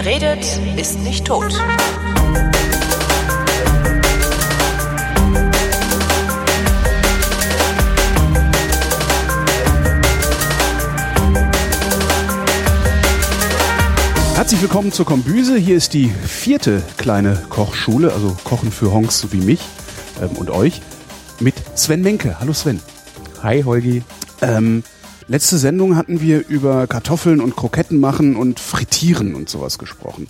Wer redet, ist nicht tot. Herzlich willkommen zur Kombüse. Hier ist die vierte kleine Kochschule, also Kochen für Honks so wie mich ähm, und euch, mit Sven Menke. Hallo Sven. Hi Holgi. Ähm, letzte Sendung hatten wir über Kartoffeln und Kroketten machen und Frittieren und sowas gesprochen.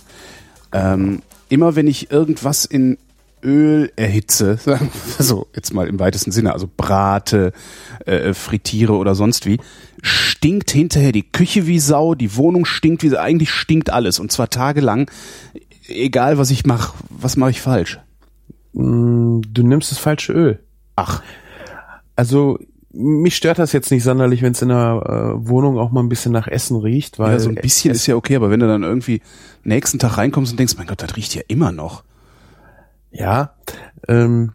Ähm, immer wenn ich irgendwas in Öl erhitze, also jetzt mal im weitesten Sinne, also brate, äh, frittiere oder sonst wie, stinkt hinterher die Küche wie Sau, die Wohnung stinkt wie eigentlich stinkt alles und zwar tagelang, egal was ich mache, was mache ich falsch? Mm, du nimmst das falsche Öl. Ach. Also mich stört das jetzt nicht sonderlich, wenn es in der äh, Wohnung auch mal ein bisschen nach Essen riecht, weil ja, so ein bisschen ist ja okay, aber wenn du dann irgendwie nächsten Tag reinkommst und denkst, mein Gott, das riecht ja immer noch. Ja, ähm,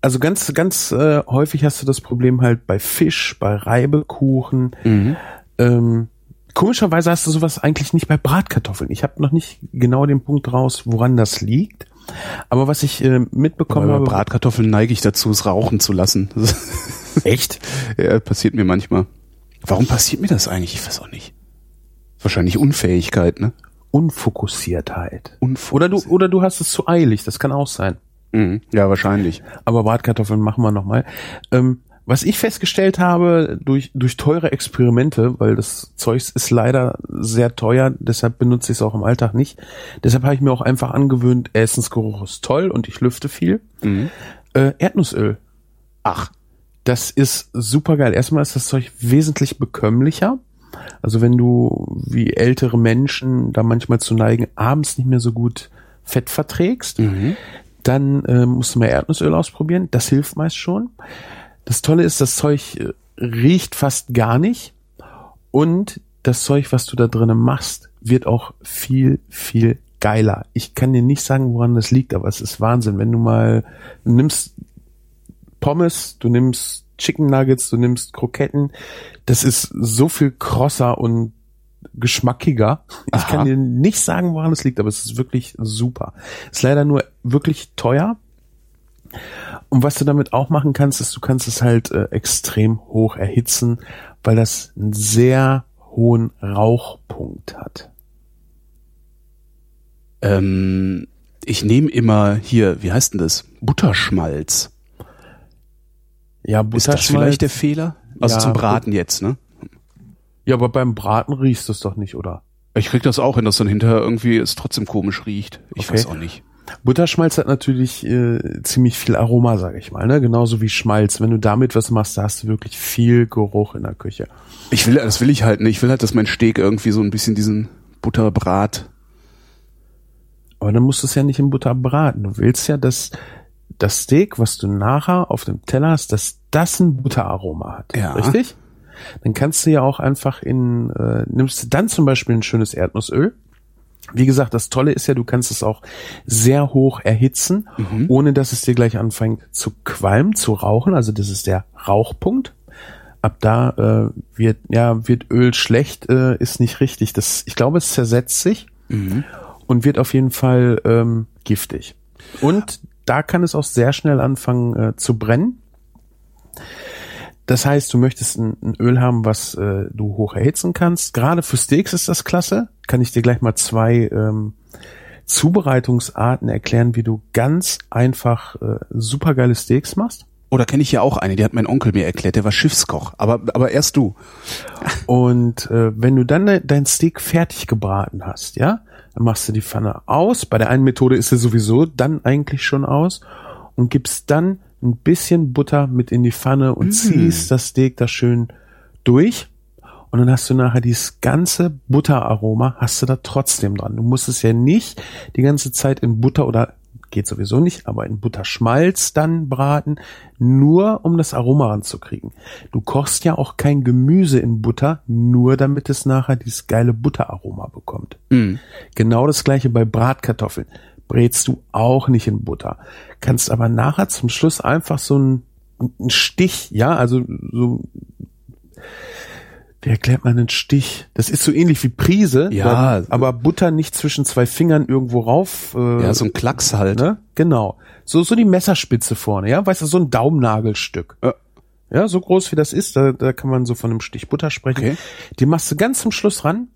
also ganz, ganz äh, häufig hast du das Problem halt bei Fisch, bei Reibekuchen. Mhm. Ähm, komischerweise hast du sowas eigentlich nicht bei Bratkartoffeln. Ich habe noch nicht genau den Punkt raus, woran das liegt. Aber was ich äh, mitbekommen habe. Bratkartoffeln neige ich dazu, es rauchen zu lassen. Echt? ja, passiert mir manchmal. Warum passiert mir das eigentlich? Ich weiß auch nicht. Wahrscheinlich Unfähigkeit, ne? Unfokussiertheit. Unfokussiert. Oder du, oder du hast es zu eilig, das kann auch sein. Mhm. Ja, wahrscheinlich. Aber Bratkartoffeln machen wir nochmal. Ähm, was ich festgestellt habe durch, durch teure Experimente, weil das Zeugs ist leider sehr teuer, deshalb benutze ich es auch im Alltag nicht. Deshalb habe ich mir auch einfach angewöhnt, Essensgeruch ist toll und ich lüfte viel. Mhm. Äh, Erdnussöl. Ach, das ist super geil. Erstmal ist das Zeug wesentlich bekömmlicher. Also wenn du wie ältere Menschen da manchmal zu neigen, abends nicht mehr so gut Fett verträgst, Mhm. dann äh, musst du mal Erdnussöl ausprobieren. Das hilft meist schon. Das Tolle ist, das Zeug äh, riecht fast gar nicht. Und das Zeug, was du da drinnen machst, wird auch viel, viel geiler. Ich kann dir nicht sagen, woran das liegt, aber es ist Wahnsinn. Wenn du mal du nimmst Pommes, du nimmst Chicken Nuggets, du nimmst Kroketten, das ist so viel krosser und geschmackiger. Ich Aha. kann dir nicht sagen, woran es liegt, aber es ist wirklich super. Ist leider nur wirklich teuer. Und was du damit auch machen kannst, ist, du kannst es halt äh, extrem hoch erhitzen, weil das einen sehr hohen Rauchpunkt hat. Ähm, ich nehme immer hier, wie heißt denn das? Butterschmalz. Ja, Ist das vielleicht der Fehler? Also Ja, zum Braten jetzt, ne? Ja, aber beim Braten riechst du es doch nicht, oder? Ich krieg das auch hin, dass dann hinterher irgendwie es trotzdem komisch riecht. Ich Okay. weiß auch nicht. Butterschmalz hat natürlich äh, ziemlich viel Aroma, sage ich mal, ne? Genauso wie Schmalz. Wenn du damit was machst, da hast du wirklich viel Geruch in der Küche. Ich will, das will ich halt nicht. Ich will halt, dass mein Steak irgendwie so ein bisschen diesen Butterbrat. Aber dann musst du es ja nicht in Butter braten. Du willst ja, dass das Steak, was du nachher auf dem Teller hast, dass das ein Butteraroma hat. Ja. Richtig? Dann kannst du ja auch einfach in, äh, nimmst du dann zum Beispiel ein schönes Erdnussöl. Wie gesagt, das Tolle ist ja, du kannst es auch sehr hoch erhitzen, ohne dass es dir gleich anfängt zu qualmen, zu rauchen. Also das ist der Rauchpunkt. Ab da äh, wird ja wird Öl schlecht, äh, ist nicht richtig. Das, ich glaube, es zersetzt sich und wird auf jeden Fall ähm, giftig. Und da kann es auch sehr schnell anfangen äh, zu brennen. Das heißt, du möchtest ein, ein Öl haben, was äh, du hoch erhitzen kannst. Gerade für Steaks ist das klasse. Kann ich dir gleich mal zwei ähm, Zubereitungsarten erklären, wie du ganz einfach äh, supergeile Steaks machst. Oder kenne ich ja auch eine, die hat mein Onkel mir erklärt, der war Schiffskoch. Aber, aber erst du. Und äh, wenn du dann de dein Steak fertig gebraten hast, ja, dann machst du die Pfanne aus. Bei der einen Methode ist sie sowieso dann eigentlich schon aus und gibst dann ein bisschen Butter mit in die Pfanne und ziehst das Steak da schön durch. Und dann hast du nachher dieses ganze Butteraroma, hast du da trotzdem dran. Du musst es ja nicht die ganze Zeit in Butter oder geht sowieso nicht, aber in Butterschmalz dann braten, nur um das Aroma ranzukriegen. Du kochst ja auch kein Gemüse in Butter, nur damit es nachher dieses geile Butteraroma bekommt. Mhm. Genau das gleiche bei Bratkartoffeln. Brätst du auch nicht in Butter. Kannst aber nachher zum Schluss einfach so einen, einen Stich, ja, also so Wie erklärt man einen Stich? Das ist so ähnlich wie Prise, Ja. dann, aber Butter nicht zwischen zwei Fingern irgendwo rauf. Äh, Ja, so ein Klacks halt. ne? Genau. So, so die Messerspitze vorne, ja? Weißt du, so ein Daumennagelstück. Ja. Ja, so groß wie das ist, da, da kann man so von einem Stich Butter sprechen. Okay. Die machst du ganz zum Schluss ran,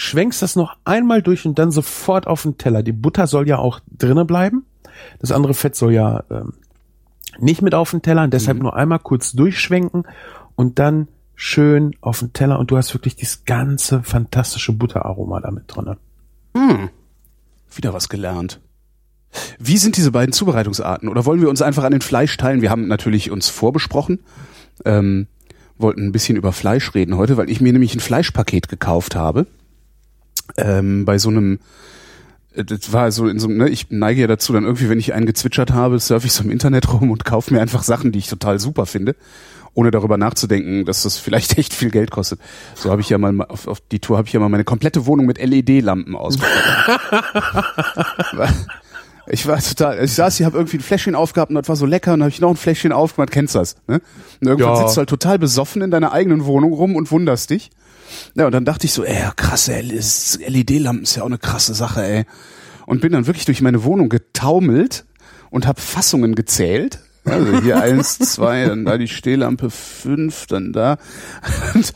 schwenkst das noch einmal durch und dann sofort auf den Teller. Die Butter soll ja auch drinnen bleiben. Das andere Fett soll ja ähm, nicht mit auf den Teller, und deshalb nur einmal kurz durchschwenken und dann schön auf den Teller und du hast wirklich dieses ganze fantastische Butteraroma damit drinne. Wieder was gelernt. Wie sind diese beiden Zubereitungsarten? Oder wollen wir uns einfach an den Fleisch teilen? Wir haben natürlich uns vorbesprochen, ähm, wollten ein bisschen über Fleisch reden heute, weil ich mir nämlich ein Fleischpaket gekauft habe. Ähm, bei so einem, äh, das war so in so einem, ne, ich neige ja dazu, dann irgendwie, wenn ich einen gezwitschert habe, surfe ich so im Internet rum und kaufe mir einfach Sachen, die ich total super finde, ohne darüber nachzudenken, dass das vielleicht echt viel Geld kostet. So habe ich ja mal auf, auf die Tour habe ich ja mal meine komplette Wohnung mit LED-Lampen ausgestattet. Ich war total, ich saß hier, habe irgendwie ein Fläschchen aufgehabt und das war so lecker und habe ich noch ein Fläschchen aufgemacht, kennst das, ne? Und irgendwann Ja. sitzt du halt total besoffen in deiner eigenen Wohnung rum und wunderst dich. Ja, und dann dachte ich so, ey, krasse LED-Lampen ist ja auch eine krasse Sache, ey. Und bin dann wirklich durch meine Wohnung getaumelt und habe Fassungen gezählt. Also hier eins, zwei, dann da die Stehlampe, fünf, dann da. Und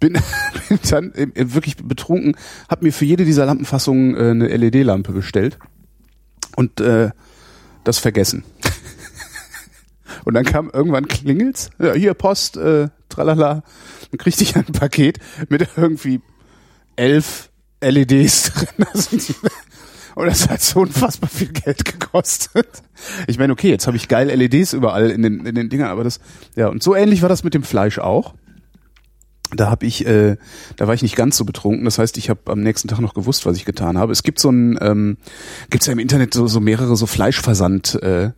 bin, bin dann wirklich betrunken, habe mir für jede dieser Lampenfassungen äh, eine LED-Lampe bestellt und äh, das vergessen. und dann kam irgendwann klingelt's, ja, hier Post, äh, tralala, dann kriegte ich ein Paket mit irgendwie elf LEDs drin. Und das hat so unfassbar viel Geld gekostet. Ich meine, okay, jetzt habe ich geil LEDs überall in den, in den Dingern, aber das, ja, und so ähnlich war das mit dem Fleisch auch. Da habe ich, äh, da war ich nicht ganz so betrunken. Das heißt, ich habe am nächsten Tag noch gewusst, was ich getan habe. Es gibt so ein, ähm, gibt's ja im Internet so, so mehrere so Fleischversand äh,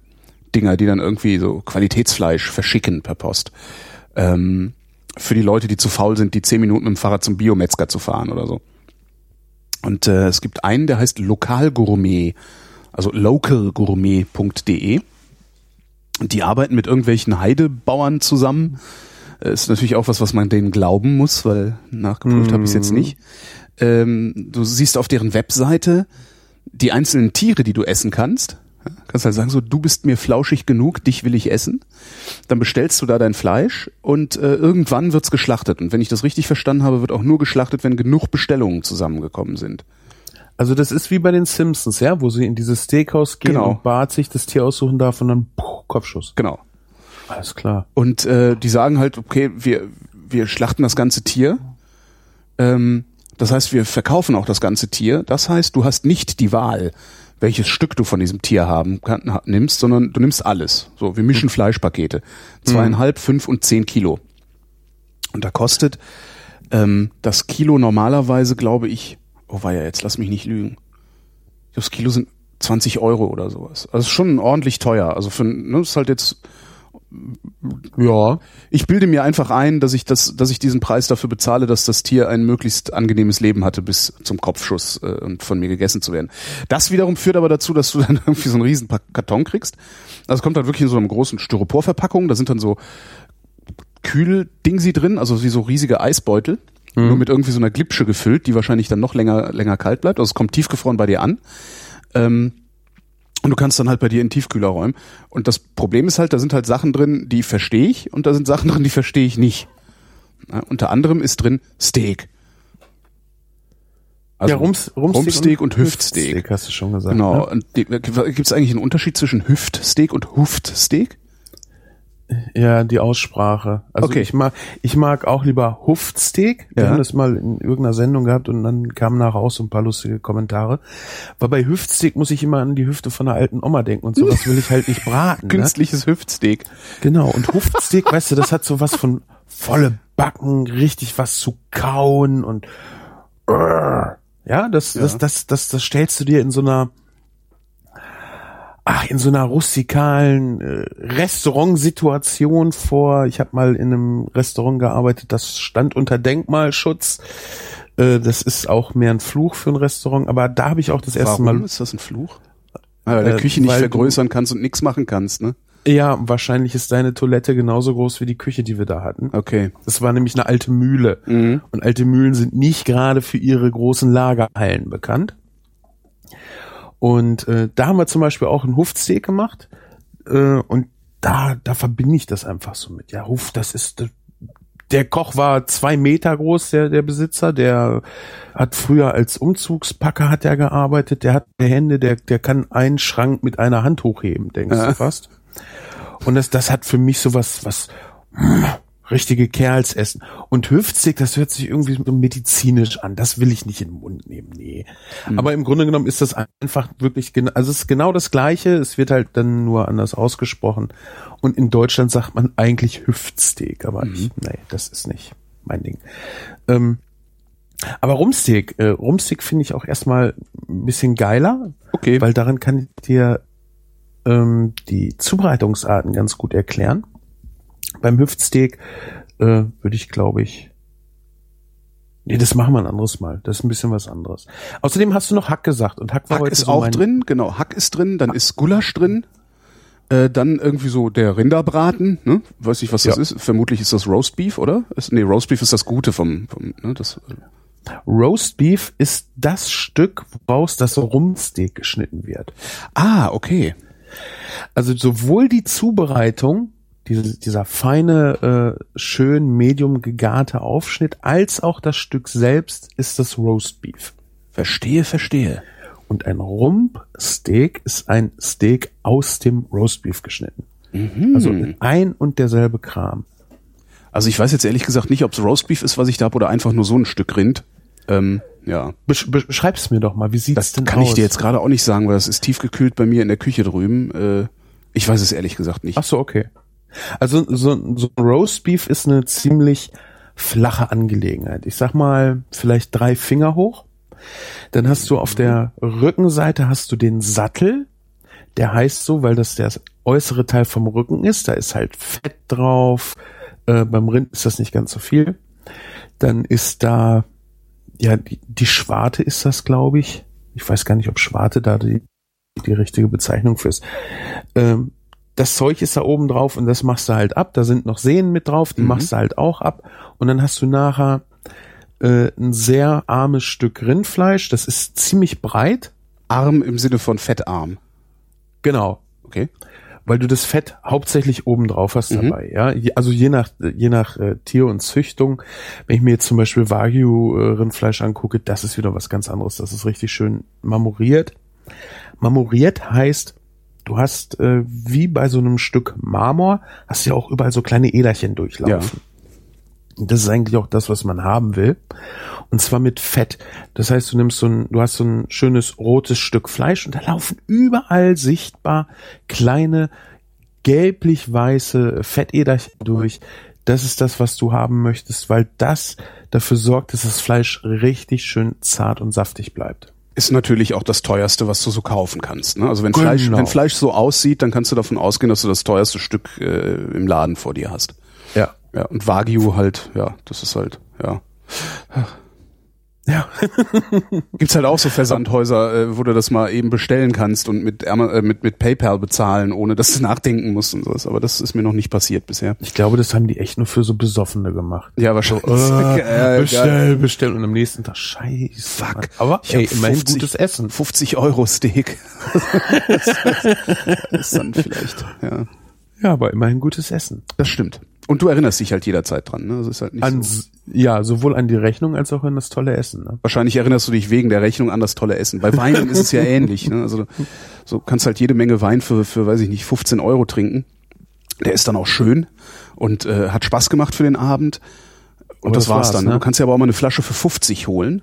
Dinger, die dann irgendwie so Qualitätsfleisch verschicken per Post. Ähm, für die Leute, die zu faul sind, die zehn Minuten mit dem Fahrrad zum Biometzger zu fahren oder so. Und äh, es gibt einen, der heißt Lokalgourmet, also localgourmet.de. Und die arbeiten mit irgendwelchen Heidebauern zusammen. Äh, Ist natürlich auch was, was man denen glauben muss, weil nachgeprüft habe ich es jetzt nicht. Ähm, du siehst auf deren Webseite die einzelnen Tiere, die du essen kannst. Ja, Kannst halt sagen, so, du bist mir flauschig genug, dich will ich essen. Dann bestellst du da dein Fleisch und äh, irgendwann wird's geschlachtet. Und wenn ich das richtig verstanden habe, wird auch nur geschlachtet, wenn genug Bestellungen zusammengekommen sind. Also das ist wie bei den Simpsons, ja, wo sie in dieses Steakhouse gehen Genau. und Bart sich das Tier aussuchen darf und dann puh, Kopfschuss. Genau. Alles klar. Und äh, die sagen halt, okay, wir, wir schlachten das ganze Tier. Ähm, das heißt, wir verkaufen auch das ganze Tier. Das heißt, du hast nicht die Wahl, welches Stück du von diesem Tier haben kann, nimmst, sondern du nimmst alles. So, wir mischen Fleischpakete. Zweieinhalb, fünf und zehn Kilo. Und da kostet ähm, das Kilo normalerweise, glaube ich, oh war ja jetzt, lass mich nicht lügen. Das Kilo sind 20 Euro oder sowas. Also ist schon ordentlich teuer. Also für, ne, ist halt jetzt Ja. ich bilde mir einfach ein, dass ich das, dass ich diesen Preis dafür bezahle, dass das Tier ein möglichst angenehmes Leben hatte bis zum Kopfschuss äh, und von mir gegessen zu werden. Das wiederum führt aber dazu, dass du dann irgendwie so einen riesen Karton kriegst. Also kommt dann wirklich in so einer großen Styroporverpackung. Da sind dann so Kühldingsi drin, also wie so riesige Eisbeutel, nur mit irgendwie so einer Glipsche gefüllt, die wahrscheinlich dann noch länger länger kalt bleibt. Also es kommt tiefgefroren bei dir an. Ähm, und du kannst dann halt bei dir in den Tiefkühler räumen. Und das Problem ist halt, da sind halt Sachen drin, die verstehe ich und da sind Sachen drin, die verstehe ich nicht. Ja, unter anderem ist drin Steak. Also ja, Rums, Rumsteak, Rumpsteak und Hüftsteak. hast du schon gesagt. Genau. Ne? Und Gibt es eigentlich einen Unterschied zwischen Hüftsteak und Huftsteak? Ja, die Aussprache. Also Okay. ich mag, ich mag auch lieber Huftsteak. Wir Ja. haben das mal in irgendeiner Sendung gehabt und dann kamen nachher auch so ein paar lustige Kommentare. Weil bei Hüftsteak muss ich immer an die Hüfte von einer alten Oma denken und sowas will ich halt nicht braten. Ne? Künstliches Hüftsteak. Genau. Und Huftsteak, weißt du, das hat so was von volle Backen, richtig was zu kauen und ja, das, das, das, das, das stellst du dir in so einer ach, in so einer rustikalen äh, Restaurantsituation vor. Ich habe mal in einem Restaurant gearbeitet, das stand unter Denkmalschutz. Äh, das ist auch mehr ein Fluch für ein Restaurant, aber da habe ich auch das erste Warum Mal ist das ein Fluch? Weil du der Äh, Küche nicht vergrößern kannst und nichts machen kannst, ne? Ja, wahrscheinlich ist deine Toilette genauso groß wie die Küche, die wir da hatten. Okay. Das war nämlich eine alte Mühle. Mhm. Und alte Mühlen sind nicht gerade für ihre großen Lagerhallen bekannt. Und äh, da haben wir zum Beispiel auch einen Hufsteak gemacht. Äh, und da, da verbinde ich das einfach so mit. Ja, Huf, das ist der Koch war zwei Meter groß, der, der Besitzer, der hat früher als Umzugspacker hat er gearbeitet, der hat Hände, der, der kann einen Schrank mit einer Hand hochheben, denkst Ja. du fast. Und das, das hat für mich so was, was richtige Kerlsessen. Und Hüftstick, das hört sich irgendwie so medizinisch an. Das will ich nicht in den Mund nehmen, nee. Aber im Grunde genommen ist das einfach wirklich, also es ist genau das Gleiche. Es wird halt dann nur anders ausgesprochen. Und in Deutschland sagt man eigentlich Hüftsteak, aber ich, nee, das ist nicht mein Ding. Ähm, aber Rumsteak, äh, Rumsteak finde ich auch erstmal ein bisschen geiler, Okay. weil daran kann ich dir ähm, die Zubereitungsarten ganz gut erklären. Beim Hüftsteak äh, würde ich, glaube ich, nee, das machen wir ein anderes Mal. Das ist ein bisschen was anderes. Außerdem hast du noch Hack gesagt und Hack war Hack heute ist so auch drin, genau. Hack ist drin, dann ist Gulasch drin. Äh, dann irgendwie so der Rinderbraten, ne? Weiß ich, was das Ja. ist. Vermutlich ist das Roastbeef, oder? Ist, nee, Roastbeef ist das Gute vom, vom ne, das, äh, Roast Beef ist das Stück, woraus das Rumsteak geschnitten wird. Ah, okay. Also sowohl die Zubereitung, diese, dieser feine, äh, schön medium gegarte Aufschnitt, als auch das Stück selbst ist das Roast Beef. Verstehe, verstehe. Und ein Rumpsteak ist ein Steak aus dem Roastbeef geschnitten. Also ein und derselbe Kram. Also ich weiß jetzt ehrlich gesagt nicht, ob es Roastbeef ist, was ich da habe, oder einfach nur so ein Stück Rind. Ähm, ja. Besch beschreib's mir doch mal, wie sieht's Das denn kann aus? ich dir jetzt gerade auch nicht sagen, weil das ist tiefgekühlt bei mir in der Küche drüben. Äh, ich weiß es ehrlich gesagt nicht. Ach so, okay. Also so, so ein Roastbeef ist eine ziemlich flache Angelegenheit. Ich sag mal vielleicht drei Finger hoch. Dann hast du auf der Rückenseite hast du den Sattel. Der heißt so, weil das der äußere Teil vom Rücken ist. Da ist halt Fett drauf. Äh, beim Rind ist das nicht ganz so viel. Dann ist da ja die, die Schwarte ist das, glaube ich. Ich weiß gar nicht, ob Schwarte da die, die richtige Bezeichnung für ist. Ähm, das Zeug ist da oben drauf und das machst du halt ab. Da sind noch Sehnen mit drauf, die Mhm. machst du halt auch ab. Und dann hast du nachher äh, ein sehr armes Stück Rindfleisch. Das ist ziemlich breit. Arm im Sinne von fettarm. Genau. Okay. Weil du das Fett hauptsächlich oben drauf hast Mhm. dabei, ja. Also je nach, je nach äh, Tier und Züchtung. Wenn ich mir jetzt zum Beispiel Wagyu-Rindfleisch angucke, das ist wieder was ganz anderes. Das ist richtig schön marmoriert. Marmoriert heißt, du hast äh, wie bei so einem Stück Marmor, hast ja auch überall so kleine Äderchen durchlaufen. Und Das ist eigentlich auch das, was man haben will. Und zwar mit Fett. Das heißt, du nimmst so ein, du hast so ein schönes rotes Stück Fleisch und da laufen überall sichtbar kleine gelblich-weiße Fettäderchen durch. Das ist das, was du haben möchtest, weil das dafür sorgt, dass das Fleisch richtig schön zart und saftig bleibt. Ist natürlich auch das teuerste, was du so kaufen kannst. Ne? Also wenn Genau. Fleisch, wenn Fleisch so aussieht, dann kannst du davon ausgehen, dass du das teuerste Stück äh, im Laden vor dir hast. Ja. Ja, und Wagyu halt, ja, das ist halt, ja. Ja. Gibt's halt auch so Versandhäuser, äh, wo du das mal eben bestellen kannst und mit, äh, mit, mit PayPal bezahlen, ohne dass du nachdenken musst und sowas. Aber das ist mir noch nicht passiert bisher. Ich glaube, das haben die echt nur für so Besoffene gemacht. Ja, wahrscheinlich. Äh, Äh, bestell, bestell und am nächsten Tag scheiße. Fuck. Mann. Aber Ich ey, hab immerhin 50 gutes Essen. 50 Euro Steak. das ist dann vielleicht, ja. Ja, aber immerhin gutes Essen. Das stimmt. Und du erinnerst dich halt jederzeit dran, ne? Das ist halt nicht An, so. ja, sowohl an die Rechnung als auch an das tolle Essen. Ne? Wahrscheinlich erinnerst du dich wegen der Rechnung an das tolle Essen. Bei Weinen ist es ja ähnlich. Ne? Also so kannst halt jede Menge Wein für, für, weiß ich nicht, 15 Euro trinken. Der ist dann auch schön und äh, hat Spaß gemacht für den Abend. Und das, das war's war's, dann. ne? Du kannst ja aber auch mal eine Flasche für 50 holen.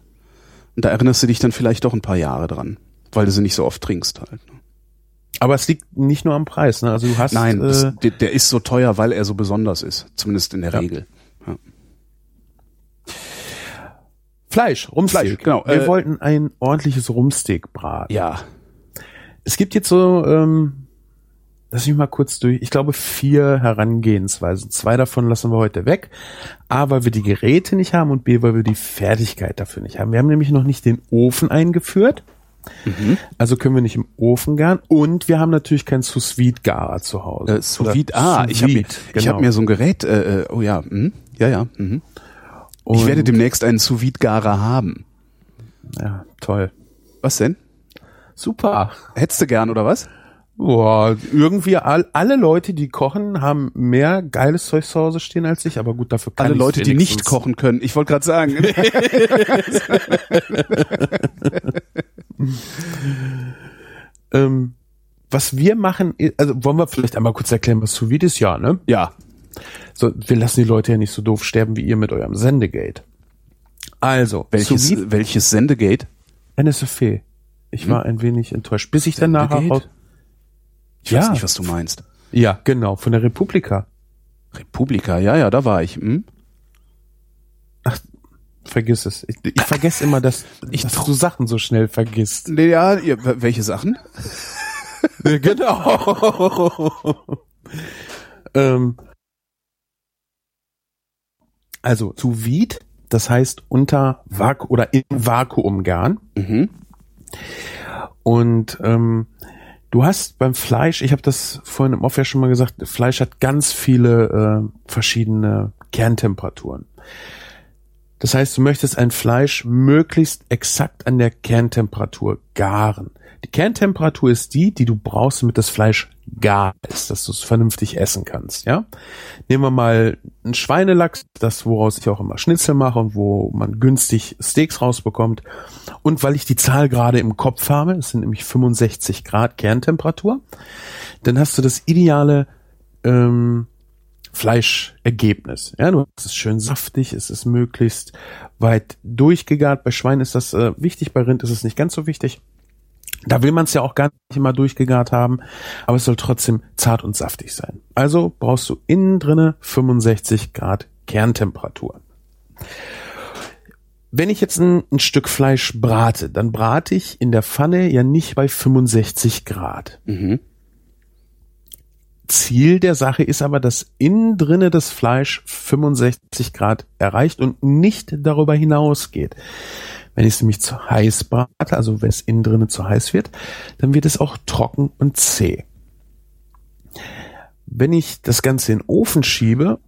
Und da erinnerst du dich dann vielleicht doch ein paar Jahre dran, weil du sie nicht so oft trinkst halt. ne? Aber es liegt nicht nur am Preis. Ne? Also du hast Nein, äh, das, der, der ist so teuer, weil er so besonders ist. Zumindest in der Ja. Regel. Ja. Fleisch, Rumsteak. Fleisch, genau. Wir Äh, wollten ein ordentliches Rumsteak braten. ja. Es gibt jetzt so, ähm, lass mich mal kurz durch, ich glaube vier Herangehensweisen. Zwei davon lassen wir heute weg. A, weil wir die Geräte nicht haben und B, weil wir die Fertigkeit dafür nicht haben. Wir haben nämlich noch nicht den Ofen eingeführt. Also können wir nicht im Ofen garen und wir haben natürlich keinen sous vide garer zu Hause. Äh, sous vide, ah, ich habe mir, ich hab mir so ein Gerät, äh, äh, oh ja, hm, ja, ja. Mhm. Ich Und- werde demnächst einen sous vide garer haben. ja, toll. Was denn? Super. Hättest du gern oder was? Boah, irgendwie all, alle Leute, die kochen, haben mehr geiles Zeug zu Hause stehen als ich, aber gut, dafür kann Alle Leute, die nicht kochen können. Ich wollte gerade sagen. Ähm, was wir machen, also wollen wir vielleicht einmal kurz erklären, was vide ist? Ja, ne? ja. So, wir lassen die Leute ja nicht so doof sterben wie ihr mit eurem Sendegate. Also, Welches, welches Sendegate? NSFE. Ich war ein wenig enttäuscht, bis ich dann nachher Ich weiß Ja. nicht, was du meinst. Ja, genau, von der Republika. Republika, ja, ja, da war ich. Hm? Vergiss es. Ich, ich vergesse immer, dass, Ich dass du Sachen so schnell vergisst. Nee, ja, ihr, welche Sachen? genau. ähm, also sous vide, das heißt unter Vaku oder im Vakuum garen. Mhm. Und ähm, du hast beim Fleisch, ich habe das vorhin im Off ja schon mal gesagt, Fleisch hat ganz viele äh, verschiedene Kerntemperaturen. Das heißt, du möchtest ein Fleisch möglichst exakt an der Kerntemperatur garen. Die Kerntemperatur ist die, die du brauchst, damit das Fleisch gar ist, dass du es vernünftig essen kannst. Ja, nehmen wir mal einen Schweinelachs, das woraus ich auch immer Schnitzel mache und wo man günstig Steaks rausbekommt. Und weil ich die Zahl gerade im Kopf habe, es sind nämlich 65 Grad Kerntemperatur, dann hast du das ideale ähm, Fleischergebnis. Ja, du hast es schön saftig, es ist möglichst weit durchgegart. Bei Schwein ist das äh, wichtig, bei Rind ist es nicht ganz so wichtig. Da will man es ja auch gar nicht immer durchgegart haben, aber es soll trotzdem zart und saftig sein. Also brauchst du innen drinne 65 Grad Kerntemperatur. Wenn ich jetzt ein, ein Stück Fleisch brate, dann brate ich in der Pfanne ja nicht bei 65 Grad. Mhm. Ziel der Sache ist aber, dass innen drinne das Fleisch 65 Grad erreicht und nicht darüber hinausgeht. Wenn ich es nämlich zu heiß brate, also wenn es innen drinne zu heiß wird, dann wird es auch trocken und zäh. Wenn ich das Ganze in den Ofen schiebe,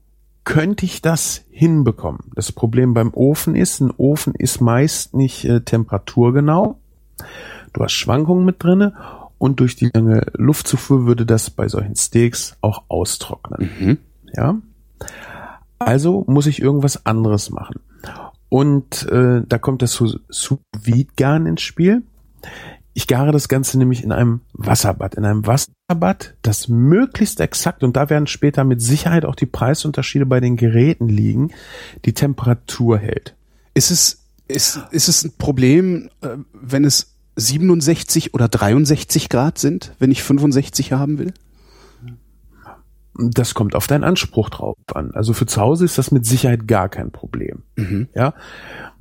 könnte ich das hinbekommen. Das Problem beim Ofen ist, ein Ofen ist meist nicht äh, temperaturgenau. Du hast Schwankungen mit drinne und durch die lange Luftzufuhr würde das bei solchen Steaks auch austrocknen. Mhm. Ja. Also muss ich irgendwas anderes machen. Und äh, da kommt das sous garen ins Spiel. Ich gare das Ganze nämlich in einem Wasserbad. In einem Wasserbad, das möglichst exakt, und da werden später mit Sicherheit auch die Preisunterschiede bei den Geräten liegen, die Temperatur hält. Ist es, ist, ist es ein Problem, äh, wenn es 67 oder 63 Grad sind, wenn ich 65 haben will? Das kommt auf deinen Anspruch drauf an. Also für zu Hause ist das mit Sicherheit gar kein Problem. Ja.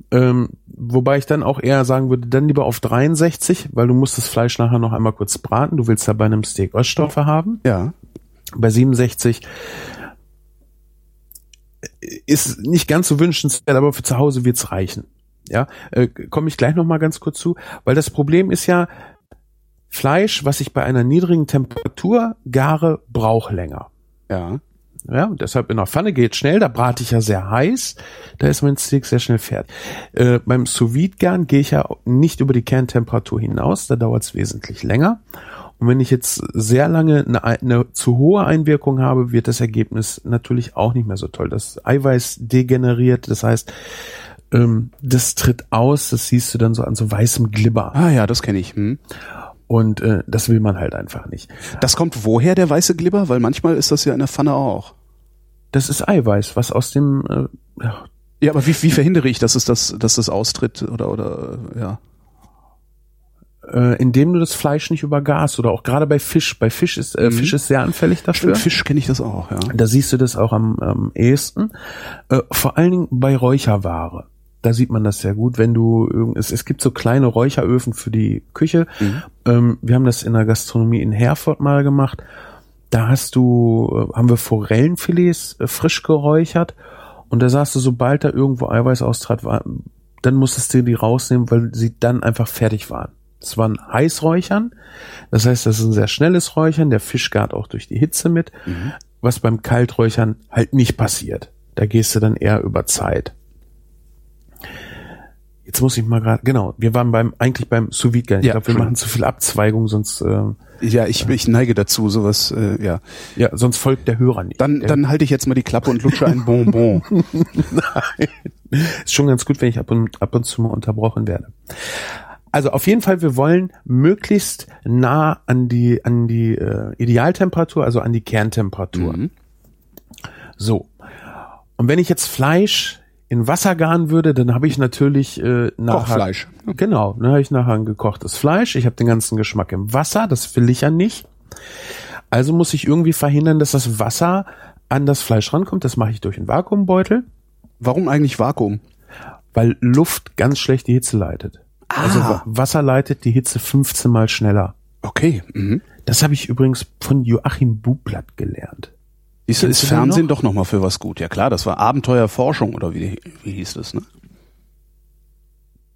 Ähm, wobei ich dann auch eher sagen würde, dann lieber auf 63, weil du musst das Fleisch nachher noch einmal kurz braten. Du willst ja bei einem Steak Röststoffe haben. Ja. Bei 67 ist nicht ganz so wünschenswert, aber für zu Hause wird's reichen. Ja, äh, komme ich gleich noch mal ganz kurz zu, weil das Problem ist ja Fleisch, was ich bei einer niedrigen Temperatur gare, braucht länger. Ja. Ja, deshalb in der Pfanne geht schnell, da brate ich ja sehr heiß, da ist mein Steak sehr schnell fertig. Äh, beim sous garen gehe ich ja nicht über die Kerntemperatur hinaus, da dauert es wesentlich länger. Und wenn ich jetzt sehr lange eine, eine zu hohe Einwirkung habe, wird das Ergebnis natürlich auch nicht mehr so toll. Das Eiweiß degeneriert, das heißt, ähm, das tritt aus, das siehst du dann so an so weißem Glibber. Ah ja, das kenne ich. Hm. Und äh, das will man halt einfach nicht. Das kommt woher, der weiße Glibber? Weil manchmal ist das ja in der Pfanne auch. Das ist Eiweiß, was aus dem äh, ja, Ja, aber wie, wie verhindere ich, dass es das, dass das austritt oder oder äh, ja. äh, indem du das Fleisch nicht übergast oder auch gerade bei Fisch. Bei Fisch ist äh, Fisch ist sehr anfällig dafür. Stimmt, Fisch kenne ich das auch, ja. Da siehst du das auch am, am ehesten. Äh, vor allen Dingen bei Räucherware. Da sieht man das sehr gut, wenn du irgend- es, es gibt so kleine Räucheröfen für die Küche. Ähm, wir haben das in der Gastronomie in Herford mal gemacht. Da hast du, äh, haben wir Forellenfilets äh, frisch geräuchert und da sagst du, sobald da irgendwo Eiweiß austrat, dann musstest du die rausnehmen, weil sie dann einfach fertig waren. Das war ein Heißräuchern. Das heißt, das ist ein sehr schnelles Räuchern. Der Fisch gart auch durch die Hitze mit. Was beim Kalträuchern halt nicht passiert. Da gehst du dann eher über Zeit. Jetzt muss ich mal gerade, genau, wir waren beim, eigentlich beim sous vide Ich Ja, glaube, wir machen zu viel Abzweigung, sonst, äh, Ja, ich, ich neige dazu, sowas, äh, ja. ja, sonst folgt der Hörer nicht. Dann, dann halte ich jetzt mal die Klappe und lutsche ein Bonbon. Ist schon ganz gut, wenn ich ab und, ab und zu mal unterbrochen werde. Also auf jeden Fall, wir wollen möglichst nah an die, an die äh, Idealtemperatur, also an die Kerntemperatur. Mhm. So. Und wenn ich jetzt Fleisch in Wasser garen würde, dann habe ich natürlich äh, nachher, Kochfleisch. Genau, dann habe ich nachher ein gekochtes Fleisch. Ich habe den ganzen Geschmack im Wasser, das will ich ja nicht. Also muss ich irgendwie verhindern, dass das Wasser an das Fleisch rankommt. Das mache ich durch einen Vakuumbeutel Warum eigentlich Vakuum? weil Luft ganz schlecht die Hitze leitet. Also Wa- Wasser leitet die Hitze 15 mal schneller. Okay. Mhm. Das habe ich übrigens von Joachim Bublatt gelernt. Ist, ist Fernsehen noch? doch nochmal für was gut. Ja klar, das war Abenteuerforschung oder wie, wie hieß das, ne?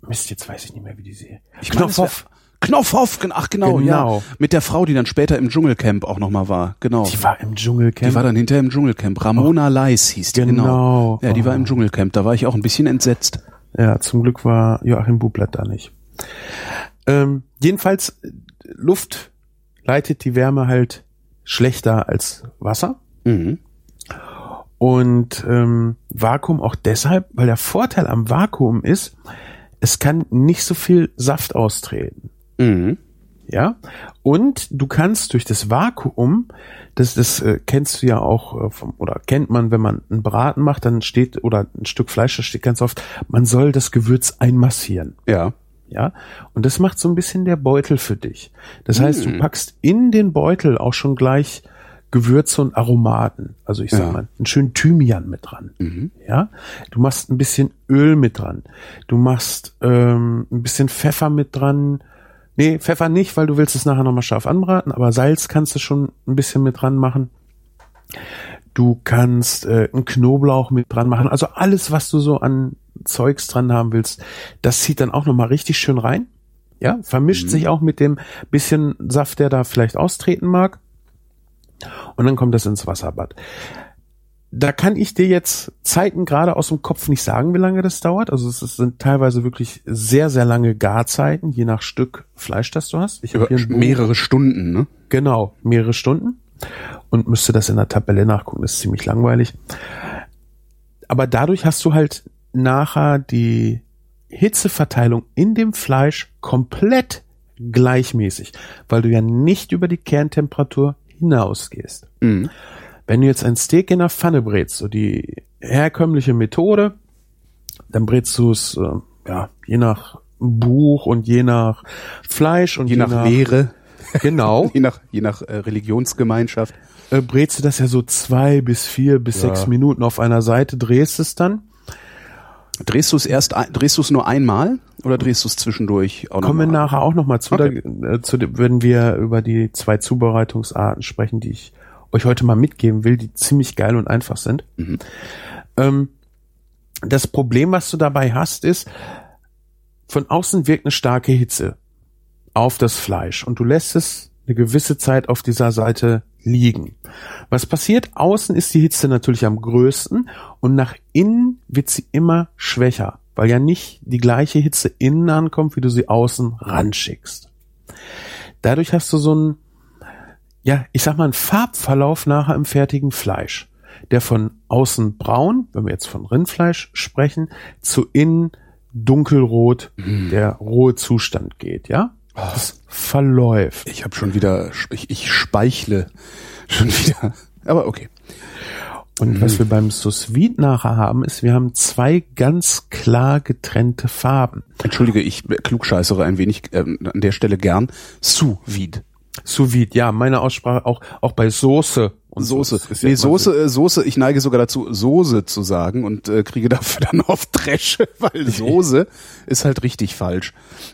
Mist, jetzt weiß ich nicht mehr, wie die sehe. Ich Knopfhoff, gen- ach genau, Genau. ja. Mit der Frau, die dann später im Dschungelcamp auch nochmal war. Genau. Die war im Dschungelcamp. Die war dann hinterher im Dschungelcamp. Ramona Leis hieß die, genau. Genau. Ja, die war Oh. im Dschungelcamp. Da war ich auch ein bisschen entsetzt. Ja, zum Glück war Joachim Bublatt da nicht. Ähm, jedenfalls, äh, Luft leitet die Wärme halt schlechter als Wasser. Mhm. Und ähm, Vakuum auch deshalb, weil der Vorteil am Vakuum ist, es kann nicht so viel Saft austreten. Mhm. Ja, und du kannst durch das Vakuum, das, das äh, kennst du ja auch äh, vom, oder kennt man, wenn man einen Braten macht, dann steht oder ein Stück Fleisch, da steht ganz oft, man soll das Gewürz einmassieren. Ja. Ja, und das macht so ein bisschen der Beutel für dich. Das heißt, Mhm. du packst in den Beutel auch schon gleich Gewürze und Aromaten. Also ich sag Ja. mal, einen schönen Thymian mit dran. Mhm. Ja, du machst ein bisschen Öl mit dran. Du machst ähm, ein bisschen Pfeffer mit dran. Nee, Pfeffer nicht, weil du willst es nachher nochmal scharf anbraten, aber Salz kannst du schon ein bisschen mit dran machen. Du kannst äh, einen Knoblauch mit dran machen. Also alles, was du so an Zeugs dran haben willst, das zieht dann auch nochmal richtig schön rein. Ja, vermischt sich auch mit dem bisschen Saft, der da vielleicht austreten mag. Und dann kommt das ins Wasserbad. Da kann ich dir jetzt Zeiten gerade aus dem Kopf nicht sagen, wie lange das dauert. Also es sind teilweise wirklich sehr, sehr lange Garzeiten, je nach Stück Fleisch, das du hast. Ich hab Über hier mehrere Stunden, ne? Genau, mehrere Stunden. Und müsste das in der Tabelle nachgucken, das ist ziemlich langweilig. Aber dadurch hast du halt nachher die Hitzeverteilung in dem Fleisch komplett gleichmäßig, weil du ja nicht über die Kerntemperatur hinausgehst. Mhm. Wenn du jetzt ein Steak in der Pfanne brätst, so die herkömmliche Methode, dann brätst du es, äh, ja, je nach Buch und je nach Fleisch und Je nach Lehre, genau, je nach, je nach äh, Religionsgemeinschaft. äh, brätst du das ja so zwei bis vier bis Ja. sechs Minuten auf einer Seite, drehst es dann. Drehst du es erst, drehst du es nur einmal oder drehst du es zwischendurch auch Kommen wir nachher auch nochmal zu, Okay. da, äh, zu wenn wir über die zwei Zubereitungsarten sprechen, die ich euch heute mal mitgeben will, die ziemlich geil und einfach sind. Mhm. Ähm, das Problem, was du dabei hast, ist, von außen wirkt eine starke Hitze auf das Fleisch und du lässt es eine gewisse Zeit auf dieser Seite liegen. Was passiert? Außen ist die Hitze natürlich am größten und nach innen wird sie immer schwächer, weil ja nicht die gleiche Hitze innen ankommt, wie du sie außen ranschickst. Dadurch hast du so einen, ja, ich sag mal, einen Farbverlauf nachher im fertigen Fleisch, der von außen braun, wenn wir jetzt von Rindfleisch sprechen, zu innen dunkelrot, der rohe Zustand geht, ja? Das verläuft. Ich habe schon wieder, ich, ich speichle schon wieder. Aber okay. Und was wir beim Sous Vide nachher haben, ist, wir haben zwei ganz klar getrennte Farben. Entschuldige, ich klugscheißere ein wenig ähm, an der Stelle gern. Sous vide. Sous Vide, ja, meine Aussprache auch, auch bei Soße und Soße. Ist nee, Soße, äh, Soße, ich neige sogar dazu, Soße zu sagen und äh, kriege dafür dann oft Dresche, weil Soße ist halt richtig falsch.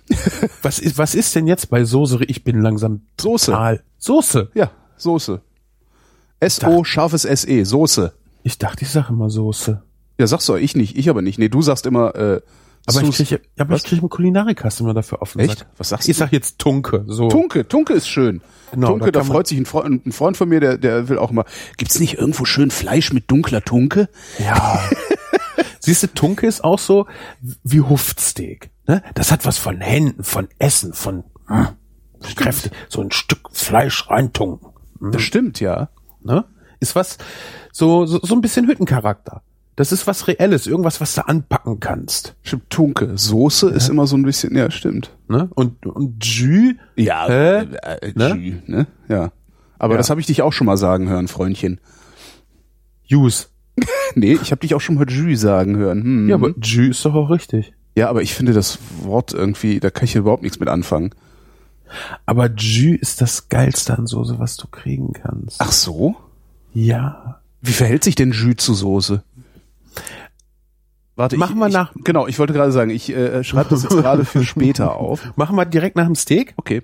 Was ist, was ist denn jetzt bei Soße? Ich bin langsam Soße. total. Soße. Ja, Soße. S-O, scharfes S-E, Soße. Ich dachte, ich sage immer Soße. Ja, sagst du, ich nicht, ich aber nicht. Nee, du sagst immer äh, Aber ich Sus- kriege ja, aber ich krieg einen Kulinarikkasten dafür offen. Echt? Sag. Was sagst ich du? sag jetzt Tunke. So. Tunke, Tunke ist schön. Genau, Tunke, da da freut sich ein Freund, ein Freund von mir, der, der will auch immer, gibt's nicht irgendwo schön Fleisch mit dunkler Tunke? Ja. Siehst du, Tunke ist auch so wie Huftsteak. Ne? Das hat was von Händen, von Essen, von hm, Kräfte. So ein Stück Fleisch reintunken. Das stimmt, ja. Ne? Ist was, so, so, so ein bisschen Hüttencharakter. Das ist was Reelles, irgendwas, was du anpacken kannst. Stimmt, Tunke. Soße ist immer so ein bisschen, ja, stimmt. Ne? Und, und Jus, Ja, äh, äh, Ne? Jus, ne? Ja. Aber Ja. das habe ich dich auch schon mal sagen hören, Freundchen. Jus. Nee, ich habe dich auch schon mal Jus sagen hören. Hm. Ja, aber Jus ist doch auch richtig. ja, aber ich finde das Wort irgendwie, da kann ich überhaupt nichts mit anfangen. Aber Jus ist das Geilste an Soße, was du kriegen kannst. Ach so? Ja. Wie verhält sich denn Jus zu Soße? Warte, Machen ich, wir ich, nach- Genau, ich wollte gerade sagen, ich äh, schreibe das jetzt gerade für später auf. Machen wir direkt nach dem Steak, Okay.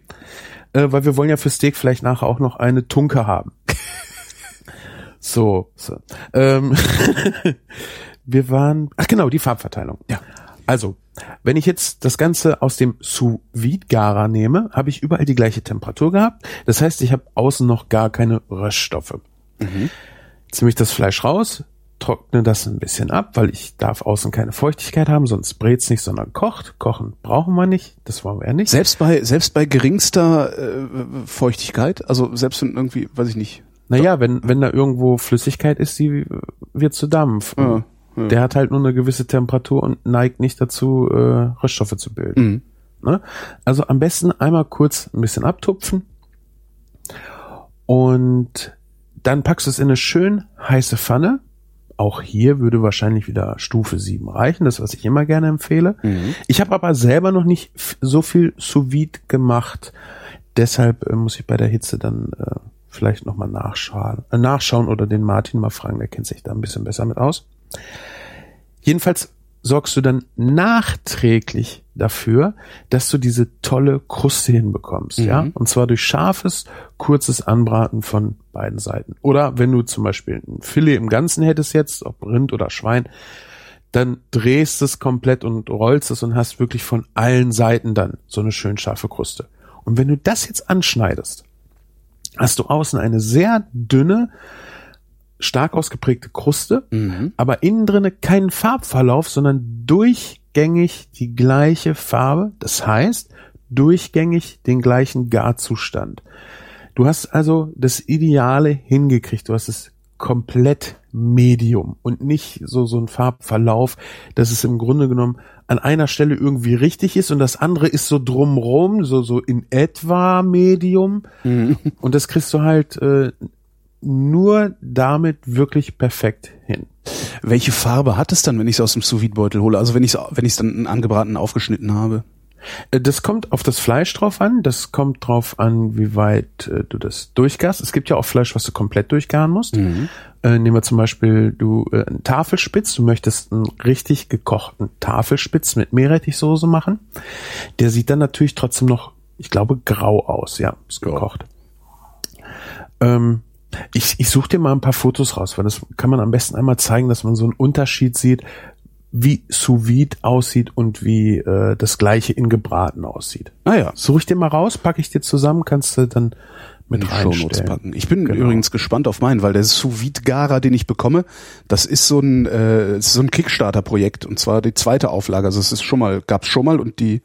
äh, weil wir wollen ja für Steak vielleicht nachher auch noch eine Tunke haben. so, so. Ähm, wir waren, ach genau, die Farbverteilung. Ja. Also, wenn ich jetzt das Ganze aus dem sous vide garer nehme, habe ich überall die gleiche Temperatur gehabt. Das heißt, ich habe außen noch gar keine Röststoffe. Jetzt nehme ich das Fleisch raus, trockne das ein bisschen ab, weil ich darf außen keine Feuchtigkeit haben, sonst brät's nicht, sondern kocht. Kochen brauchen wir nicht, das wollen wir ja nicht. Selbst bei selbst bei geringster äh, Feuchtigkeit, also selbst wenn irgendwie, weiß ich nicht. Naja, wenn, wenn da irgendwo Flüssigkeit ist, die wird zu Dampf. Ja, ja. Der hat halt nur eine gewisse Temperatur und neigt nicht dazu, äh, Röststoffe zu bilden. Mhm. Ne? Also am besten einmal kurz ein bisschen abtupfen und dann packst du es in eine schön heiße Pfanne. Auch hier würde wahrscheinlich wieder Stufe 7 reichen, das was ich immer gerne empfehle. Mhm. Ich habe aber selber noch nicht so viel sous vide gemacht. Deshalb äh, muss ich bei der Hitze dann äh, vielleicht nochmal nachschauen, äh, nachschauen oder den Martin mal fragen, der kennt sich da ein bisschen besser mit aus. Jedenfalls sorgst du dann nachträglich dafür, dass du diese tolle Kruste hinbekommst, ja? Und zwar durch scharfes, kurzes Anbraten von beiden Seiten. Oder wenn du zum Beispiel ein Filet im Ganzen hättest jetzt, ob Rind oder Schwein, dann drehst es komplett und rollst es und hast wirklich von allen Seiten dann so eine schön scharfe Kruste. Und wenn du das jetzt anschneidest, hast du außen eine sehr dünne, stark ausgeprägte Kruste, aber innen drinne keinen Farbverlauf, sondern durchgängig die gleiche Farbe. Das heißt, durchgängig den gleichen Garzustand. Du hast also das Ideale hingekriegt. Du hast es komplett Medium und nicht so, so ein Farbverlauf, dass es im Grunde genommen an einer Stelle irgendwie richtig ist und das andere ist so drumrum, so, so in etwa Medium. Und das kriegst du halt äh, nur damit wirklich perfekt hin. Welche Farbe hat es dann, wenn ich es aus dem sous beutel hole? Also wenn ich es wenn ich's dann angebraten aufgeschnitten habe? Äh, Das kommt auf das Fleisch drauf an. Das kommt drauf an, wie weit äh, du das durchgarst. Es gibt ja auch Fleisch, was du komplett durchgaren musst. Äh, nehmen wir zum Beispiel du äh, einen Tafelspitz. Du möchtest einen richtig gekochten Tafelspitz mit Meerrettichsoße machen. Der sieht dann natürlich trotzdem noch, ich glaube, grau aus. Ja, ist gekocht. Ähm, ich ich suche dir mal ein paar Fotos raus, weil das kann man am besten einmal zeigen, dass man so einen Unterschied sieht, wie sous vide aussieht und wie äh, das gleiche in gebraten aussieht. Naja, Suche ich dir mal raus, packe ich dir zusammen, kannst du dann mit Shownotes packen. Ich bin Genau. übrigens gespannt auf meinen, weil der sous garer den ich bekomme, das ist so ein äh, so ein Kickstarter-Projekt und zwar die zweite Auflage. Also es ist schon mal gab's schon mal und die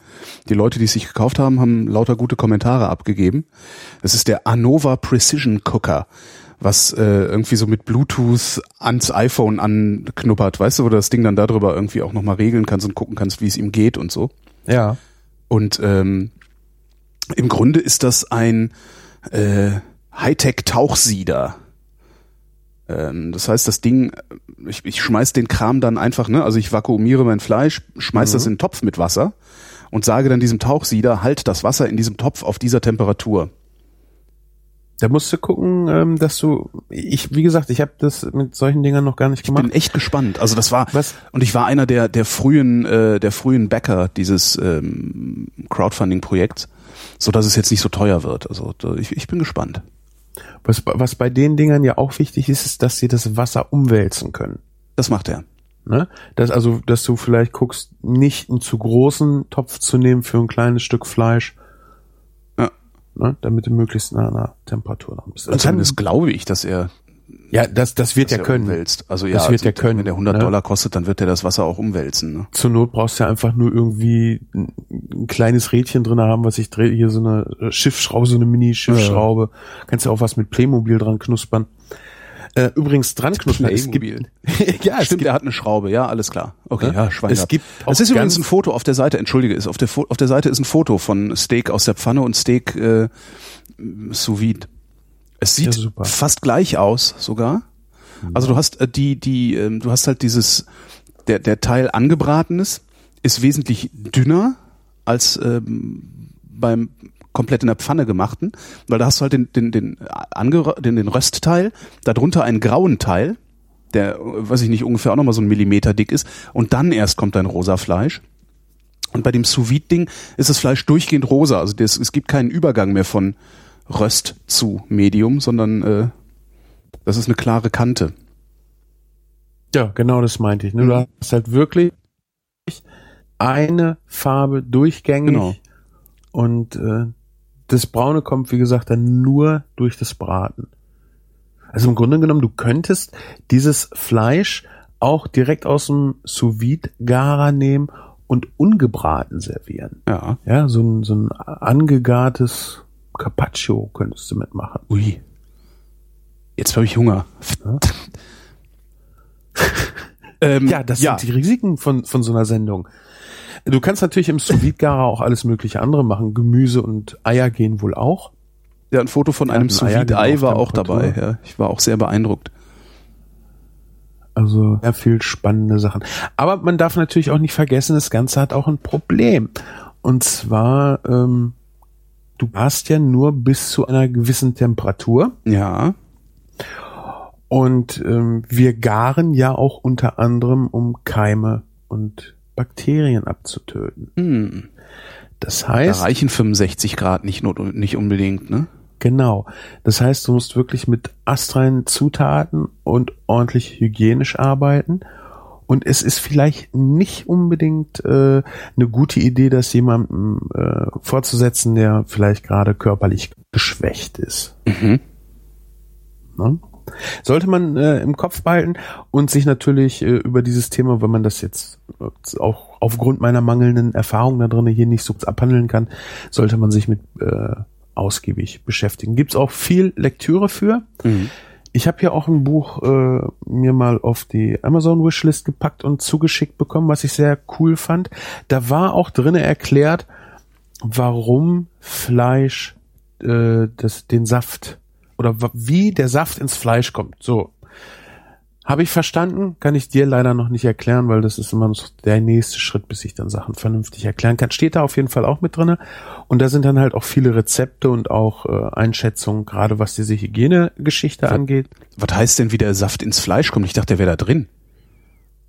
die Leute, die es sich gekauft haben, haben lauter gute Kommentare abgegeben. Das ist der Anova Precision Cooker, was äh, irgendwie so mit Bluetooth ans iPhone anknuppert, weißt du, wo du das Ding dann darüber irgendwie auch nochmal regeln kannst und gucken kannst, wie es ihm geht und so. Ja. Und ähm, im Grunde ist das ein äh, Hightech-Tauchsieder. Ähm, das heißt, das Ding, äh, ich, ich schmeiß den Kram dann einfach, ne, also ich vakuumiere mein Fleisch, schmeiß das in einen Topf mit Wasser und sage dann diesem Tauchsieder, halt das Wasser in diesem Topf auf dieser Temperatur. Da musst du gucken, ähm, dass du, ich, wie gesagt, ich habe das mit solchen Dingern noch gar nicht Ich gemacht. bin echt gespannt. Also das war Was? und ich war einer der der frühen äh, der frühen Backer dieses ähm, Crowdfunding-Projekts, so dass es jetzt nicht so teuer wird. Also ich, ich bin gespannt. Was, was bei den Dingern ja auch wichtig ist, ist, dass sie das Wasser umwälzen können. Das macht er. Ne? Das also, dass du vielleicht guckst, nicht einen zu großen Topf zu nehmen für ein kleines Stück Fleisch, Ja. ne? damit du möglichst an der Temperatur noch bist. Und zumindest glaube ich, dass er ja, das, das wird ja er können. umwälzt. Also Das ja, wird ja also, können, Wenn der 100 ne? Dollar kostet, dann wird er das Wasser auch umwälzen. Ne? Zur Not brauchst du ja einfach nur irgendwie ein, ein kleines Rädchen drin haben, was ich drehe, hier so eine äh, Schiffsschraube, so eine Mini-Schiffsschraube. Kannst ja auch was mit Playmobil dran knuspern. Äh, übrigens dran knuspern. Es gibt, ja, es Stimmt, gibt, er hat eine Schraube, ja, alles klar. Okay, Ja. ja, Es gibt Es ist übrigens ein Foto auf der Seite, entschuldige, ist auf der, auf der Seite ist ein Foto von Steak aus der Pfanne und Steak äh, sous vide. Es sieht Ja, fast gleich aus sogar. Also du hast äh, die, die, ähm, du hast halt dieses, der, der Teil angebratenes ist wesentlich dünner als ähm, beim komplett in der Pfanne gemachten, weil da hast du halt den, den, den, ange, den, den Röstteil, darunter einen grauen Teil, der, äh, weiß ich nicht, ungefähr auch nochmal so ein Millimeter dick ist, und dann erst kommt dein rosa Fleisch. Und bei dem sous ding ist das Fleisch durchgehend rosa, also das, es gibt keinen Übergang mehr von Röst zu Medium, sondern äh, das ist eine klare Kante. ja, genau das meinte ich. Ne? Du Mhm. hast halt wirklich eine Farbe durchgängig Genau. und äh, das Braune kommt, wie gesagt, dann nur durch das Braten. Also im Grunde genommen, du könntest dieses Fleisch auch direkt aus dem sous garer nehmen und ungebraten servieren. Ja. Ja, so ein, so ein angegartes Carpaccio könntest du mitmachen. Ui. Jetzt habe ich Hunger. ähm, Ja, das sind die Risiken von, von so einer Sendung. Du kannst natürlich im sous garer auch alles mögliche andere machen. Gemüse und Eier gehen wohl auch. Ja, ein Foto von Ja, einem ein sous ei war auch dabei. Ja, ich war auch sehr beeindruckt. Also sehr viel spannende Sachen. Aber man darf natürlich auch nicht vergessen, das Ganze hat auch ein Problem. Und zwar, ähm, du hast ja nur bis zu einer gewissen Temperatur. Ja. Und ähm, wir garen ja auch unter anderem, um Keime und Bakterien abzutöten. Hm. Das Da heißt, reichen 65 Grad nicht, not, nicht unbedingt, ne? genau. Das heißt, du musst wirklich mit astreinen Zutaten und ordentlich hygienisch arbeiten. Und es ist vielleicht nicht unbedingt äh, eine gute Idee, das jemandem äh, vorzusetzen, der vielleicht gerade körperlich geschwächt ist. Mhm. Ne? Sollte man äh, im Kopf behalten und sich natürlich äh, über dieses Thema, wenn man das jetzt äh, auch aufgrund meiner mangelnden Erfahrung da drin hier nicht so abhandeln kann, sollte man sich mit äh, ausgiebig beschäftigen. Gibt's auch viel Lektüre für. Mhm. Ich habe hier auch ein Buch äh, mir mal auf die Amazon Wishlist gepackt und zugeschickt bekommen, was ich sehr cool fand. Da war auch drinne erklärt, warum Fleisch äh, das, den Saft oder wie der Saft ins Fleisch kommt. So. Habe ich verstanden, kann ich dir leider noch nicht erklären, weil das ist immer noch der nächste Schritt, bis ich dann Sachen vernünftig erklären kann. Steht da auf jeden Fall auch mit drinne Und da sind dann halt auch viele Rezepte und auch äh, Einschätzungen, gerade was diese Hygienegeschichte angeht. Was heißt denn, wie der Saft ins Fleisch kommt? Ich dachte, der wäre da drin.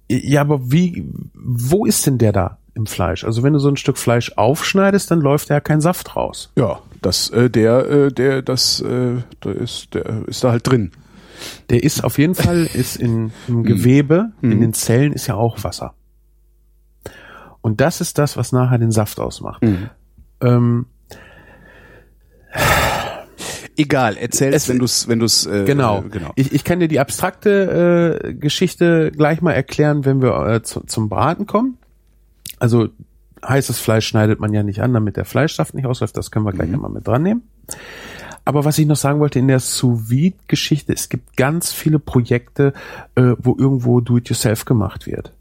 Ja, aber wie, wo ist denn der da im Fleisch? Also wenn du so ein Stück Fleisch aufschneidest, dann läuft da ja kein Saft raus. Ja, das, äh, der, äh, der, das, äh, der ist, der ist da halt drin. Der ist auf jeden Fall, ist in, im Gewebe, in den Zellen ist ja auch Wasser. Und das ist das, was nachher den Saft ausmacht. Ähm, Egal, erzähl es, wenn du es, wenn du es, äh, genau. äh, genau. Ich, ich kann dir die abstrakte äh, Geschichte gleich mal erklären, wenn wir äh, zu, zum Braten kommen. Also heißes Fleisch schneidet man ja nicht an, damit der Fleischsaft nicht ausläuft. Das können wir gleich einmal mit dran nehmen. Aber was ich noch sagen wollte in der sous geschichte es gibt ganz viele Projekte, äh, wo irgendwo Do-it-yourself gemacht wird.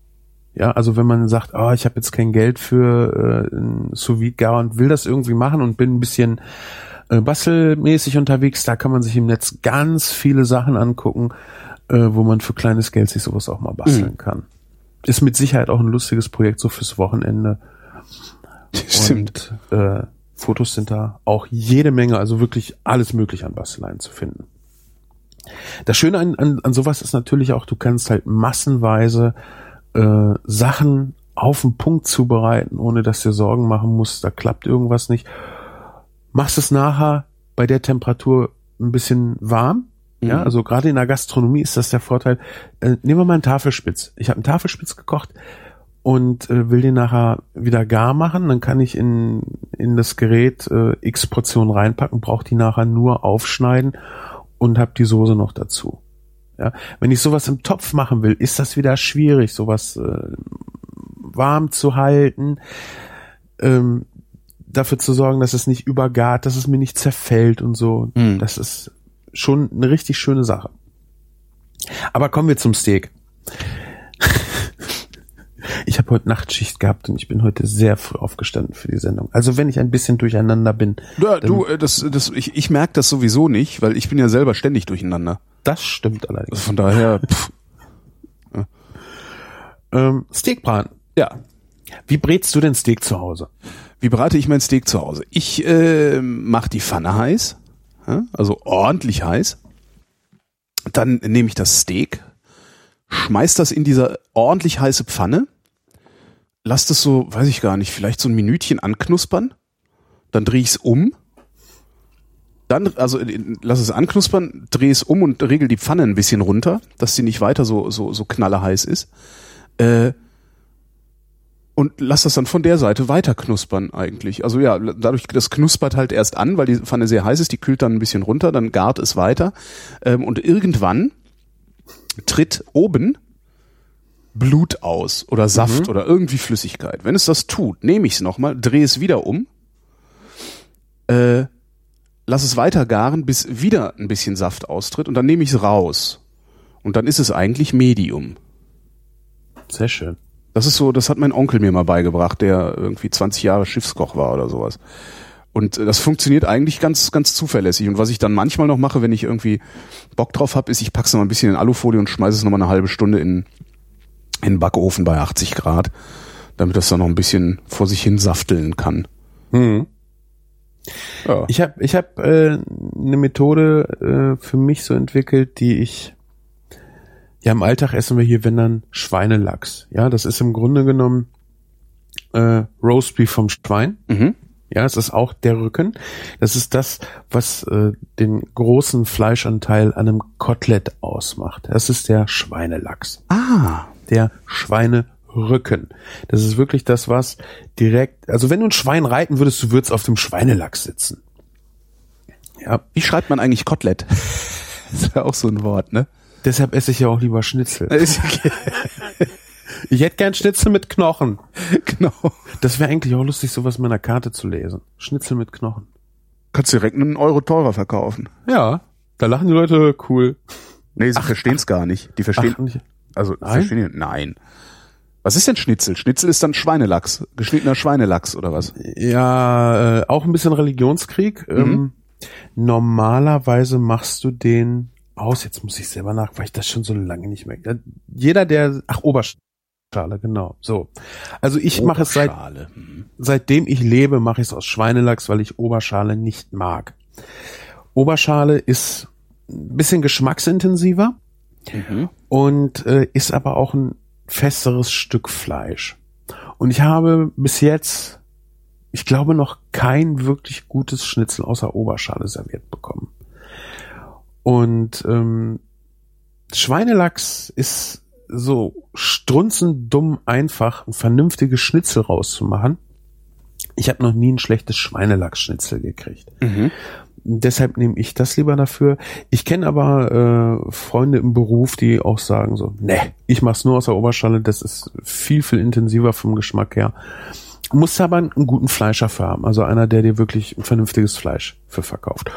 Ja, also wenn man sagt, oh, ich habe jetzt kein Geld für äh, ein sous gar und will das irgendwie machen und bin ein bisschen äh, bastelmäßig unterwegs, da kann man sich im Netz ganz viele Sachen angucken, äh, wo man für kleines Geld sich sowas auch mal basteln kann. Ist mit Sicherheit auch ein lustiges Projekt so fürs Wochenende. Stimmt. Und äh, Fotos sind da auch jede Menge, also wirklich alles mögliche an Basteleien zu finden. Das Schöne an, an, an sowas ist natürlich auch, du kannst halt massenweise äh, Sachen auf den Punkt zubereiten, ohne dass du dir Sorgen machen musst, da klappt irgendwas nicht. Machst es nachher bei der Temperatur ein bisschen warm, Ja, also gerade in der Gastronomie ist das der Vorteil. Äh, nehmen wir mal einen Tafelspitz. Ich habe einen Tafelspitz gekocht und äh, will den nachher wieder gar machen. Dann kann ich in, in das Gerät äh, x Portionen reinpacken, brauche die nachher nur aufschneiden und habe die Soße noch dazu. Ja, wenn ich sowas im Topf machen will, ist das wieder schwierig, sowas äh, warm zu halten, ähm, dafür zu sorgen, dass es nicht übergart, dass es mir nicht zerfällt und so. Mhm. Das ist schon eine richtig schöne Sache. Aber kommen wir zum Steak. Ich habe heute Nachtschicht gehabt und ich bin heute sehr früh aufgestanden für die Sendung. Also wenn ich ein bisschen durcheinander bin, Ja, du, äh, das, das, ich, ich merke das sowieso nicht, weil ich bin ja selber ständig durcheinander. das stimmt allerdings. Also von daher, pff, Ähm, Steakbraten. ja. Wie brätst du den Steak zu Hause? Wie berate ich mein Steak zu Hause? Ich äh, mache die Pfanne heiß, also ordentlich heiß. Dann nehme ich das Steak, schmeiß das in diese ordentlich heiße Pfanne, lass das so, weiß ich gar nicht, vielleicht so ein Minütchen anknuspern. Dann drehe ich es um. Dann, also äh, lass es anknuspern, drehe es um und regel die Pfanne ein bisschen runter, dass sie nicht weiter so, so, so knallerheiß ist. Äh, und lass das dann von der Seite weiter knuspern eigentlich. Also ja, dadurch, das knuspert halt erst an, weil die Pfanne sehr heiß ist, die kühlt dann ein bisschen runter, dann gart es weiter. Ähm, und irgendwann tritt oben Blut aus oder Saft oder irgendwie Flüssigkeit. Wenn es das tut, nehme ich es nochmal, drehe es wieder um, äh, lass es weiter garen, bis wieder ein bisschen Saft austritt und dann nehme ich es raus. Und dann ist es eigentlich Medium. Sehr schön. Das ist so, das hat mein Onkel mir mal beigebracht, der irgendwie 20 Jahre Schiffskoch war oder sowas. Und äh, das funktioniert eigentlich ganz, ganz zuverlässig. Und was ich dann manchmal noch mache, wenn ich irgendwie Bock drauf habe, ist, ich pack's noch mal ein bisschen in Alufolie und schmeiße es noch mal eine halbe Stunde in, in den Backofen bei 80 Grad, damit das dann noch ein bisschen vor sich hin safteln kann. Mhm. Ja. Ich habe ich hab, äh, eine Methode äh, für mich so entwickelt, die ich ja im Alltag essen wir hier, wenn dann Schweinelachs. Ja, das ist im Grunde genommen äh, Roastbeef vom Schwein. Mhm. Ja, es ist auch der Rücken. Das ist das, was äh, den großen Fleischanteil an einem Kotelett ausmacht. Das ist der Schweinelachs. Ah, Der Schweinerücken. Das ist wirklich das, was direkt, also wenn du ein Schwein reiten würdest, du würdest auf dem Schweinelachs sitzen. Ja, wie schreibt man eigentlich Kotelett? Das ist ja auch so ein Wort, ne? deshalb esse ich ja auch lieber Schnitzel. Ich hätte gern Schnitzel mit Knochen. genau. Das wäre eigentlich auch lustig, sowas in meiner Karte zu lesen. Schnitzel mit Knochen. Kannst direkt einen Euro teurer verkaufen. Ja, da lachen die Leute cool. Nee, sie verstehen es gar nicht. Die verstehen, Ach, nicht. Also Nein? nein. Was ist denn Schnitzel? Schnitzel ist dann Schweinelachs, geschnittener Schweinelachs oder was? Ja, äh, auch ein bisschen Religionskrieg. Ähm, normalerweise machst du den aus, jetzt muss ich selber nach, weil ich das schon so lange nicht mehr. Ja, Jeder, der, ach, Oberschale, genau. So. Also ich mache es seit. Mhm. seitdem ich lebe, mache ich es aus Schweinelachs, weil ich Oberschale nicht mag. Oberschale ist ein bisschen geschmacksintensiver Mhm. Und äh, ist aber auch ein festeres Stück Fleisch. Und ich habe bis jetzt, ich glaube, noch kein wirklich gutes Schnitzel außer Oberschale serviert bekommen. Und ähm, Schweinelachs ist so strunzend dumm einfach, ein vernünftiges Schnitzel rauszumachen. Ich habe noch nie ein schlechtes Schweinelachsschnitzel gekriegt. Mhm. Deshalb nehme ich das lieber dafür. Ich kenne aber äh, Freunde im Beruf, die auch sagen so, ne, ich mach's nur aus der Oberschale, das ist viel, viel intensiver vom Geschmack her. Muss aber einen guten Fleischer für haben, also einer, der dir wirklich ein vernünftiges Fleisch für verkauft.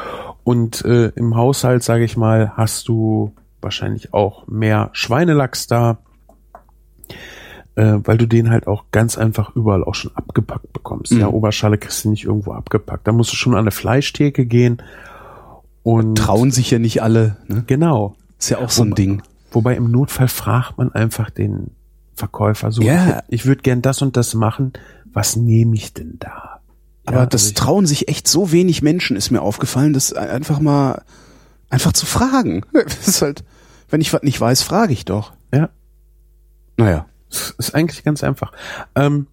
Und äh, im Haushalt, sage ich mal, hast du wahrscheinlich auch mehr Schweinelachs da, äh, weil du den halt auch ganz einfach überall auch schon abgepackt bekommst. Mhm. Ja, Oberschale kriegst du nicht irgendwo abgepackt. Da musst du schon an eine Fleischtheke gehen und Trauen sich ja nicht alle. Ne? genau. Ist ja auch so ein Wobei- Ding. Wobei im Notfall fragt man einfach den Verkäufer so, Ja. ich, ich würde gern das und das machen, was nehme ich denn da? Aber Ja, das also trauen sich echt so wenig Menschen, ist mir aufgefallen, das einfach mal einfach zu fragen. Das ist halt, wenn ich was nicht weiß, frage ich doch. Ja. Naja. Ist eigentlich ganz einfach. Ähm,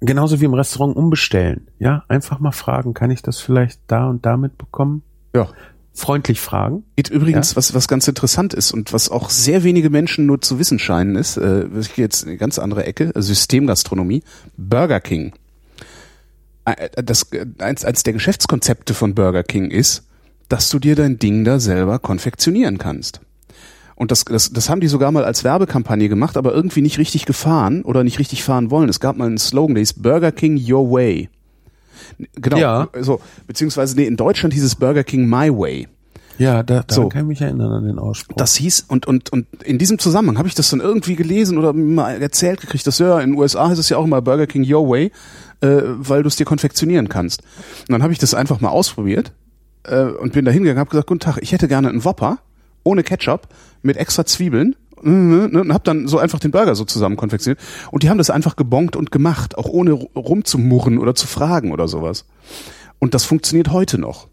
genauso wie im Restaurant umbestellen. Ja, einfach mal fragen, kann ich das vielleicht da und damit bekommen? Ja. freundlich fragen. Geht übrigens, was, was ganz interessant ist und was auch sehr wenige Menschen nur zu wissen scheinen, ist, äh, ich gehe jetzt in eine ganz andere Ecke, Systemgastronomie, Burger King. Äh, Das, eins, eins der Geschäftskonzepte von Burger King ist, dass du dir dein Ding da selber konfektionieren kannst. Und das, das, das haben die sogar mal als Werbekampagne gemacht, aber irgendwie nicht richtig gefahren oder nicht richtig fahren wollen. Es gab mal einen Slogan, der hieß Burger King Your Way. Genau. Ja. So, beziehungsweise nee, in Deutschland hieß es Burger King My Way. Ja, da, da So. kann ich mich erinnern an den Ausspruch. Das hieß, und, und, und in diesem Zusammenhang habe ich das dann irgendwie gelesen oder mal erzählt gekriegt, dass ja, in den USA heißt es ja auch immer Burger King Your Way, äh, weil du es dir konfektionieren kannst. Und dann habe ich das einfach mal ausprobiert äh, und bin da hingegangen, habe gesagt, guten Tag, ich hätte gerne einen Whopper ohne Ketchup mit extra Zwiebeln äh, ne, und habe dann so einfach den Burger so zusammen konfektioniert. Und die haben das einfach gebongt und gemacht, auch ohne ru- rumzumurren oder zu fragen oder sowas. Und das funktioniert heute noch.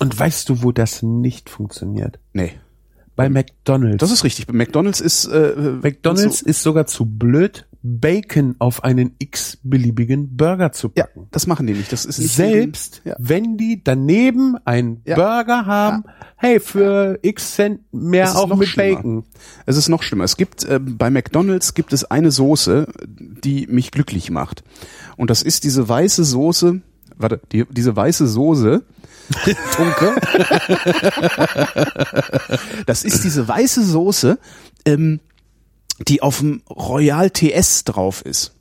Und weißt du, wo das nicht funktioniert? Nee. Bei McDonald's. Das ist richtig. McDonalds ist äh, McDonald's ist sogar zu blöd, Bacon auf einen x-beliebigen Burger zu Ja, packen. das machen die nicht. Das ist nicht Selbst Ja. wenn die daneben einen Ja. Burger haben, hey, für x Cent mehr auch mit schlimmer. Bacon. Es ist noch schlimmer. Es gibt äh, bei McDonald's gibt es eine Soße, die mich glücklich macht. Und das ist diese weiße Soße. Warte, die, diese weiße Soße. Tunke. das ist diese weiße Soße, ähm, die auf dem Royal TS drauf ist.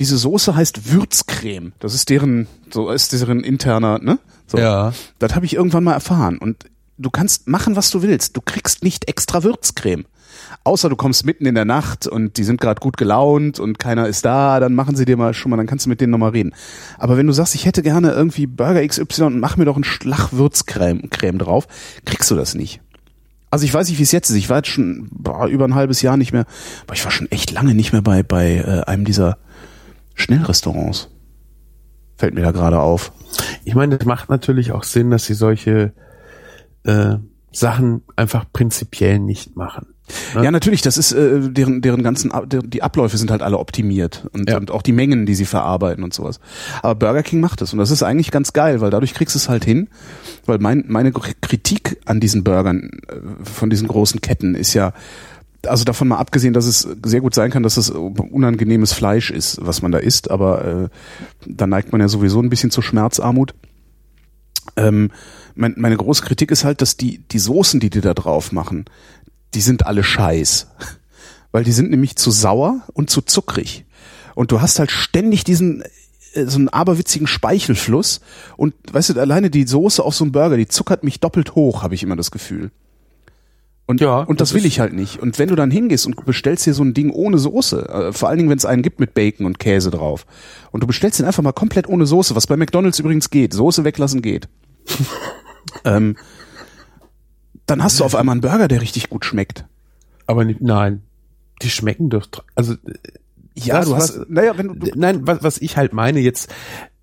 Diese Soße heißt Würzcreme. Das ist deren, so ist deren interner, ne? So. Ja. Das habe ich irgendwann mal erfahren. Und du kannst machen, was du willst. Du kriegst nicht extra Würzcreme. Außer du kommst mitten in der Nacht und die sind gerade gut gelaunt und keiner ist da, dann machen sie dir mal schon mal, dann kannst du mit denen nochmal reden. Aber wenn du sagst, ich hätte gerne irgendwie Burger XY und mach mir doch einen Schlag Würzcreme Creme drauf, kriegst du das nicht. Also ich weiß nicht, wie es jetzt ist. Ich war jetzt schon boah, über ein halbes Jahr nicht mehr, aber ich war schon echt lange nicht mehr bei, bei äh, einem dieser Schnellrestaurants. Fällt mir da gerade auf. Ich meine, das macht natürlich auch Sinn, dass sie solche äh, Sachen einfach prinzipiell nicht machen. Ne? Ja, natürlich, das ist äh, deren deren ganzen die Abläufe sind halt alle optimiert und, Ja. und auch die Mengen, die sie verarbeiten und sowas. Aber Burger King macht das und das ist eigentlich ganz geil, weil dadurch kriegst du es halt hin, weil mein meine Kritik an diesen Burgern äh, von diesen großen Ketten ist ja also davon mal abgesehen, dass es sehr gut sein kann, dass es unangenehmes Fleisch ist, was man da isst, aber äh, da neigt man ja sowieso ein bisschen zur Schmerzarmut. Ähm, mein, meine große Kritik ist halt, dass die, die Soßen, die die da drauf machen, die sind alle scheiß. Weil die sind nämlich zu sauer und zu zuckrig. Und du hast halt ständig diesen, äh, so einen aberwitzigen Speichelfluss. Und weißt du, alleine die Soße auf so einem Burger, die zuckert mich doppelt hoch, habe ich immer das Gefühl. Und, Ja, und das, das will ich halt nicht. Und wenn du dann hingehst und bestellst dir so ein Ding ohne Soße, äh, vor allen Dingen, wenn es einen gibt mit Bacon und Käse drauf, und du bestellst den einfach mal komplett ohne Soße, was bei McDonalds übrigens geht, Soße weglassen geht, ähm, dann hast du auf einmal einen Burger, der richtig gut schmeckt. Aber nicht, nein, die schmecken doch. Also Ja, Was- du hast, was- naja, wenn du, du nein, was, was ich halt meine jetzt,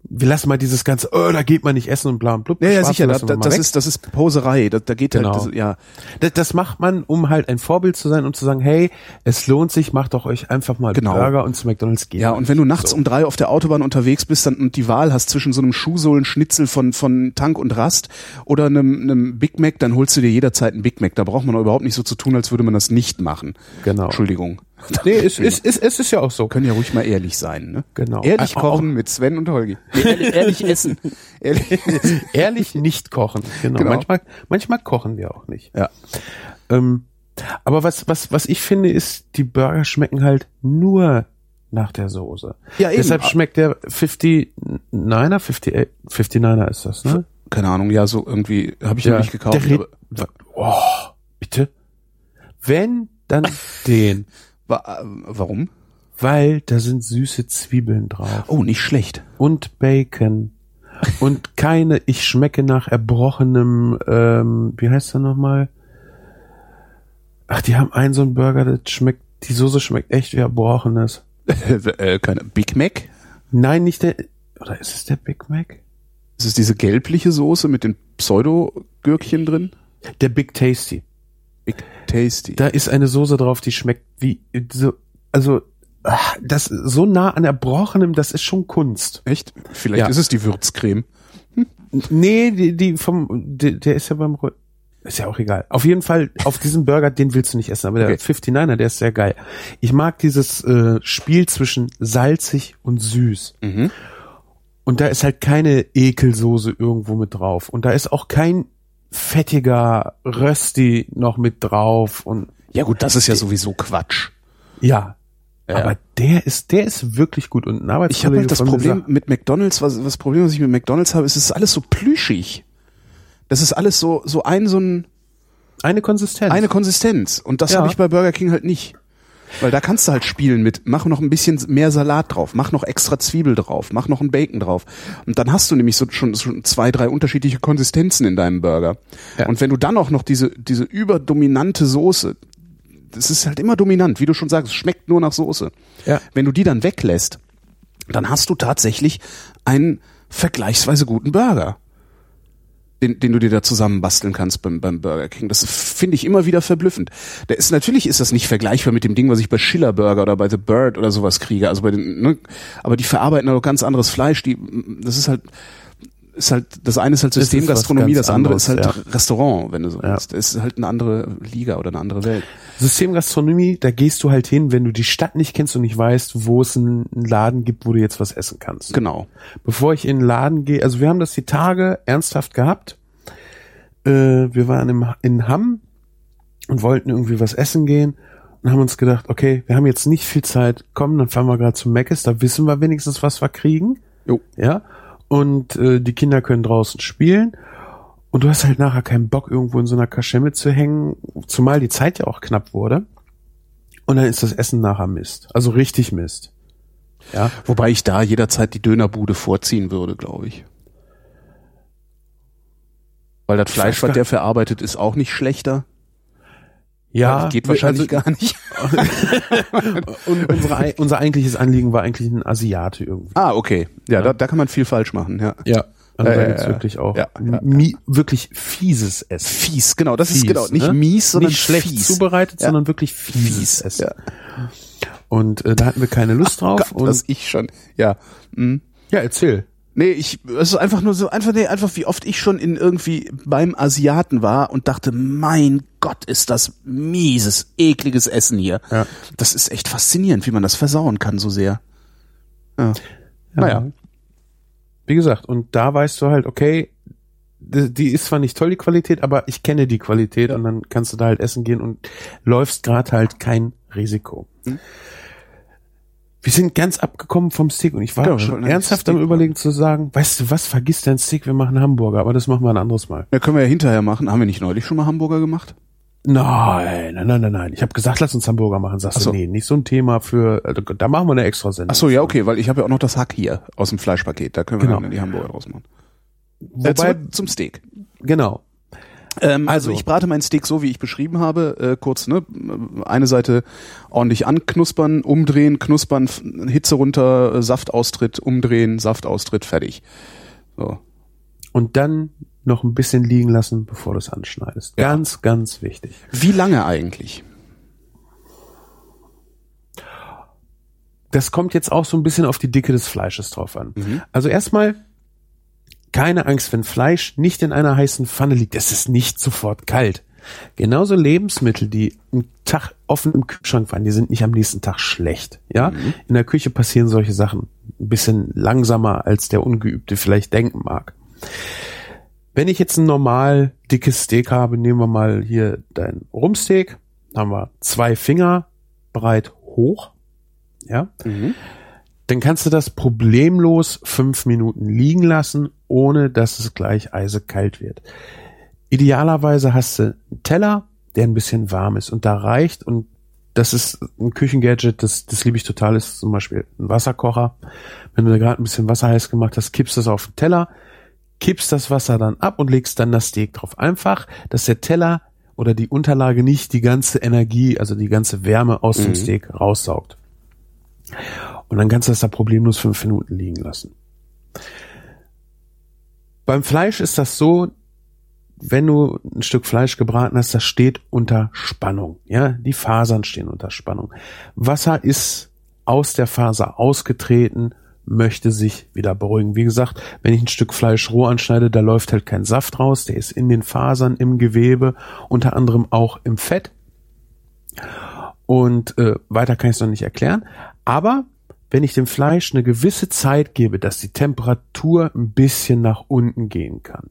wir lassen mal dieses ganze, oh, da geht man nicht essen und bla und blub. ja, ja, sicher, mal das weg. ist, das ist Poserei, da, da geht Genau. halt, das, ja, Das, das macht man, um halt ein Vorbild zu sein und zu sagen, hey, es lohnt sich, macht doch euch einfach mal Genau. Burger und zu McDonalds gehen. Ja, und wenn du nachts So. um drei auf der Autobahn unterwegs bist dann, und die Wahl hast zwischen so einem Schuhsohlenschnitzel von, von Tank und Rast oder einem, einem Big Mac, dann holst du dir jederzeit einen Big Mac. Da braucht man überhaupt nicht so zu tun, als würde man das nicht machen. Genau. Entschuldigung. Nee, es ist, ist, es ist ja auch so. Können ja ruhig mal ehrlich sein, ne? Genau. Ehrlich Auch- kochen mit Sven und Holgi. Nee, ehrlich, ehrlich essen. Ehrlich. Ehrlich nicht kochen. Genau. Genau. Manchmal, manchmal kochen wir auch nicht. Ja. Ähm, aber was, was, was ich finde, ist, die Burger schmecken halt nur nach der Soße. Ja, eben. Deshalb schmeckt der 59er, 58, 59er ist das, ne? Keine Ahnung, ja, so irgendwie habe ich noch nicht gekauft. Der Red, oh, bitte? Wenn, dann den. Wa- äh, warum? Weil da sind süße Zwiebeln drauf. Oh, nicht schlecht. Und Bacon. Und keine, ich schmecke nach erbrochenem, ähm, wie heißt der nochmal? Ach, die haben einen so einen Burger, das schmeckt, die Soße schmeckt echt wie erbrochenes. äh, keine Big Mac? Nein, nicht der, oder ist es der Big Mac? Ist es diese gelbliche Soße mit den Pseudo-Gürkchen drin? Der Big Tasty. Big Tasty. Da ist eine Soße drauf, die schmeckt wie, so, also, ah, das so nah an erbrochenem, das ist schon Kunst. Echt? Vielleicht Ja. ist es die Würzcreme. Nee, die, die vom, der, der ist ja beim, ist ja auch egal. Auf jeden Fall, auf diesem Burger, den willst du nicht essen, aber der Okay. 59er, der ist sehr geil. Ich mag dieses äh, Spiel zwischen salzig und süß. Mhm. Und da ist halt keine Ekelsoße irgendwo mit drauf. Und da ist auch kein fettiger Rösti noch mit drauf und Ja gut, das ist ja sowieso Quatsch. ja. Ja. Aber der ist, der ist wirklich gut. Und ein Ich habe Arbeitskollege halt das Problem sagt- mit McDonalds, was, was Problem, was ich mit McDonalds habe, ist, es ist alles so plüschig. Das ist alles so, so ein, so ein, eine Konsistenz. eine Konsistenz. Und das Ja. habe ich bei Burger King halt nicht. Weil da kannst du halt spielen mit, mach noch ein bisschen mehr Salat drauf, mach noch extra Zwiebel drauf, mach noch ein Bacon drauf. Und dann hast du nämlich so schon, schon zwei, drei unterschiedliche Konsistenzen in deinem Burger. Ja. Und wenn du dann auch noch diese, diese überdominante Soße, das ist halt immer dominant, wie du schon sagst, es schmeckt nur nach Soße. Ja. Wenn du die dann weglässt, dann hast du tatsächlich einen vergleichsweise guten Burger. Den, den du dir da zusammenbasteln kannst beim, beim Burger King. Das finde ich immer wieder verblüffend. Der ist, natürlich ist das nicht vergleichbar mit dem Ding, was ich bei Schiller Burger oder bei The Bird oder sowas kriege. Also bei den, ne, aber die verarbeiten halt auch ganz anderes Fleisch. Die, das ist halt, ist halt, das eine ist halt Systemgastronomie, das andere ist halt anderes, Restaurant, wenn du so Ja. willst. Das ist halt eine andere Liga oder eine andere Welt. Systemgastronomie, da gehst du halt hin, wenn du die Stadt nicht kennst und nicht weißt, wo es einen einen Laden gibt, wo du jetzt was essen kannst. Genau. Bevor ich in den Laden gehe, also wir haben das die Tage ernsthaft gehabt. Äh, wir waren im, in Hamm und wollten irgendwie was essen gehen und haben uns gedacht, okay, wir haben jetzt nicht viel Zeit, komm, dann fahren wir gerade zum Meckes, da wissen wir wenigstens, was wir kriegen. Jo. Ja. Und äh, die Kinder können draußen spielen. Und du hast halt nachher keinen Bock, irgendwo in so einer Kaschemme zu hängen, zumal die Zeit ja auch knapp wurde. Und dann ist das Essen nachher Mist. Also richtig Mist. Ja. Wobei ich da jederzeit die Dönerbude vorziehen würde, glaube ich. Weil das Fleisch, was der verarbeitet, ist auch nicht schlechter. Ja. Das geht wahrscheinlich also, gar nicht. Und unsere, unser eigentliches Anliegen war eigentlich ein Asiate irgendwie. Ah, okay. Ja, Da, da kann man viel falsch machen, ja. Ja. Also Ja, da ja, gibt's ja. wirklich auch Ja, ja, mi wirklich fieses Essen. Fies, genau. Das ist Fies, genau nicht ne? mies, sondern nicht schlecht fies. zubereitet, Ja. sondern wirklich fieses Fies. Essen. Ja. Und äh, da hatten wir keine Lust drauf. Gott, und das ich schon. Ja. Mhm. ja, erzähl. Nee, ich, es ist einfach nur so, einfach, nee, einfach wie oft ich schon in irgendwie beim Asiaten war und dachte, mein Gott, ist das mieses, ekliges Essen hier. Ja. Das ist echt faszinierend, wie man das versauen kann so sehr. Ja. Naja. Wie gesagt, und da weißt du halt, okay, die, die ist zwar nicht toll, die Qualität, aber ich kenne die Qualität und dann kannst du da halt essen gehen und läufst gerade halt kein Risiko. Hm. Wir sind ganz abgekommen vom Steak und ich war Genau, schon ernsthaft am überlegen zu sagen, weißt du was, vergiss dein Steak, wir machen Hamburger, aber das machen wir ein anderes Mal. Ja, können wir ja hinterher machen. Haben wir nicht neulich schon mal Hamburger gemacht? Nein, nein, nein, nein, nein. Ich habe gesagt, lass uns Hamburger machen. Sagst so. du, nee, nicht so ein Thema für, also, da machen wir eine extra Sendung. Ach so, ja, okay, weil ich habe ja auch noch das Hack hier aus dem Fleischpaket. Da können wir Genau. dann die Hamburger draus machen. Äh, Wobei, zurück zum Steak. genau. Ähm, also, Also- ich brate mein Steak so, wie ich beschrieben habe, äh, kurz, ne, eine Seite ordentlich anknuspern, umdrehen, knuspern, Hitze runter, äh, Saftaustritt, umdrehen, Saftaustritt, fertig. So. Und dann noch ein bisschen liegen lassen, bevor du es anschneidest. Ja. Ganz, ganz wichtig. Wie lange eigentlich? Das kommt jetzt auch so ein bisschen auf die Dicke des Fleisches drauf an. Mhm. Also erstmal keine Angst, wenn Fleisch nicht in einer heißen Pfanne liegt, es ist nicht sofort kalt. Genauso Lebensmittel, die einen Tag offen im Kühlschrank waren, die sind nicht am nächsten Tag schlecht. Ja, in der Küche passieren solche Sachen ein bisschen langsamer, als der Ungeübte vielleicht denken mag. Wenn ich jetzt ein normal dickes Steak habe, nehmen wir mal hier dein Rumsteak, haben wir zwei Finger breit hoch, ja, dann kannst du das problemlos fünf Minuten liegen lassen, ohne dass es gleich eisekalt wird. Idealerweise hast du einen Teller, der ein bisschen warm ist und da reicht und das ist ein Küchengadget, das, das liebe ich total, ist zum Beispiel ein Wasserkocher. Wenn du da gerade ein bisschen Wasser heiß gemacht hast, kippst das auf den Teller, kippst das Wasser dann ab und legst dann das Steak drauf. Einfach, dass der Teller oder die Unterlage nicht die ganze Energie, also die ganze Wärme aus dem Steak raussaugt. Und dann kannst du das da problemlos fünf Minuten liegen lassen. Beim Fleisch ist das so, wenn du ein Stück Fleisch gebraten hast, das steht unter Spannung. Ja, die Fasern stehen unter Spannung. Wasser ist aus der Faser ausgetreten, möchte sich wieder beruhigen. Wie gesagt, wenn ich ein Stück Fleisch roh anschneide, da läuft halt kein Saft raus, der ist in den Fasern, im Gewebe, unter anderem auch im Fett. Und äh, weiter kann ich es noch nicht erklären. Aber wenn ich dem Fleisch eine gewisse Zeit gebe, dass die Temperatur ein bisschen nach unten gehen kann,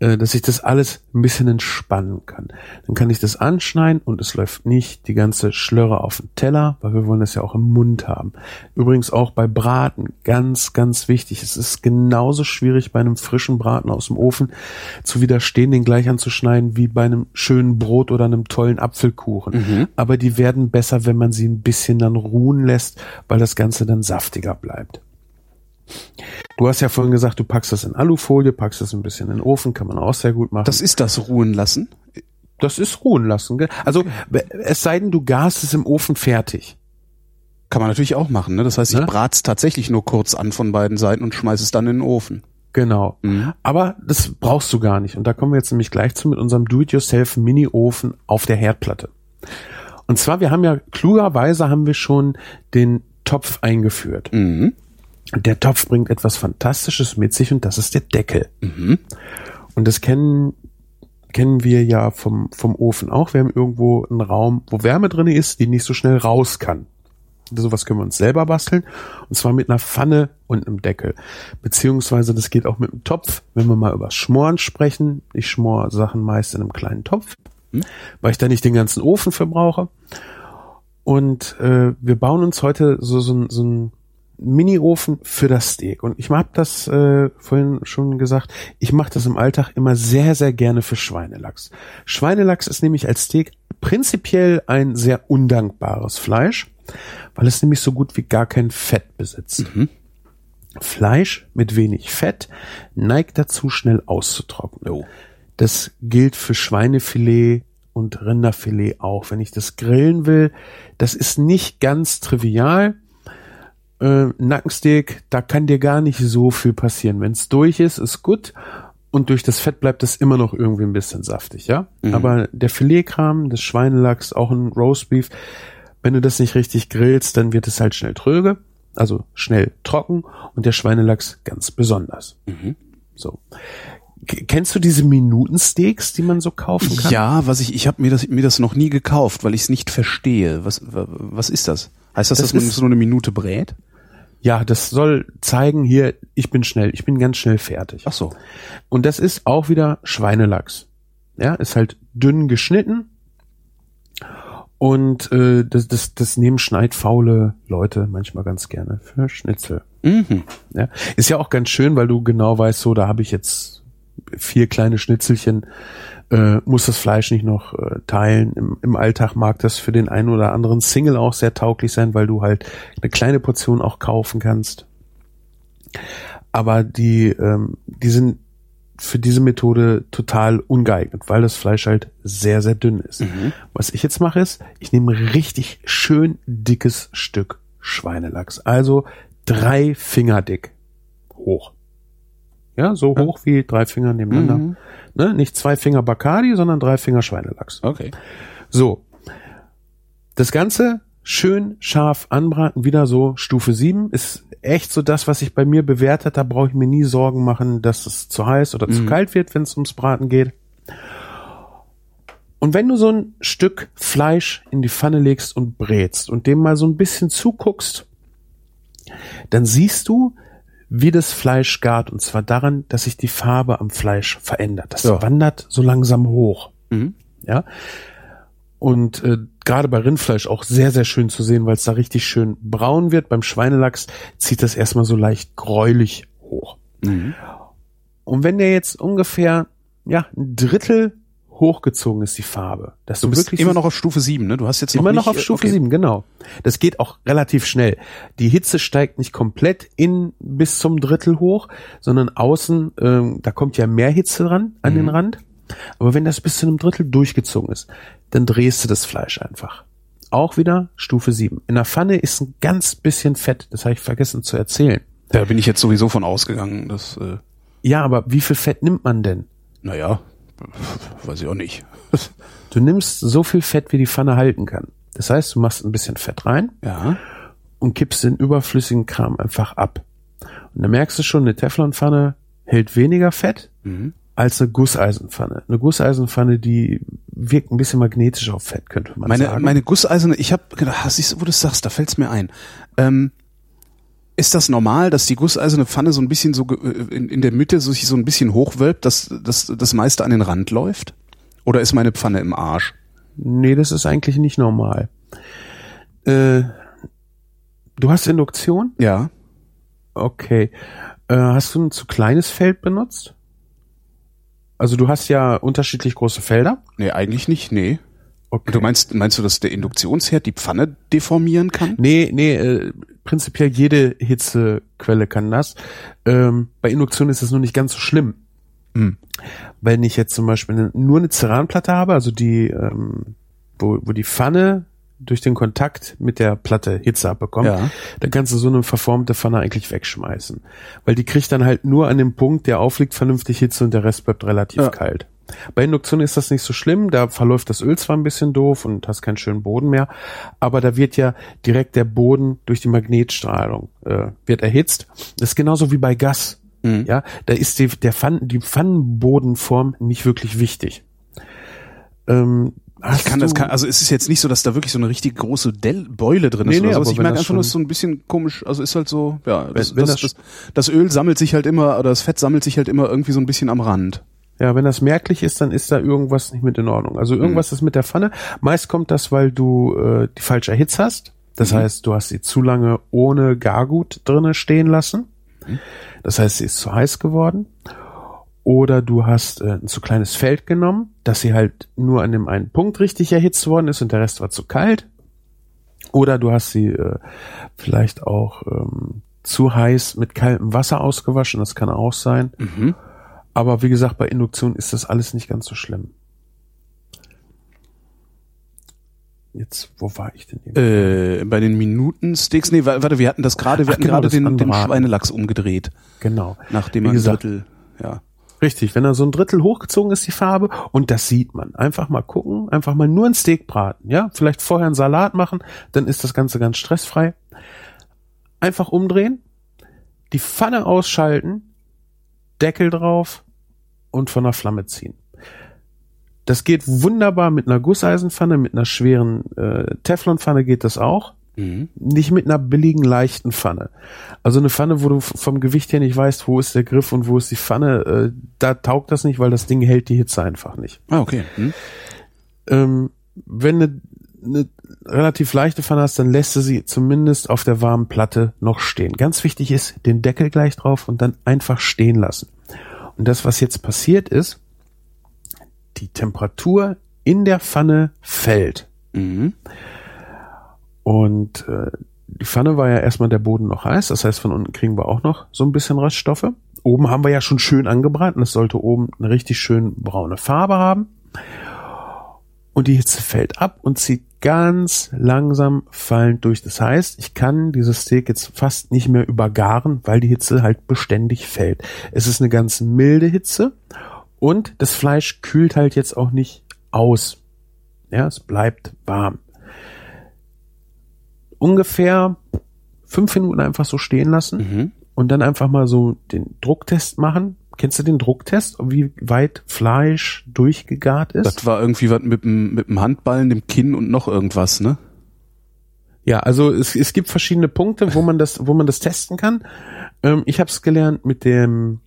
äh, dass ich das alles ein bisschen entspannen kann. Dann kann ich das anschneiden und es läuft nicht die ganze Schlörre auf den Teller, weil wir wollen das ja auch im Mund haben. Übrigens auch bei Braten, ganz, ganz wichtig. Es ist genauso schwierig bei einem frischen Braten aus dem Ofen zu widerstehen, den gleich anzuschneiden, wie bei einem schönen Brot oder einem tollen Apfelkuchen. Mhm. Aber die werden besser, wenn man sie ein bisschen dann ruhen lässt, weil das Ganze dann saftiger bleibt. Du hast ja vorhin gesagt, du packst das in Alufolie, packst das ein bisschen in den Ofen, kann man auch sehr gut machen. Das ist das ruhen lassen. das ist ruhen lassen. gell? Also es sei denn, du gast es im Ofen fertig. Kann man natürlich auch machen. Ne? Das heißt, ich Ne? brat's tatsächlich nur kurz an von beiden Seiten und schmeiß es dann in den Ofen. Genau. Mhm. Aber das brauchst du gar nicht. Und da kommen wir jetzt nämlich gleich zu mit unserem Do-it-yourself Mini-Ofen auf der Herdplatte. Und zwar, wir haben ja, klugerweise haben wir schon den Topf eingeführt. Mhm. Der Topf bringt etwas Fantastisches mit sich und das ist der Deckel. Mhm. Und das kennen, kennen wir ja vom, vom Ofen auch. Wir haben irgendwo einen Raum, wo Wärme drin ist, die nicht so schnell raus kann. Sowas können wir uns selber basteln. Und zwar mit einer Pfanne und einem Deckel. Beziehungsweise das geht auch mit einem Topf, wenn wir mal über Schmoren sprechen. Ich schmor Sachen meist in einem kleinen Topf, weil ich da nicht den ganzen Ofen für brauche. Und äh, wir bauen uns heute so, so, so ein Mini-Ofen für das Steak. Und ich habe das äh, vorhin schon gesagt, ich mache das im Alltag immer sehr, sehr gerne für Schweinelachs. Schweinelachs ist nämlich als Steak prinzipiell ein sehr undankbares Fleisch, weil es nämlich so gut wie gar kein Fett besitzt. Fleisch mit wenig Fett neigt dazu, schnell auszutrocknen. Jo. Das gilt für Schweinefilet und Rinderfilet auch. Wenn ich das grillen will, das ist nicht ganz trivial. Äh, Nackensteak, da kann dir gar nicht so viel passieren. Wenn es durch ist, ist gut. Und durch das Fett bleibt es immer noch irgendwie ein bisschen saftig, ja. Aber der Filetkram, das Schweinelachs, auch ein Roastbeef, wenn du das nicht richtig grillst, dann wird es halt schnell tröge, also schnell trocken und der Schweinelachs ganz besonders. So. K kennst du diese Minutensteaks, die man so kaufen kann? Ja, was ich, ich habe mir das, mir das noch nie gekauft, weil ich es nicht verstehe. Was, wa- was ist das? Heißt das, Das dass man ist- so eine Minute brät? Ja, das soll zeigen, hier, ich bin schnell, ich bin ganz schnell fertig. Ach so. Und das ist auch wieder Schweinelachs. Ja, ist halt dünn geschnitten. Und äh, das, das, das nehmen schneidfaule Leute manchmal ganz gerne für Schnitzel. Mhm. Ja, ist ja auch ganz schön, weil du genau weißt, so, da habe ich jetzt vier kleine Schnitzelchen, äh, muss das Fleisch nicht noch äh, teilen. Im, Im Alltag mag das für den einen oder anderen Single auch sehr tauglich sein, weil du halt eine kleine Portion auch kaufen kannst. Aber die, ähm, die sind für diese Methode total ungeeignet, weil das Fleisch halt sehr, sehr dünn ist. Was ich jetzt mache ist, ich nehme richtig schön dickes Stück Schweinelachs. Also drei Finger dick. Hoch. Ja, so hoch wie drei Finger nebeneinander. Mhm. Ne? Nicht zwei Finger Bacardi, sondern drei Finger Schweinelachs. Okay. So. Das Ganze schön scharf anbraten, wieder so Stufe 7, ist echt so das, was sich bei mir bewährt hat. Da brauche ich mir nie Sorgen machen, dass es zu heiß oder zu kalt wird, wenn es ums Braten geht. Und wenn du so ein Stück Fleisch in die Pfanne legst und brätst und dem mal so ein bisschen zuguckst, dann siehst du, wie das Fleisch gart. Und zwar daran, dass sich die Farbe am Fleisch verändert. Das Ja. wandert so langsam hoch. Mhm. Ja. Und äh, gerade bei Rindfleisch auch sehr, sehr schön zu sehen, weil es da richtig schön braun wird. Beim Schweinelachs zieht das erstmal so leicht gräulich hoch. Mhm. Und wenn der jetzt ungefähr ja ein Drittel hochgezogen ist, die Farbe, dass Du du, bist wirklich immer noch auf Stufe 7, ne? Du hast jetzt noch immer nicht, noch auf Stufe okay. 7, genau. Das geht auch relativ schnell. Die Hitze steigt nicht komplett in bis zum Drittel hoch, sondern außen, ähm, da kommt ja mehr Hitze dran an Mhm. den Rand. Aber wenn das bis zu einem Drittel durchgezogen ist, dann drehst du das Fleisch einfach. Auch wieder Stufe 7. In der Pfanne ist ein ganz bisschen Fett, das habe ich vergessen zu erzählen. Da bin ich jetzt sowieso von ausgegangen, dass, äh, Ja, aber wie viel Fett nimmt man denn? naja, weiß ich auch nicht. Du nimmst so viel Fett, wie die Pfanne halten kann. Das heißt, du machst ein bisschen Fett rein ja. und kippst den überflüssigen Kram einfach ab. Und dann merkst du schon, eine Teflonpfanne hält weniger Fett als eine Gusseisenpfanne. Eine Gusseisenpfanne, die wirkt ein bisschen magnetisch auf Fett, könnte man Meine, sagen. meine gusseiserne, ich habe gedacht, siehst du, wo du es sagst, da fällt's mir ein. Ähm, ist das normal, dass die gusseiserne Pfanne so ein bisschen so äh, in, in der Mitte so sich so ein bisschen hochwölbt, dass, dass das meiste an den Rand läuft? Oder ist meine Pfanne im Arsch? Nee, das ist eigentlich nicht normal. Äh, du hast Induktion? Ja. Okay. Äh, hast du ein zu kleines Feld benutzt? Also du hast ja unterschiedlich große Felder. Nee, eigentlich nicht, nee. Okay. Du meinst, meinst du, dass der Induktionsherd die Pfanne deformieren kann? Nee, nee, äh, prinzipiell jede Hitzequelle kann das. Ähm, bei Induktion ist es nur nicht ganz so schlimm. Hm. Wenn ich jetzt zum Beispiel nur eine Ceranplatte habe, also die, ähm, wo, wo die Pfanne durch den Kontakt mit der Platte Hitze abbekommt, Ja. dann kannst du so eine verformte Pfanne eigentlich wegschmeißen. Weil die kriegt dann halt nur an dem Punkt, der aufliegt, vernünftig Hitze und der Rest bleibt relativ Ja. kalt. Bei Induktion ist das nicht so schlimm, da verläuft das Öl zwar ein bisschen doof und hast keinen schönen Boden mehr, aber da wird ja direkt der Boden durch die Magnetstrahlung äh, wird erhitzt. Das ist genauso wie bei Gas. Mhm. Ja, da ist die, der Pfann, die Pfannenbodenform nicht wirklich wichtig. Ähm, Ich kann das, kann, also es ist jetzt nicht so, dass da wirklich so eine richtig große Del Beule drin ist Nee, nee, oder sowas. aber Ich wenn merke einfach nur, es ist so ein bisschen komisch, also ist halt so, ja, das, wenn das, das- das, das Öl sammelt sich halt immer, oder das Fett sammelt sich halt immer irgendwie so ein bisschen am Rand. Ja, wenn das merklich ist, dann ist da irgendwas nicht mit in Ordnung. Also irgendwas ist mit der Pfanne. Meist kommt das, weil du äh, die falsche Erhitze hast. Das heißt, du hast sie zu lange ohne Gargut drinne stehen lassen. Das heißt, sie ist zu heiß geworden. Oder du hast äh, ein zu kleines Feld genommen, dass sie halt nur an dem einen Punkt richtig erhitzt worden ist und der Rest war zu kalt. Oder du hast sie äh, vielleicht auch ähm, zu heiß mit kaltem Wasser ausgewaschen, das kann auch sein. Aber wie gesagt, bei Induktion ist das alles nicht ganz so schlimm. Jetzt, wo war ich denn hier? Äh, bei den Minuten-Sticks, nee, wa- warte, wir hatten das gerade, wir Ach, hatten genau, gerade den, den. Schweinelachs umgedreht, genau. nachdem er ein gesagt, Drittel, ja. Richtig, wenn er so ein Drittel hochgezogen ist, die Farbe, und das sieht man. Einfach mal gucken, einfach mal nur ein Steak braten, ja? Vielleicht vorher einen Salat machen, dann ist das Ganze ganz stressfrei. Einfach umdrehen, die Pfanne ausschalten, Deckel drauf und von der Flamme ziehen. Das geht wunderbar mit einer Gusseisenpfanne, mit einer schweren äh, Teflonpfanne geht das auch. Mhm. nicht mit einer billigen, leichten Pfanne. Also eine Pfanne, wo du vom Gewicht her nicht weißt, wo ist der Griff und wo ist die Pfanne, äh, da taugt das nicht, weil das Ding hält die Hitze einfach nicht. Ah, okay. Hm? Ähm, wenn eine, eine relativ leichte Pfanne hast, dann lässt du sie zumindest auf der warmen Platte noch stehen. Ganz wichtig ist, den Deckel gleich drauf und dann einfach stehen lassen. Und das, was jetzt passiert ist, die Temperatur in der Pfanne fällt. Mhm. Und äh, die Pfanne war ja erstmal der Boden noch heiß, das heißt, von unten kriegen wir auch noch so ein bisschen Reststoffe. Oben haben wir ja schon schön angebraten, es sollte oben eine richtig schön braune Farbe haben. Und die Hitze fällt ab und zieht ganz langsam fallend durch. Das heißt, ich kann dieses Steak jetzt fast nicht mehr übergaren, weil die Hitze halt beständig fällt. Es ist eine ganz milde Hitze und das Fleisch kühlt halt jetzt auch nicht aus. Ja, es bleibt warm ungefähr fünf Minuten einfach so stehen lassen Mhm. und dann einfach mal so den Drucktest machen. Kennst du den Drucktest, wie weit Fleisch durchgegart ist? Das war irgendwie was mit dem, mit dem Handballen, dem Kinn und noch irgendwas, ne? Ja, also es, es gibt verschiedene Punkte, wo man das, wo man das testen kann. Ähm, ich habe es gelernt mit dem,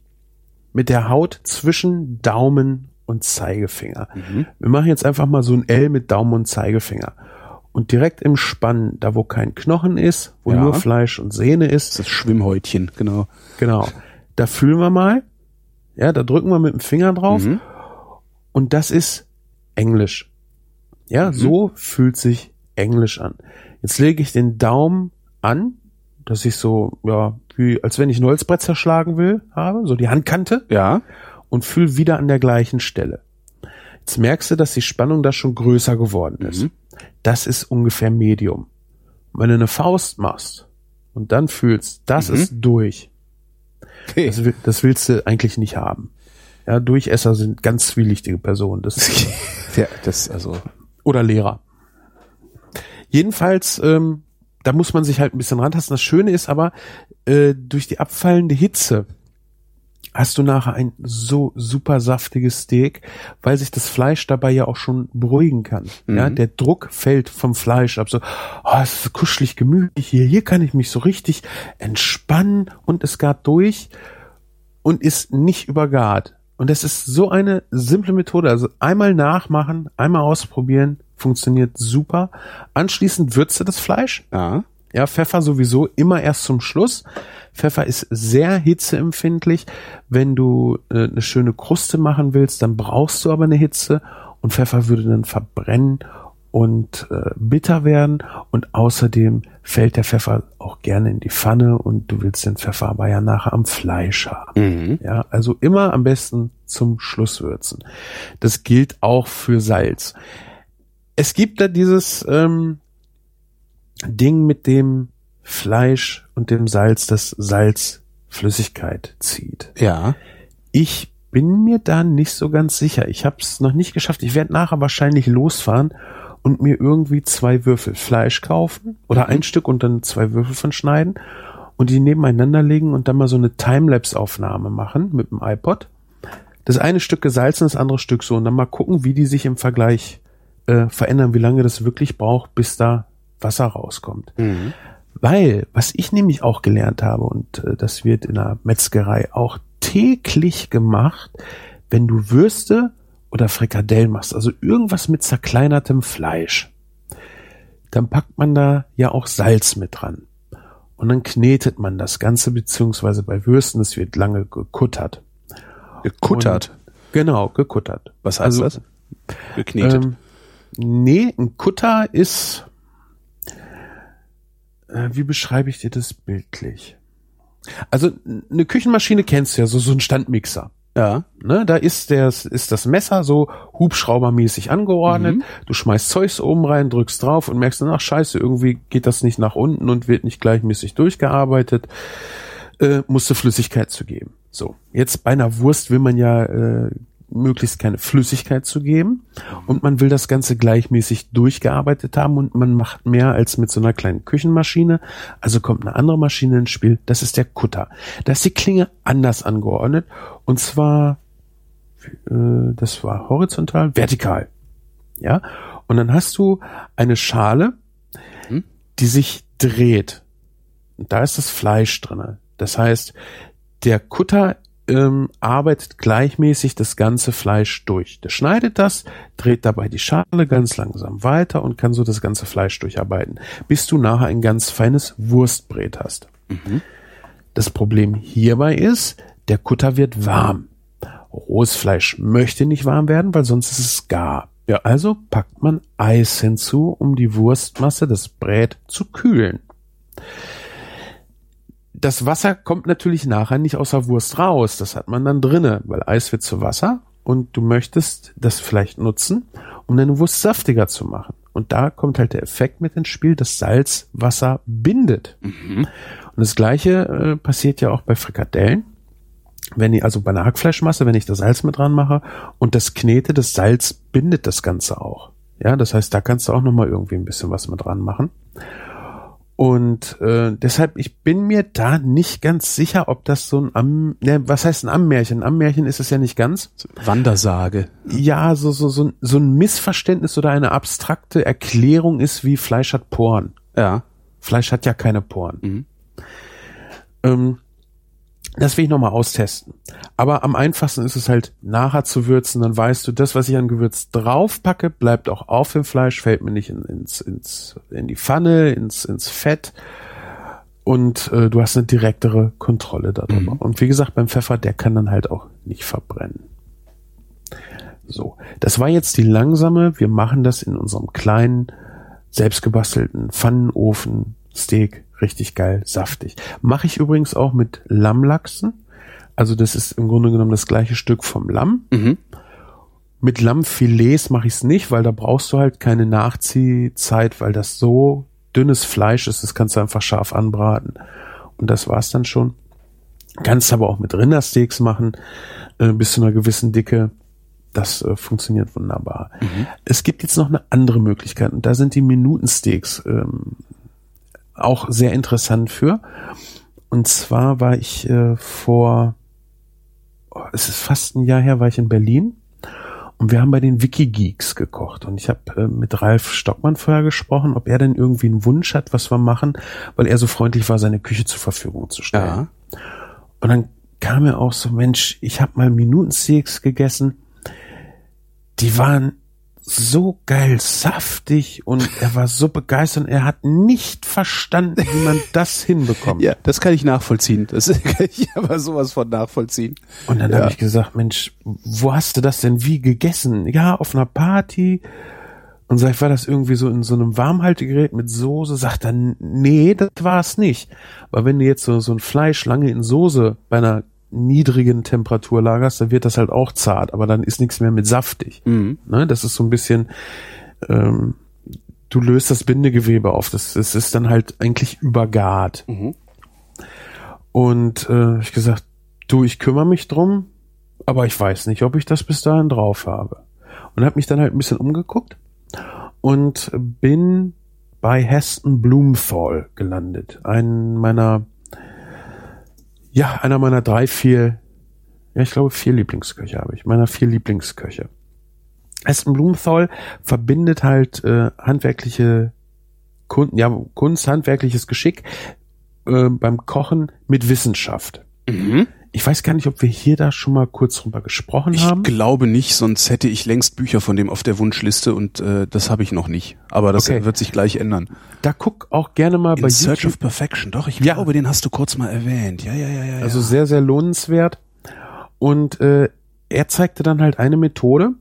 mit der Haut zwischen Daumen und Zeigefinger. Wir machen jetzt einfach mal so ein L mit Daumen und Zeigefinger. Und direkt im Spann, da wo kein Knochen ist, wo Ja. nur Fleisch und Sehne ist, Das Schwimmhäutchen, genau. Genau. Da fühlen wir mal. Ja, da drücken wir mit dem Finger drauf. Mhm. Und das ist Englisch. Ja, so fühlt sich Englisch an. Jetzt lege ich den Daumen an, dass ich so, ja, wie, als wenn ich ein Holzbrett zerschlagen will, habe, so die Handkante Ja. und fühle wieder an der gleichen Stelle. Jetzt merkst du, dass die Spannung da schon größer geworden ist. Mhm. Das ist ungefähr Medium. Und wenn du eine Faust machst und dann fühlst, das Mhm. ist durch, Okay. das, das willst du eigentlich nicht haben. Ja, Durchesser sind ganz zwielichtige Personen. Das ja, das, also, oder Lehrer. Jedenfalls, ähm, da muss man sich halt ein bisschen rantasten. Das Schöne ist aber, äh, durch die abfallende Hitze hast du nachher ein so super saftiges Steak, weil sich das Fleisch dabei ja auch schon beruhigen kann. Mhm. Ja, der Druck fällt vom Fleisch ab. So, oh, es ist so kuschelig, gemütlich hier. Hier kann ich mich so richtig entspannen und es gart durch und ist nicht übergart. Und das ist so eine simple Methode. Also einmal nachmachen, einmal ausprobieren, funktioniert super. Anschließend würze das Fleisch. Ja. Ja, Pfeffer sowieso immer erst zum Schluss. Pfeffer ist sehr hitzeempfindlich. Wenn du äh, eine schöne Kruste machen willst, dann brauchst du aber eine Hitze und Pfeffer würde dann verbrennen und äh, bitter werden und außerdem fällt der Pfeffer auch gerne in die Pfanne und du willst den Pfeffer aber ja nachher am Fleisch haben. Mhm. Ja, also immer am besten zum Schluss würzen. Das gilt auch für Salz. Es gibt da dieses ähm, Ding mit dem Fleisch und dem Salz, das Salz Flüssigkeit zieht. Ja. Ich bin mir da nicht so ganz sicher. Ich habe es noch nicht geschafft. Ich werde nachher wahrscheinlich losfahren und mir irgendwie zwei Würfel Fleisch kaufen oder ein Stück und dann zwei Würfel von schneiden und die nebeneinander legen und dann mal so eine Timelapse-Aufnahme machen mit dem iPod. Das eine Stück gesalzen, das andere Stück so und dann mal gucken, wie die sich im Vergleich äh, verändern, wie lange das wirklich braucht, bis da Wasser rauskommt. Mhm. Weil, was ich nämlich auch gelernt habe, und äh, das wird in der Metzgerei auch täglich gemacht, wenn du Würste oder Frikadellen machst, also irgendwas mit zerkleinertem Fleisch, dann packt man da ja auch Salz mit dran. Und dann knetet man das Ganze, beziehungsweise bei Würsten, es wird lange gekuttert. Gekuttert. Und, genau, gekuttert. Was heißt also, das? Geknetet. Ähm, nee, ein Kutter ist, äh, wie beschreibe ich dir das bildlich? Also eine Küchenmaschine kennst du ja, so, so ein Standmixer. ja. Ne, da ist das, ist das Messer so hubschraubermäßig angeordnet. Du schmeißt Zeugs oben rein, drückst drauf und merkst dann, ach scheiße, irgendwie geht das nicht nach unten und wird nicht gleichmäßig durchgearbeitet. Äh, musste Flüssigkeit zu geben. So, jetzt bei einer Wurst will man ja äh, möglichst keine Flüssigkeit zu geben und man will das Ganze gleichmäßig durchgearbeitet haben und man macht mehr als mit so einer kleinen Küchenmaschine. Also kommt eine andere Maschine ins Spiel. Das ist der Kutter. Da ist die Klinge anders angeordnet und zwar, äh, das war horizontal, vertikal. Ja, und dann hast du eine Schale, Hm? die sich dreht. Und da ist das Fleisch drinne. Das heißt, der Kutter ähm, arbeitet gleichmäßig das ganze Fleisch durch. Der schneidet das, dreht dabei die Schale ganz langsam weiter und kann so das ganze Fleisch durcharbeiten, bis du nachher ein ganz feines Wurstbrät hast. Das Problem hierbei ist, der Kutter wird warm. Rohes Fleisch möchte nicht warm werden, weil sonst ist es gar. Ja, also packt man Eis hinzu, um die Wurstmasse, das Brät zu kühlen. Das Wasser kommt natürlich nachher nicht aus der Wurst raus. Das hat man dann drinne, weil Eis wird zu Wasser und du möchtest das vielleicht nutzen, um deine Wurst saftiger zu machen. Und da kommt halt der Effekt mit ins Spiel, dass Salz Wasser bindet. Und das gleiche äh, passiert ja auch bei Frikadellen. Wenn ich, also bei einer Hackfleischmasse, wenn ich das Salz mit dran mache und das knete, das Salz bindet das Ganze auch. Ja, das heißt, da kannst du auch nochmal irgendwie ein bisschen was mit dran machen. Und äh, deshalb, ich bin mir da nicht ganz sicher, ob das so ein Am, ne, was heißt ein Ammärchen? Ammärchen ist es ja nicht ganz. Wandersage. Ja, so, so, so, ein- so ein Missverständnis oder eine abstrakte Erklärung ist, wie Fleisch hat Poren. Ja. Fleisch hat ja keine Poren. Mhm. Ähm, das will ich nochmal austesten. Aber am einfachsten ist es halt nachher zu würzen, dann weißt du, das, was ich an Gewürz draufpacke, bleibt auch auf dem Fleisch, fällt mir nicht in, ins, ins, in die Pfanne, ins, ins Fett. Und äh, du hast eine direktere Kontrolle darüber. Mhm. Und wie gesagt, beim Pfeffer, der kann dann halt auch nicht verbrennen. So, das war jetzt die langsame. Wir machen das in unserem kleinen, selbstgebastelten Pfannenofen Steak. Richtig geil, saftig. Mache ich übrigens auch mit Lammlachsen. Also das ist im Grunde genommen das gleiche Stück vom Lamm. Mhm. Mit Lammfilets mache ich es nicht, weil da brauchst du halt keine Nachziehzeit, weil das so dünnes Fleisch ist, das kannst du einfach scharf anbraten. Und das war's dann schon. Kannst aber auch mit Rindersteaks machen, äh, bis zu einer gewissen Dicke. Das äh, funktioniert wunderbar. Es gibt jetzt noch eine andere Möglichkeit und da sind die Minutensteaks ähm, auch sehr interessant für. Und zwar war ich äh, vor, oh, es ist fast ein Jahr her, war ich in Berlin und wir haben bei den Wikigeeks gekocht. Und ich habe äh, mit Ralf Stockmann vorher gesprochen, ob er denn irgendwie einen Wunsch hat, was wir machen, weil er so freundlich war, seine Küche zur Verfügung zu stellen. Ja. Und dann kam mir auch so, Mensch, ich habe mal Minutensteaks gegessen. Die waren so geil saftig und er war so begeistert. Er hat nicht verstanden, wie man das hinbekommt. Ja, das kann ich nachvollziehen. Das kann ich aber sowas von nachvollziehen. Und dann Ja. habe ich gesagt, Mensch, wo hast du das denn wie gegessen? Ja, auf einer Party. Und sag ich, war das irgendwie so in so einem Warmhaltegerät mit Soße? Sagt er, nee, das war es nicht. Weil wenn du jetzt so, so ein Fleisch lange in Soße bei einer niedrigen Temperatur lagerst, dann wird das halt auch zart, aber dann ist nichts mehr mit saftig. Mhm. Ne? Das ist so ein bisschen, ähm, du löst das Bindegewebe auf. Das, das ist dann halt eigentlich übergart. Mhm. Und äh, ich gesagt, du, ich kümmere mich drum, aber ich weiß nicht, ob ich das bis dahin drauf habe. Und habe mich dann halt ein bisschen umgeguckt und bin bei Heston Blumenthal gelandet. Einen meiner, ja, einer meiner drei, vier, ja, ich glaube vier Lieblingsköche habe ich, meiner vier Lieblingsköche. Heston Blumenthal verbindet halt äh, handwerkliche Kunst, ja, Kunst, handwerkliches Geschick äh, beim Kochen mit Wissenschaft. Mhm. Ich weiß gar nicht, ob wir hier da schon mal kurz drüber gesprochen Ich haben. glaube nicht, sonst hätte ich längst Bücher von dem auf der Wunschliste und äh, das habe ich noch nicht. Aber das Okay. wird sich gleich ändern. Da guck auch gerne mal In bei Search YouTube. of Perfection, doch, ich Ja. glaube, den hast du kurz mal erwähnt. Ja, ja, ja, ja. Also sehr, sehr lohnenswert. Und äh, er zeigte dann halt eine Methode.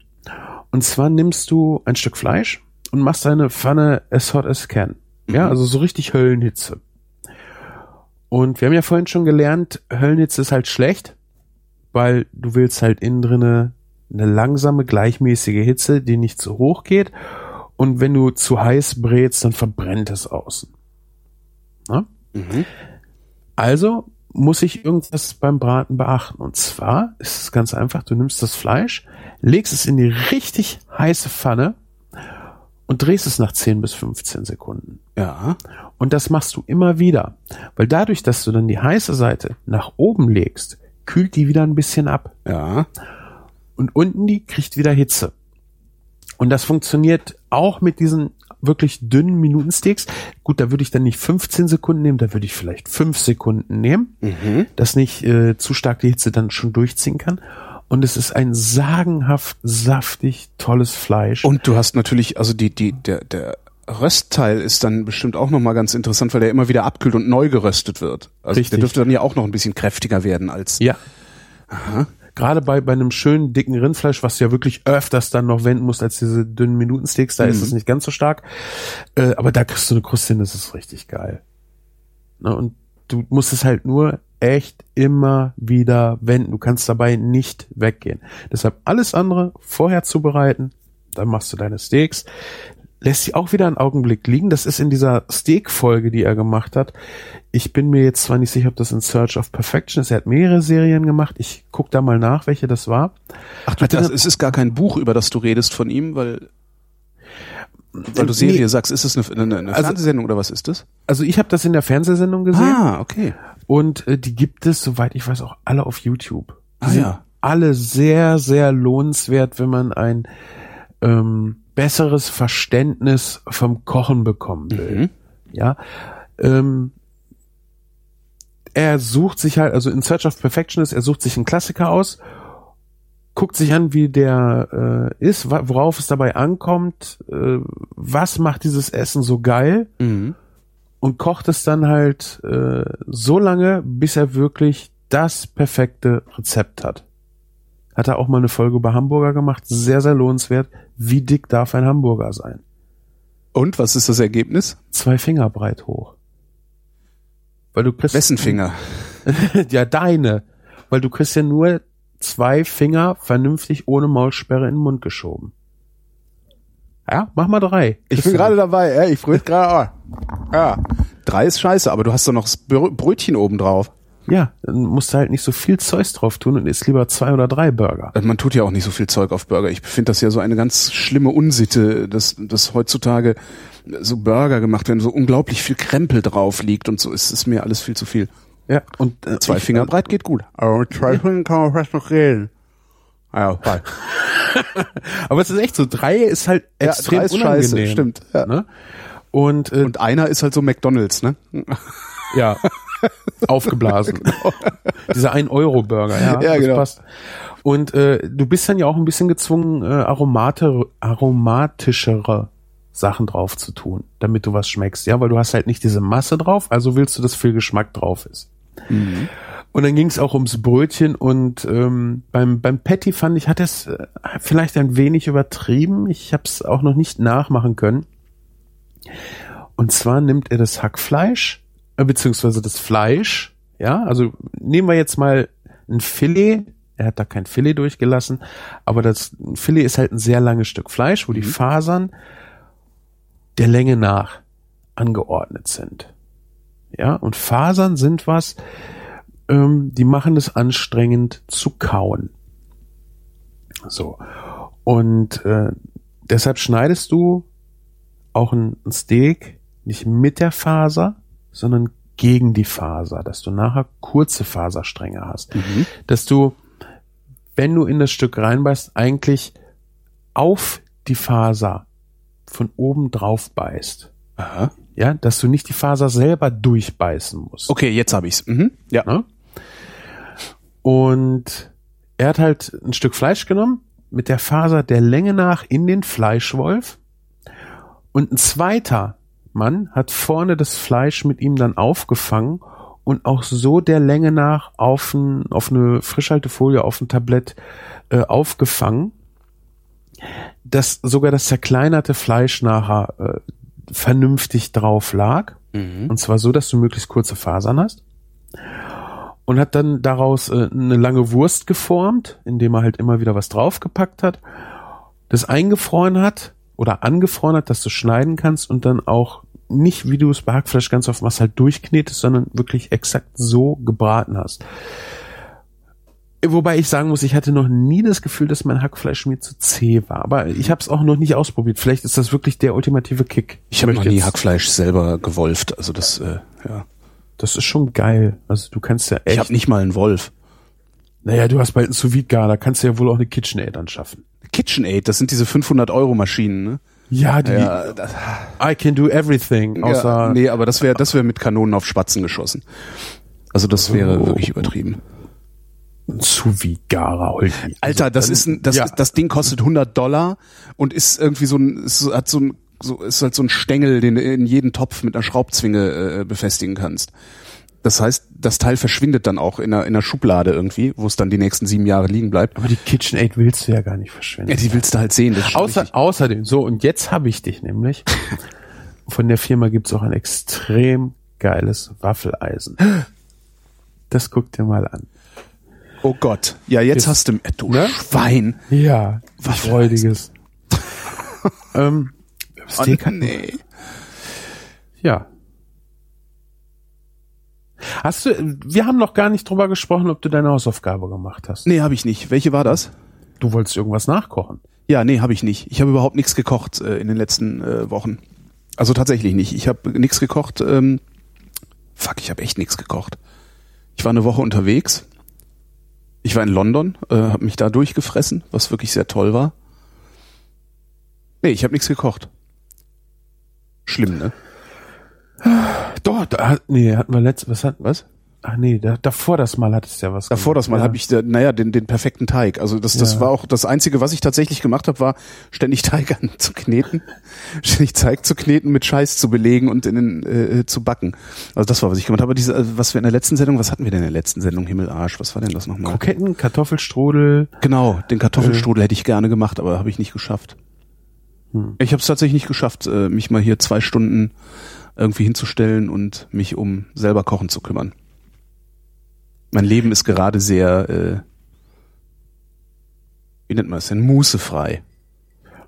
Und zwar nimmst du ein Stück Fleisch und machst eine Pfanne as hot as can. Ja, Mhm. also so richtig Höllenhitze. Und wir haben ja vorhin schon gelernt, Höllenhitze ist halt schlecht, weil du willst halt innen drinne eine langsame, gleichmäßige Hitze, die nicht zu hoch geht. Und wenn du zu heiß brätst, dann verbrennt es außen. Na? Mhm. Also muss ich irgendwas beim Braten beachten. Und zwar ist es ganz einfach, du nimmst das Fleisch, legst es in die richtig heiße Pfanne und drehst es nach 10 bis 15 Sekunden. Ja. Und das machst du immer wieder. Weil dadurch, dass du dann die heiße Seite nach oben legst, kühlt die wieder ein bisschen ab. Ja. Und unten die kriegt wieder Hitze. Und das funktioniert auch mit diesen wirklich dünnen Minutensteaks. Gut, da würde ich dann nicht 15 Sekunden nehmen, da würde ich vielleicht 5 Sekunden nehmen, Mhm. dass nicht äh, zu stark die Hitze dann schon durchziehen kann. Und es ist ein sagenhaft saftig tolles Fleisch. Und du hast natürlich, also die, die, der, der Röstteil ist dann bestimmt auch nochmal ganz interessant, weil der immer wieder abkühlt und neu geröstet wird. Also Richtig. der dürfte dann ja auch noch ein bisschen kräftiger werden als. Ja. Gerade bei, bei einem schönen dicken Rindfleisch, was du ja wirklich öfters dann noch wenden musst als diese dünnen Minutensteaks, da ist es nicht ganz so stark. Äh, aber da kriegst du eine Kruste hin, das ist richtig geil. Ne, und du musst es halt nur echt immer wieder wenden. Du kannst dabei nicht weggehen. Deshalb alles andere vorher zubereiten, dann machst du deine Steaks, lässt sie auch wieder einen Augenblick liegen. Das ist in dieser Steak-Folge, die er gemacht hat. Ich bin mir jetzt zwar nicht sicher, ob das in Search of Perfection ist. Er hat mehrere Serien gemacht. Ich guck da mal nach, welche das war. Ach du, das, es ist gar kein Buch, über das du redest von ihm, weil, weil du Serie Nee. sagst, ist es eine, eine, eine Also- Fernsehsendung oder was ist das? Also ich habe das in der Fernsehsendung gesehen Ah, okay. und äh, die gibt es, soweit ich weiß, auch alle auf YouTube. Die Ah, ja. alle sehr, sehr lohnenswert, wenn man ein ähm, besseres Verständnis vom Kochen bekommen will. Mhm. Ja. Ähm, er sucht sich halt, also in Search of Perfection ist, er sucht sich einen Klassiker aus, guckt sich an, wie der äh, ist, worauf es dabei ankommt, äh, was macht dieses Essen so geil Mhm. und kocht es dann halt äh, so lange, bis er wirklich das perfekte Rezept hat. Hat er auch mal eine Folge über Hamburger gemacht, sehr, sehr lohnenswert. Wie dick darf ein Hamburger sein? Und was ist das Ergebnis? Zwei Finger breit hoch. Weil du kriegst Wessen Finger? ja deine, weil du kriegst ja nur zwei Finger vernünftig ohne Maulsperre in den Mund geschoben. Ja, mach mal drei. Ich bin gerade dabei, ja, ich brüll gerade. Oh. Ja. Drei ist scheiße, aber du hast doch noch das Brö- Brötchen oben drauf. Ja, dann musst du halt nicht so viel Zeugs drauf tun und isst lieber zwei oder drei Burger. Also Man tut ja auch nicht so viel Zeug auf Burger. Ich finde das ja so eine ganz schlimme Unsitte, dass, dass heutzutage so Burger gemacht werden, so unglaublich viel Krempel drauf liegt und so. Es ist mir alles viel zu viel. Ja, und äh, Zwei ich- Finger breit geht gut. Aber mit zwei Fingern kann man fast noch reden. Ja, bye. Aber es ist echt so, drei ist halt Ja, extrem ist unangenehm. scheiße, stimmt, ja. Ne? Und, äh, Und einer ist halt so McDonalds, ne? ja, aufgeblasen. Dieser 1-Euro-Burger, ja, Ja, genau. passt. Und äh, du bist dann ja auch ein bisschen gezwungen, äh, aromate, aromatischere Sachen drauf zu tun, damit du was schmeckst, ja, weil du hast halt nicht diese Masse drauf, also willst du, dass viel Geschmack drauf ist. Und dann ging es auch ums Brötchen und ähm, beim beim Patty fand ich, hat es äh, vielleicht ein wenig übertrieben. Ich habe es auch noch nicht nachmachen können. Und zwar nimmt er das Hackfleisch äh, beziehungsweise das Fleisch. Ja, also nehmen wir jetzt mal ein Filet. Er hat da kein Filet durchgelassen, aber das Filet ist halt ein sehr langes Stück Fleisch, wo die Fasern der Länge nach angeordnet sind. Ja, und Fasern sind was, ähm, die machen es anstrengend zu kauen. So. Und äh, deshalb schneidest du auch ein, Steak nicht mit der Faser, sondern gegen die Faser, dass du nachher kurze Faserstränge hast. Dass du, wenn du in das Stück reinbeißt, eigentlich auf die Faser von oben drauf beißt. Aha. Ja, dass du nicht die Faser selber durchbeißen musst. Okay, jetzt habe ich's. Mhm. Ja. Ne? Und er hat halt ein Stück Fleisch genommen, mit der Faser der Länge nach in den Fleischwolf. Und ein zweiter Mann hat vorne das Fleisch mit ihm dann aufgefangen und auch so der Länge nach auf, ein, auf eine Frischhaltefolie, auf ein Tablett äh, aufgefangen, dass sogar das zerkleinerte Fleisch nachher äh, vernünftig drauf lag. Und zwar so, dass du möglichst kurze Fasern hast. Und hat dann daraus äh, eine lange Wurst geformt, indem er halt immer wieder was draufgepackt hat, das eingefroren hat oder angefroren hat, dass du schneiden kannst und dann auch nicht, wie du es bei Hackfleisch ganz oft machst, halt durchknetest, sondern wirklich exakt so gebraten hast. Wobei ich sagen muss, ich hatte noch nie das Gefühl, dass mein Hackfleisch mir zu zäh war. Aber ich habe es auch noch nicht ausprobiert. Vielleicht ist das wirklich der ultimative Kick. Ich habe noch nie Hackfleisch selber gewolft. Also das, äh, ja. Das ist schon geil. Also du kannst ja Ich echt. habe nicht mal einen Wolf. naja, du hast bald einen sous da kannst du ja wohl auch eine KitchenAid anschaffen. KitchenAid, das sind diese 500 Euro Maschinen, ne? Ja, die Ja, das, I can do everything, außer ja, nee, aber das wäre das wäre mit Kanonen auf Spatzen geschossen. Also das wäre Oh. wirklich übertrieben. Garer Holgi. Alter, das Also, ist ein, das, ja. das Ding kostet 100 Dollar und ist irgendwie so ein, ist, hat so ein, so, ist halt so ein Stängel, den du in jeden Topf mit einer Schraubzwinge äh, befestigen kannst. Das heißt, das Teil verschwindet dann auch in einer, in einer Schublade irgendwie, wo es dann die nächsten sieben Jahre liegen bleibt. Aber die KitchenAid willst du ja gar nicht verschwinden. Ja, die willst du halt sehen. Außer, außerdem, so, und jetzt habe ich dich nämlich. Von der Firma gibt's auch ein extrem geiles Waffeleisen. Das guck dir mal an. Oh Gott. Ja, jetzt Ist- hast du, du ne? Schwein. Ja, Waffeleisen. freudiges. ähm, Steak hat, nee. ja. Hast du, wir haben noch gar nicht drüber gesprochen, ob du deine Hausaufgabe gemacht hast. Nee, habe ich nicht. Welche war das? Du wolltest irgendwas nachkochen. Ja, nee, habe ich nicht. Ich habe überhaupt nichts gekocht äh, in den letzten äh, Wochen. Also tatsächlich nicht. Ich habe nichts gekocht. Ähm, fuck, ich habe echt nichts gekocht. Ich war eine Woche unterwegs. Ich war in London, äh, habe mich da durchgefressen, was wirklich sehr toll war. Nee, ich habe nichts gekocht. Schlimm, ne? Da, nee, hatten wir letzt, was hat, was? Ach nee, da, davor das Mal hattest du ja was Davor das Mal ja. habe ich, äh, naja, den, den perfekten Teig. Also das, das Ja. war auch das Einzige, was ich tatsächlich gemacht habe, war ständig Teig an zu kneten, ständig Teig zu kneten, mit Scheiß zu belegen und in den, äh, zu backen. Also das war, was ich gemacht habe. Aber diese, äh, was wir in der letzten Sendung, was hatten wir denn in der letzten Sendung? Himmelarsch, was war denn das nochmal? Kroketten, Kartoffelstrudel. Genau, den Kartoffelstrudel hätte ich gerne gemacht, aber habe ich nicht geschafft. Hm. Ich habe es tatsächlich nicht geschafft, äh, mich mal hier zwei Stunden irgendwie hinzustellen und mich um selber Kochen zu kümmern. Mein Leben ist gerade sehr, äh, wie nennt man es denn, mußefrei.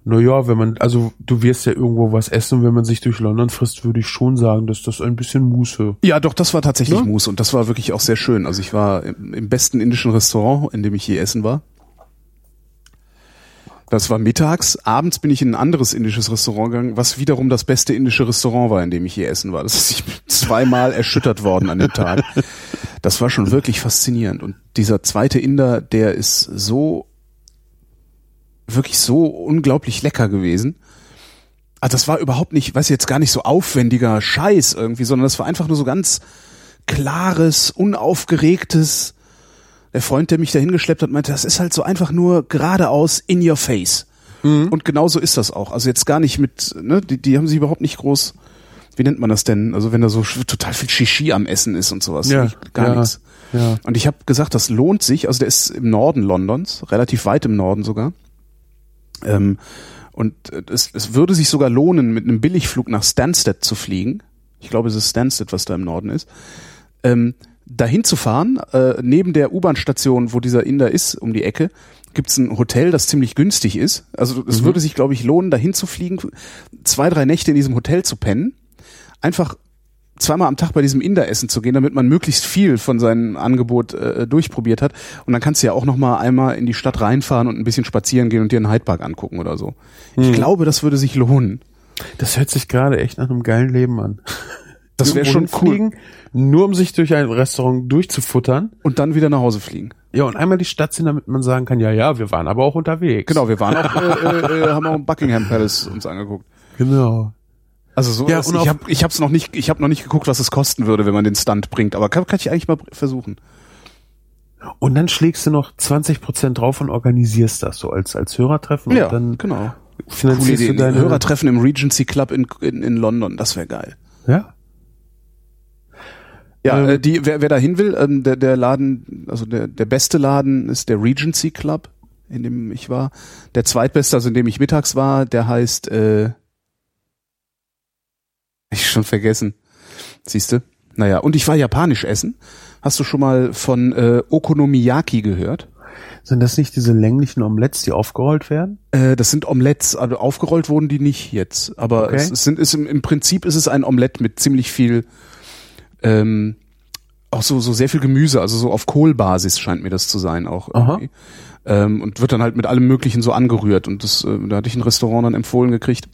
Naja, wenn man, also du wirst ja irgendwo was essen, wenn man sich durch London frisst, würde ich schon sagen, dass das ein bisschen Muße. Ja, doch, das war tatsächlich Ne? Mousse und das war wirklich auch sehr schön. Also ich war im, im besten indischen Restaurant, in dem ich je essen war. Das war mittags. Abends bin ich in ein anderes indisches Restaurant gegangen, was wiederum das beste indische Restaurant war, in dem ich je essen war. Das ist ich bin zweimal erschüttert worden an dem Tag. Das war schon wirklich faszinierend. Und dieser zweite Inder, der ist so, wirklich so unglaublich lecker gewesen. Also das war überhaupt nicht, weiß ich jetzt gar nicht so aufwendiger Scheiß irgendwie, sondern das war einfach nur so ganz klares, unaufgeregtes. Der Freund, der mich da hingeschleppt hat, meinte, das ist halt so einfach nur geradeaus in your face. Und genau so ist das auch. Also jetzt gar nicht mit, ne, die, die haben sich überhaupt nicht groß, wie nennt man das denn? Also wenn da so total viel Shishi am Essen ist und sowas. Ja, Nicht- gar ja, nichts. ja. Und ich habe gesagt, das lohnt sich. Also der ist im Norden Londons, relativ weit im Norden sogar. Ähm, und äh, es, es würde sich sogar lohnen, mit einem Billigflug nach Stansted zu fliegen. Ich glaube, es ist Stansted, was da im Norden ist. Ähm, dahin zu fahren, äh, neben der U-Bahn-Station, wo dieser Inder ist, um die Ecke, gibt's ein Hotel, das ziemlich günstig ist. Also es würde sich, glaube ich, lohnen, dahin zu fliegen, zwei, drei Nächte in diesem Hotel zu pennen, einfach zweimal am Tag bei diesem Inder essen zu gehen, damit man möglichst viel von seinem Angebot äh, durchprobiert hat. Und dann kannst du ja auch noch mal einmal in die Stadt reinfahren und ein bisschen spazieren gehen und dir einen Hyde Park angucken oder so. Ich glaube, das würde sich lohnen. Das hört sich gerade echt nach einem geilen Leben an. Das wäre schon cool. Nur um sich durch ein Restaurant durchzufuttern. Und dann wieder nach Hause fliegen. Ja, und einmal die Stadt sehen, damit man sagen kann, ja, ja, wir waren aber auch unterwegs. Genau, wir waren auch, äh, äh, äh, haben auch im Buckingham Palace uns angeguckt. Genau. Also so, Ja, und ich habe ich hab's noch nicht, ich habe noch nicht geguckt, was es kosten würde, wenn man den Stunt bringt. Aber kann, kann ich eigentlich mal versuchen. Und dann schlägst du noch 20 Prozent drauf und organisierst das so als, als Hörertreffen. und dann genau. Finanzierst Idee. du deine Hörertreffen im Regency Club in, in, in London, das wäre geil. Ja. Ja, Ähm, äh, die, wer, wer da hin will, ähm, der, der Laden, also der, der beste Laden ist der Regency Club, in dem ich war. Der zweitbeste, also in dem ich mittags war, der heißt, äh, ich schon vergessen. Siehste? Naja, und ich war japanisch essen. Hast du schon mal von äh, Okonomiyaki gehört? Sind das nicht diese länglichen Omelettes, die aufgerollt werden? Äh, das sind Omelettes, also aufgerollt wurden die nicht jetzt. Aber Okay. es, es sind, im, im Prinzip ist es ein Omelett mit ziemlich viel, ähm, auch so, so sehr viel Gemüse, also so auf Kohlbasis scheint mir das zu sein auch. Irgendwie. Ähm, und wird dann halt mit allem Möglichen so angerührt. Und das, äh, da hatte ich ein Restaurant dann empfohlen gekriegt,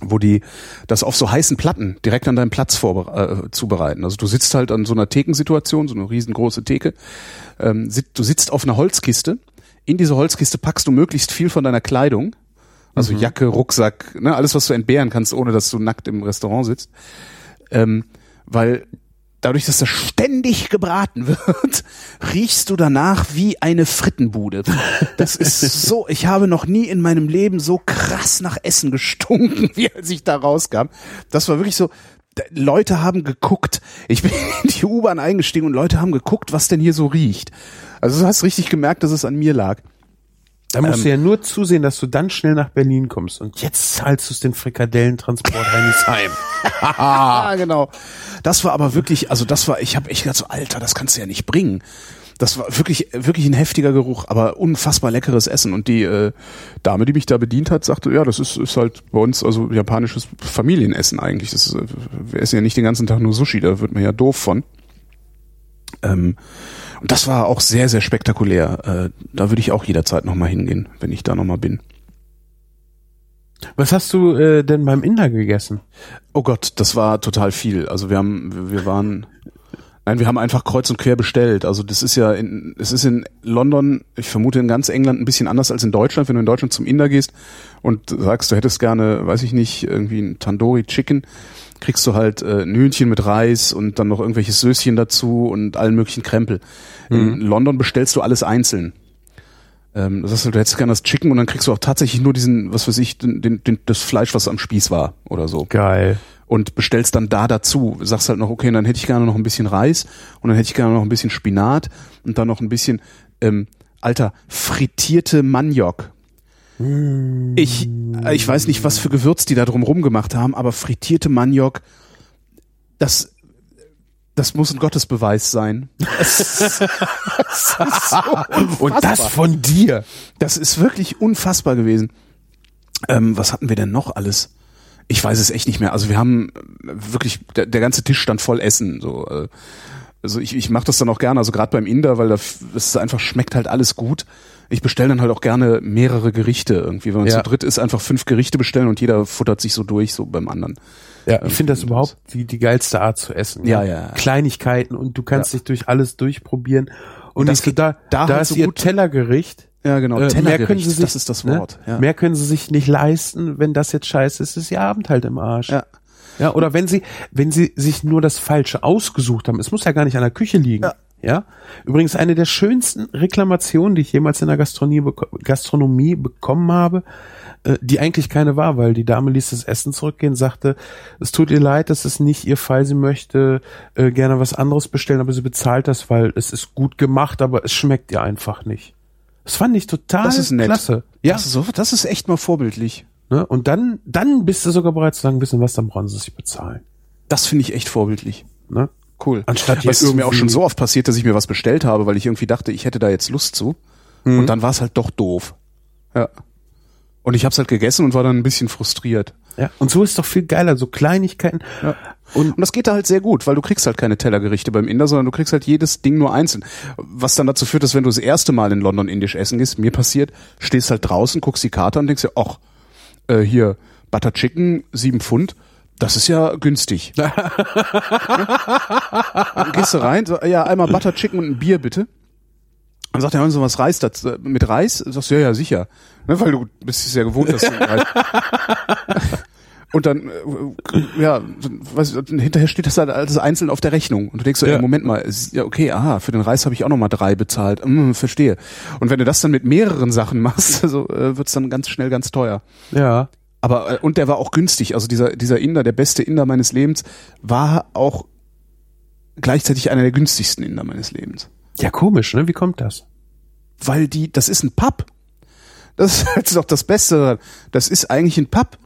wo die das auf so heißen Platten direkt an deinem Platz vorbere äh, zubereiten. Also du sitzt halt an so einer Thekensituation, so eine riesengroße Theke. Ähm, sit, du sitzt auf einer Holzkiste. In diese Holzkiste packst du möglichst viel von deiner Kleidung. Also Jacke, Rucksack, ne, alles, was du entbehren kannst, ohne dass du nackt im Restaurant sitzt. Ähm, weil dadurch, dass das ständig gebraten wird, riechst du danach wie eine Frittenbude. Das ist so, ich habe noch nie in meinem Leben so krass nach Essen gestunken, wie als ich da rauskam. Das war wirklich so, Leute haben geguckt. Ich bin in die U-Bahn eingestiegen und Leute haben geguckt, was denn hier so riecht. Also du hast richtig gemerkt, dass es an mir lag. Da musst Ähm, du ja nur zusehen, dass du dann schnell nach Berlin kommst. Und jetzt zahlst du es den Frikadellentransport Heinisheim. Ah, genau. Das war aber wirklich, also das war, ich habe echt gedacht so, Alter, das kannst du ja nicht bringen. Das war wirklich, wirklich ein heftiger Geruch, aber unfassbar leckeres Essen. Und die äh, Dame, die mich da bedient hat, sagte, ja, das ist, ist halt bei uns also japanisches Familienessen eigentlich. Das ist, äh, wir essen ja nicht den ganzen Tag nur Sushi, da wird man ja doof von. Ähm, und das war auch sehr, sehr spektakulär. Äh, da würde ich auch jederzeit nochmal hingehen, wenn ich da nochmal bin. Was hast du äh, denn beim Inder gegessen? Oh Gott, das war total viel. Also wir haben, wir- wir waren, nein, wir haben einfach kreuz und quer bestellt. Also das ist ja, in, es ist in London, ich vermute in ganz England ein bisschen anders als in Deutschland. Wenn du in Deutschland zum Inder gehst und sagst, du hättest gerne, weiß ich nicht, irgendwie ein Tandoori Chicken, kriegst du halt äh, ein Hühnchen mit Reis und dann noch irgendwelches Söschen dazu und allen möglichen Krempel. In London bestellst du alles einzeln. Ähm, das heißt, du hättest gerne das Chicken und dann kriegst du auch tatsächlich nur diesen, was weiß ich, den, den, den, das Fleisch, was am Spieß war oder so Geil. Und bestellst dann da dazu. Sagst halt noch, okay, dann hätte ich gerne noch ein bisschen Reis und dann hätte ich gerne noch ein bisschen Spinat und dann noch ein bisschen, ähm, alter, frittierte Maniok. Ich, äh, ich weiß nicht, was für Gewürz die da drum rumgemacht haben, aber frittierte Maniok, das, das muss ein Gottesbeweis sein. Es ist so Und das von dir. Das ist wirklich unfassbar gewesen. Ähm, was hatten wir denn noch alles? Ich weiß es echt nicht mehr. Also wir haben wirklich, der, der ganze Tisch stand voll Essen. So, äh, also ich, ich mache das dann auch gerne, also gerade beim Inder, weil das ist einfach schmeckt halt alles gut. Ich bestelle dann halt auch gerne mehrere Gerichte irgendwie. Wenn man Ja. zu dritt ist, einfach fünf Gerichte bestellen und jeder futtert sich so durch, so beim anderen. Ja, ich finde das überhaupt die, die geilste Art zu essen. Ja, ja. Kleinigkeiten und du kannst dich durch alles durchprobieren. Und das ich so, geht da, da da, halt ist so ihr. Tellergericht. Ja, genau. Äh, mehr können sie sich, das ist das Wort. Ne? Ja. Mehr können sie sich nicht leisten, wenn das jetzt scheiße ist, ist ihr Abend halt im Arsch. Ja. Ja, oder wenn sie, wenn sie sich nur das Falsche ausgesucht haben, es muss ja gar nicht an der Küche liegen. Ja. Ja. Übrigens eine der schönsten Reklamationen, die ich jemals in der Gastronomie, beko- Gastronomie bekommen habe, äh, die eigentlich keine war, weil die Dame ließ das Essen zurückgehen, sagte, es tut ihr leid, das ist nicht ihr Fall, sie möchte äh, gerne was anderes bestellen, aber sie bezahlt das, weil es ist gut gemacht, aber es schmeckt ihr einfach nicht. Das fand ich total Das ist nett. klasse. Ja, Das ist, so, das ist echt mal vorbildlich. ne? und dann, dann bist du sogar bereit zu sagen, wissen was, dann brauchen sie sich bezahlen. Das finde ich echt vorbildlich. Ne? Cool. Anstatt hier Was ist mir auch schon so oft passiert, dass ich mir was bestellt habe, weil ich irgendwie dachte, ich hätte da jetzt Lust zu. Mhm. Und dann war es halt doch doof. Ja. Und ich habe es halt gegessen und war dann ein bisschen frustriert. Ja, und so ist doch viel geiler, so Kleinigkeiten. Ja. Und Und das geht da halt sehr gut, weil du kriegst halt keine Tellergerichte beim Inder, sondern du kriegst halt jedes Ding nur einzeln. Was dann dazu führt, dass wenn du das erste Mal in London indisch essen gehst, mir passiert, stehst halt draußen, guckst die Karte und denkst dir, ach, äh, hier, Butter Chicken, sieben Pfund, das ist ja günstig. Dann gehst du rein, so, ja, einmal Butter Chicken und ein Bier bitte. Dann sagt er, haben Sie was Reis dazu, äh, mit Reis? Sagst du, ja, ja, sicher. Ne, weil du bist es ja gewohnt, dass du Reis. Und dann, äh, ja, was, hinterher steht das halt alles einzeln auf der Rechnung. Und du denkst so, Ja. ey, Moment mal, ist, ja, okay, aha, für den Reis habe ich auch nochmal drei bezahlt. Hm, verstehe. Und wenn du das dann mit mehreren Sachen machst, also, äh, wird's dann ganz schnell ganz teuer. ja, Aber, äh, und der war auch günstig. Also dieser, dieser Inder, der beste Inder meines Lebens, war auch gleichzeitig einer der günstigsten Inder meines Lebens. ja, komisch, ne? Wie kommt das? Weil die, das ist ein Pub. Das ist halt doch das Beste daran. Das ist eigentlich ein Pub.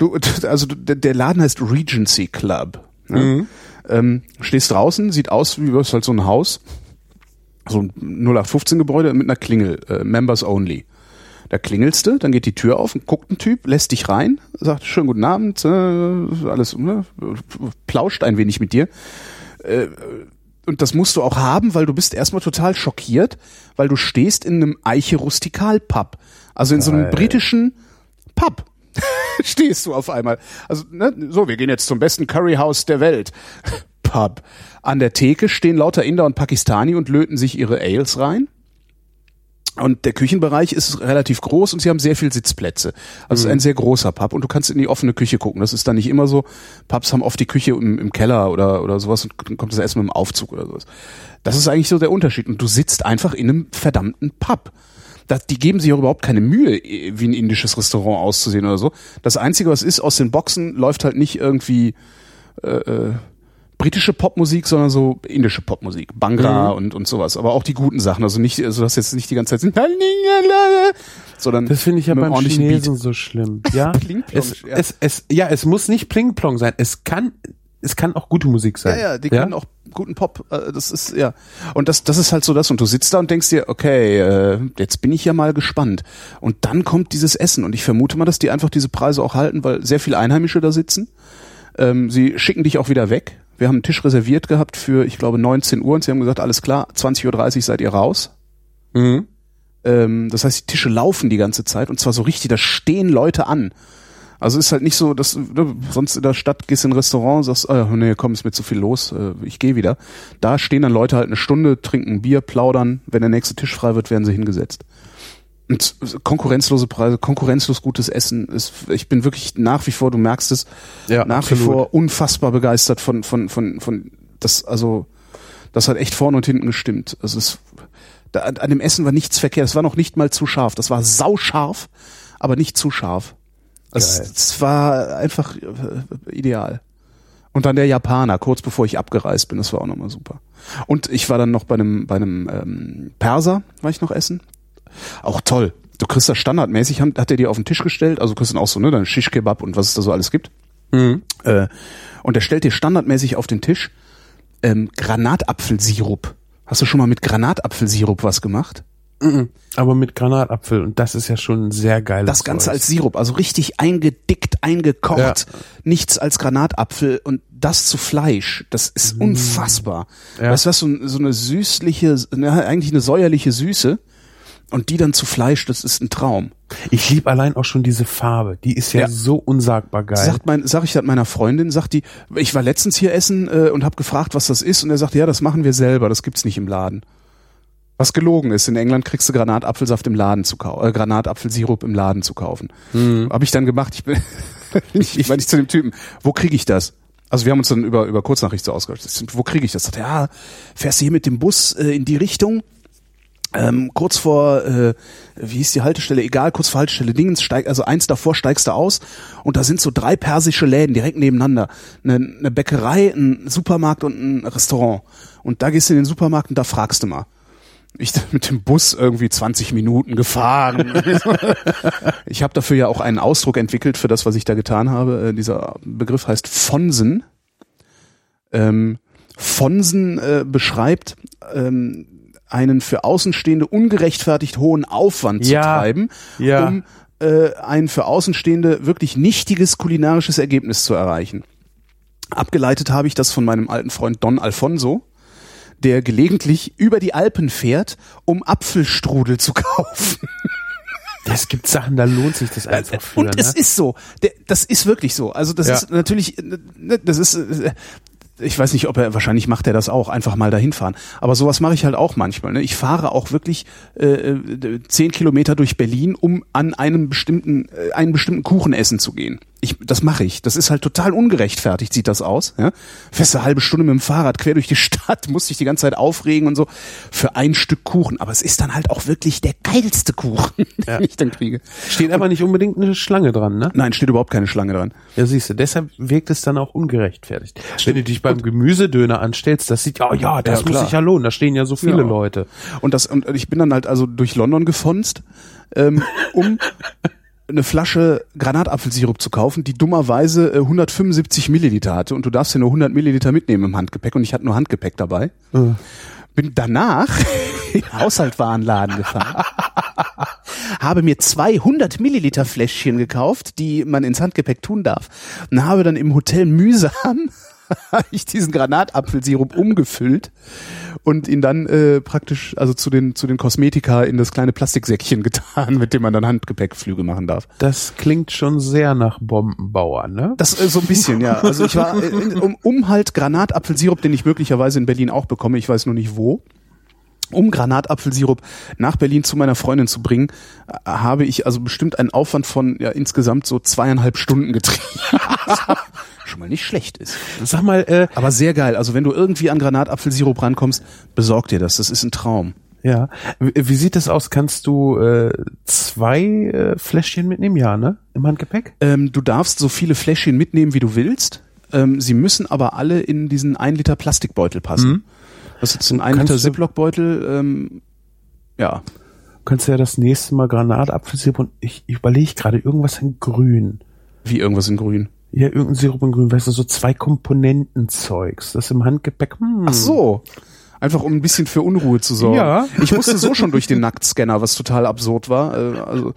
Du, also der Laden heißt Regency Club. Ne? Ähm, stehst draußen, sieht aus wie was halt so ein Haus. So ein 0815 Gebäude mit einer Klingel, äh, Members Only. Da klingelst du, dann geht die Tür auf und guckt ein Typ, lässt dich rein, sagt schönen guten Abend, äh, alles, ne, plauscht ein wenig mit dir. Äh, und das musst du auch haben, weil du bist erstmal total schockiert, weil du stehst in einem Eiche Rustikal Pub. Also in so einem britischen Pub. stehst du auf einmal. Also, ne, so, wir gehen jetzt zum besten Curryhaus der Welt. Pub. An der Theke stehen lauter Inder und Pakistani und löten sich ihre Ales rein. Und der Küchenbereich ist relativ groß und sie haben sehr viel Sitzplätze. Also es ist ein sehr großer Pub und du kannst in die offene Küche gucken. Das ist dann nicht immer so. Pubs haben oft die Küche im, im Keller oder, oder sowas und dann kommt das Essen mit dem Aufzug oder sowas. Das ist eigentlich so der Unterschied. Und du sitzt einfach in einem verdammten Pub. Das, die geben sich auch überhaupt keine Mühe, wie ein indisches Restaurant auszusehen oder so. Das Einzige, was ist, aus den Boxen läuft halt nicht irgendwie äh, äh, britische Popmusik, sondern so indische Popmusik, Bangra und und sowas, aber auch die guten Sachen, also nicht, also das jetzt nicht die ganze Zeit, sondern Das finde ich ja beim Chinesen Beat. so schlimm. Ja, es, ja. Es, es, ja, es muss nicht Pling-Plong sein. Es kann, es kann auch gute Musik sein. Ja, ja, die können auch guten Pop. Äh, das ist ja und das das ist halt so das und du sitzt da und denkst dir, okay, äh, jetzt bin ich ja mal gespannt. Und dann kommt dieses Essen und ich vermute mal, dass die einfach diese Preise auch halten, weil sehr viele Einheimische da sitzen. Ähm, sie schicken dich auch wieder weg. Wir haben einen Tisch reserviert gehabt für, ich glaube, 19 Uhr und sie haben gesagt, alles klar, 20.30 Uhr seid ihr raus. Mhm. Ähm, das heißt, die Tische laufen die ganze Zeit und zwar so richtig, da stehen Leute an. Also ist halt nicht so, dass ne, sonst in der Stadt gehst in ein Restaurant, sagst, oh, nee, komm, ist mir zu viel los, äh, ich gehe wieder. Da stehen dann Leute halt eine Stunde, trinken Bier, plaudern. Wenn der nächste Tisch frei wird, werden sie hingesetzt. Und konkurrenzlose Preise, konkurrenzlos gutes Essen. Ist, ich bin wirklich nach wie vor, du merkst es, Ja, nach absolut. wie vor unfassbar begeistert von von von von das. Also das hat echt vorne und hinten gestimmt. Also es, da, an dem Essen war nichts verkehrt. Es war noch nicht mal zu scharf. Das war sauscharf, aber nicht zu scharf. Es, es war einfach äh, ideal. Und dann der Japaner, kurz bevor ich abgereist bin, das war auch nochmal super. Und ich war dann noch bei einem, bei einem ähm, Perser, war ich noch essen. Auch toll. Du kriegst das standardmäßig, hat, er dir auf den Tisch gestellt, also du kriegst dann auch so, ne, dann Shish Kebab und was es da so alles gibt. Mhm. Äh, und der stellt dir standardmäßig auf den Tisch ähm, Granatapfelsirup. Hast du schon mal mit Granatapfelsirup was gemacht? Aber mit Granatapfel und das ist ja schon ein sehr geiles Das Ganze Zeug. als Sirup, also richtig eingedickt, eingekocht, Ja. nichts als Granatapfel und das zu Fleisch, das ist unfassbar. Mm. Ja. Weißt du was, so, so eine süßliche, ne, eigentlich eine säuerliche Süße und die dann zu Fleisch, das ist ein Traum. Ich liebe allein auch schon diese Farbe. Die ist ja, Ja. so unsagbar geil. Sagt mein, sag ich das meiner Freundin, sagt die, ich war letztens hier essen äh, und habe gefragt, was das ist und er sagt, ja, das machen wir selber, das gibt's nicht im Laden. Was gelogen ist, in England kriegst du Granatapfelsaft im Laden zu kaufen, äh, Granatapfelsirup im Laden zu kaufen. Mhm. Habe ich dann gemacht, ich bin, ich, ich meine ich zu dem Typen, wo kriege ich das? Also wir haben uns dann über, über Kurznachricht so ausgetauscht. Wo kriege ich das? Sagt er, ja, fährst du hier mit dem Bus äh, in die Richtung, ähm, kurz vor, äh, wie hieß die Haltestelle, egal, kurz vor Haltestelle Dingens, steig, also eins davor steigst du aus und da sind so drei persische Läden direkt nebeneinander. Eine, eine Bäckerei, ein Supermarkt und ein Restaurant. Und da gehst du in den Supermarkt und da fragst du mal. Ich mit dem Bus irgendwie 20 Minuten gefahren. ich habe dafür ja auch einen Ausdruck entwickelt für das, was ich da getan habe. Äh, dieser Begriff heißt Fonsen. Ähm, Fonsen äh, beschreibt ähm, einen für Außenstehende ungerechtfertigt hohen Aufwand Ja, zu treiben, ja. um äh, ein für Außenstehende wirklich nichtiges kulinarisches Ergebnis zu erreichen. Abgeleitet habe ich das von meinem alten Freund Don Alfonso, der gelegentlich über die Alpen fährt, um Apfelstrudel zu kaufen. Es gibt Sachen, da lohnt sich das einfach für. Und es ne? ist so. Das ist wirklich so. Also das Ja. ist natürlich, äh, ne, das ist, äh, ich weiß nicht, ob er, wahrscheinlich macht er das auch, einfach mal dahin fahren. Aber sowas mache ich halt auch manchmal. Ne? Ich fahre auch wirklich äh, äh, zehn Kilometer durch Berlin, um an einem bestimmten, äh, einen bestimmten Kuchen essen zu gehen. Ich, das mache ich. Das ist halt total ungerechtfertigt, sieht das aus. Ja? Fährst eine halbe Stunde mit dem Fahrrad quer durch die Stadt, musst dich die ganze Zeit aufregen und so für ein Stück Kuchen. Aber es ist dann halt auch wirklich der geilste Kuchen, den ich dann kriege. Steht aber nicht unbedingt eine Schlange dran, ne? Nein, steht überhaupt keine Schlange dran. Ja, siehst du, deshalb wirkt es dann auch ungerechtfertigt. Wenn du dich beim Gemüsedöner anstellst, das sieht ja, oh ja, das Ja, muss sich ja lohnen, da stehen ja so viele Ja. Leute. Und das und ich bin dann halt also durch London gefonst, ähm, um eine Flasche Granatapfelsirup zu kaufen, die dummerweise äh, 175 Milliliter hatte und du darfst ja nur 100 Milliliter mitnehmen im Handgepäck und ich hatte nur Handgepäck dabei. Bin danach in den Haushaltwarenladen gefahren, habe mir 200 Milliliter Fläschchen gekauft, die man ins Handgepäck tun darf und habe dann im Hotel mühsam habe ich diesen Granatapfelsirup umgefüllt und ihn dann äh, praktisch also zu den zu den Kosmetika in das kleine Plastiksäckchen getan, mit dem man dann Handgepäckflüge machen darf. Das klingt schon sehr nach Bombenbauer, ne? Das äh, so ein bisschen, ja. Also ich war äh, um, um halt Granatapfelsirup, den ich möglicherweise in Berlin auch bekomme, ich weiß nur nicht wo. Um Granatapfelsirup nach Berlin zu meiner Freundin zu bringen, äh, habe ich also bestimmt einen Aufwand von ja insgesamt so zweieinhalb Stunden getrieben. Schon mal nicht schlecht ist. Sag mal, äh, Aber sehr geil. Also wenn du irgendwie an Granatapfelsirup rankommst, besorg dir das. Das ist ein Traum. ja, wie, sieht das aus? Kannst du äh, zwei äh, Fläschchen mitnehmen? Ja, ne? Im Handgepäck? Ähm, du darfst so viele Fläschchen mitnehmen, wie du willst. Ähm, sie müssen aber alle in diesen 1 Liter Plastikbeutel passen. Das ist jetzt ein 1 Kannst Liter Ziploc-Beutel. Ähm, ja. Kannst du ja das nächste Mal Granatapfelsirup und ich, ich überlege gerade irgendwas in grün. Wie irgendwas in grün. Ja, irgendein Sirup in grün, weißt du, so zwei Komponentenzeugs. Das im Handgepäck. Hm. Ach so. Einfach um ein bisschen für Unruhe zu sorgen. Ja. Ich musste so schon durch den Nacktscanner, was total absurd war. Äh, also,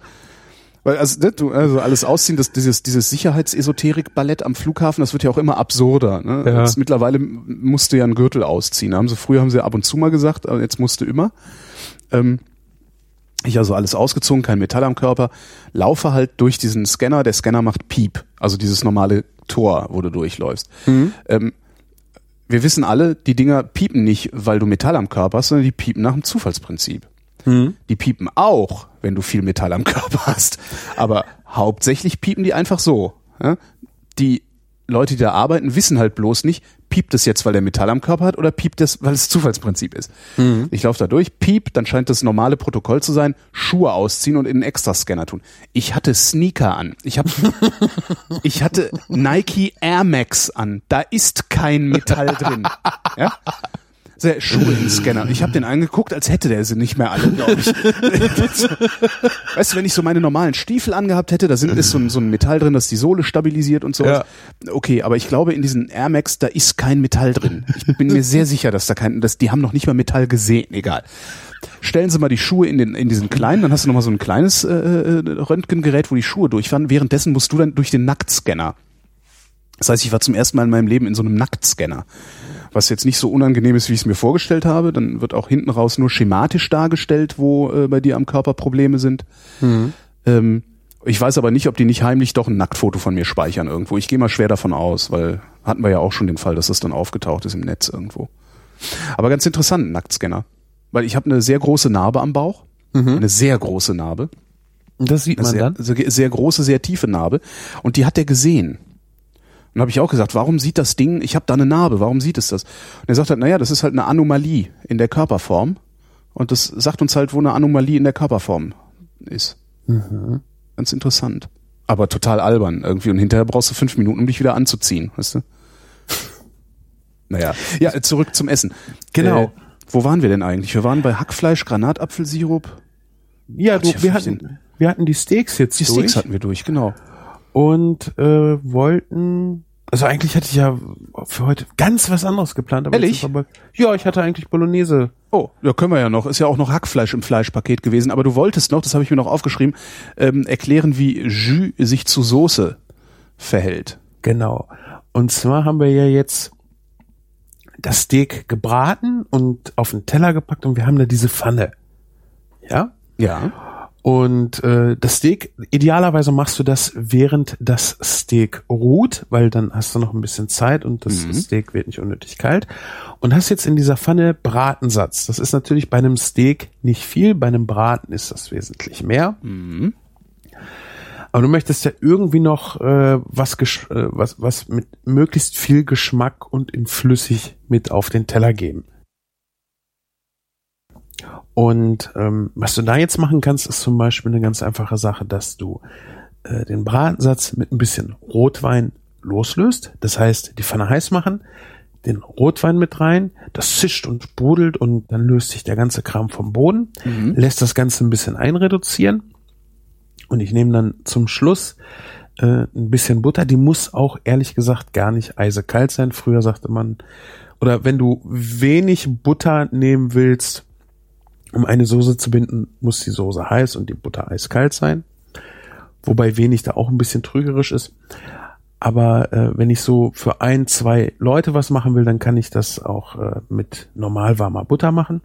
weil also, ne, du, also alles ausziehen, das, dieses, dieses Sicherheitsesoterik-Ballett am Flughafen, das wird ja auch immer absurder. Ne? Ja. Jetzt mittlerweile musste ja einen Gürtel ausziehen. Haben sie, früher haben sie ab und zu mal gesagt, aber jetzt musste immer. Ähm, ich also alles ausgezogen, kein Metall am Körper, laufe halt durch diesen Scanner, der Scanner macht Piep, also dieses normale Tor, wo du durchläufst. Ähm, wir wissen alle, die Dinger piepen nicht, weil du Metall am Körper hast, sondern die piepen nach dem Zufallsprinzip. Die piepen auch, wenn du viel Metall am Körper hast. Aber hauptsächlich piepen die einfach so. Die Leute, die da arbeiten, wissen halt bloß nicht, piept es jetzt, weil der Metall am Körper hat oder piept es, weil es Zufallsprinzip ist. Ich laufe da durch, piep, dann scheint das normale Protokoll zu sein, Schuhe ausziehen und in einen Extrascanner tun. Ich hatte Sneaker an. Ich habe ich hatte Nike Air Max an. Da ist kein Metall drin. Ja? Sehr Schuhe im Scanner. Ich habe den angeguckt, als hätte der sie nicht mehr alle, glaube ich. weißt du, wenn ich so meine normalen Stiefel angehabt hätte, da sind ist so ein, so ein Metall drin, das die Sohle stabilisiert und so. Ja. Okay, aber ich glaube, in diesen Air Max, da ist kein Metall drin. Ich bin mir sehr sicher, dass da kein, dass die haben noch nicht mal Metall gesehen. Egal. stellen Sie mal die Schuhe in, den, in diesen kleinen, dann hast du nochmal so ein kleines äh, äh, Röntgengerät, wo die Schuhe durchfahren. Währenddessen musst du dann durch den Nacktscanner. Das heißt, ich war zum ersten Mal in meinem Leben in so einem Nacktscanner. Was jetzt nicht so unangenehm ist, wie ich es mir vorgestellt habe. Dann wird auch hinten raus nur schematisch dargestellt, wo äh, bei dir am Körper Probleme sind. Mhm. Ähm, ich weiß aber nicht, ob die nicht heimlich doch ein Nacktfoto von mir speichern irgendwo. Ich gehe mal schwer davon aus, weil hatten wir ja auch schon den Fall, dass das dann aufgetaucht ist im Netz irgendwo. Aber ganz interessant, ein Nacktscanner. Weil ich habe eine sehr große Narbe am Bauch. Eine sehr große Narbe. Das sieht man sehr, dann. sehr, sehr große, sehr tiefe Narbe. Und die hat er gesehen. Und habe ich auch gesagt, warum sieht das Ding, ich habe da eine Narbe, warum sieht es das? Und er sagt halt, naja, das ist halt eine Anomalie in der Körperform. Und das sagt uns halt, wo eine Anomalie in der Körperform ist. Ganz interessant. Aber total albern irgendwie. Und hinterher brauchst du fünf Minuten, um dich wieder anzuziehen, weißt du? Naja. Ja, zurück zum Essen. Genau. Äh, wo waren wir denn eigentlich? Wir waren bei Hackfleisch, Granatapfelsirup. Ja, du, wir hatten, wir hatten die Steaks jetzt Die durch Steaks hatten wir durch, genau. und äh, wollten. Also eigentlich hatte ich ja für heute ganz was anderes geplant. Aber Ehrlich? aber, ja, ich hatte eigentlich Bolognese. Oh, ja, können wir ja noch. Ist ja auch noch Hackfleisch im Fleischpaket gewesen. Aber du wolltest noch, das habe ich mir noch aufgeschrieben, ähm, erklären, wie Jus sich zu Soße verhält. Genau. Und zwar haben wir ja jetzt das Steak gebraten und auf den Teller gepackt und wir haben da diese Pfanne. Ja? Ja. Und äh, das Steak, idealerweise machst du das, während das Steak ruht, weil dann hast du noch ein bisschen Zeit und das Steak wird nicht unnötig kalt. Und hast jetzt in dieser Pfanne Bratensatz. Das ist natürlich bei einem Steak nicht viel, bei einem Braten ist das wesentlich mehr. Aber du möchtest ja irgendwie noch äh, was, äh, was, was mit möglichst viel Geschmack und in flüssig mit auf den Teller geben. Und ähm, was du da jetzt machen kannst, ist zum Beispiel eine ganz einfache Sache, dass du äh, den Bratensatz mit ein bisschen Rotwein loslöst. Das heißt, die Pfanne heiß machen, den Rotwein mit rein, das zischt und sprudelt und dann löst sich der ganze Kram vom Boden, lässt das Ganze ein bisschen einreduzieren und ich nehme dann zum Schluss äh, ein bisschen Butter. Die muss auch ehrlich gesagt gar nicht eisekalt sein. Früher sagte man, oder wenn du wenig Butter nehmen willst, um eine Soße zu binden, muss die Soße heiß und die Butter eiskalt sein. Wobei wenig da auch ein bisschen trügerisch ist. Aber äh, wenn ich so für ein, zwei Leute was machen will, dann kann ich das auch äh, mit normal warmer Butter machen.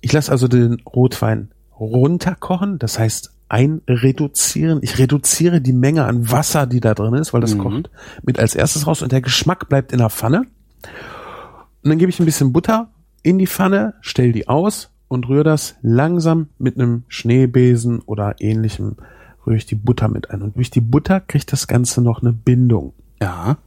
Ich lasse also den Rotwein runterkochen, das heißt einreduzieren. Ich reduziere die Menge an Wasser, die da drin ist, weil das kocht mit als erstes raus und der Geschmack bleibt in der Pfanne. Und dann gebe ich ein bisschen Butter in die Pfanne, stell die aus und rühre das langsam mit einem Schneebesen oder ähnlichem, rühre ich die Butter mit ein. Und durch die Butter kriegt das Ganze noch eine Bindung. Ja.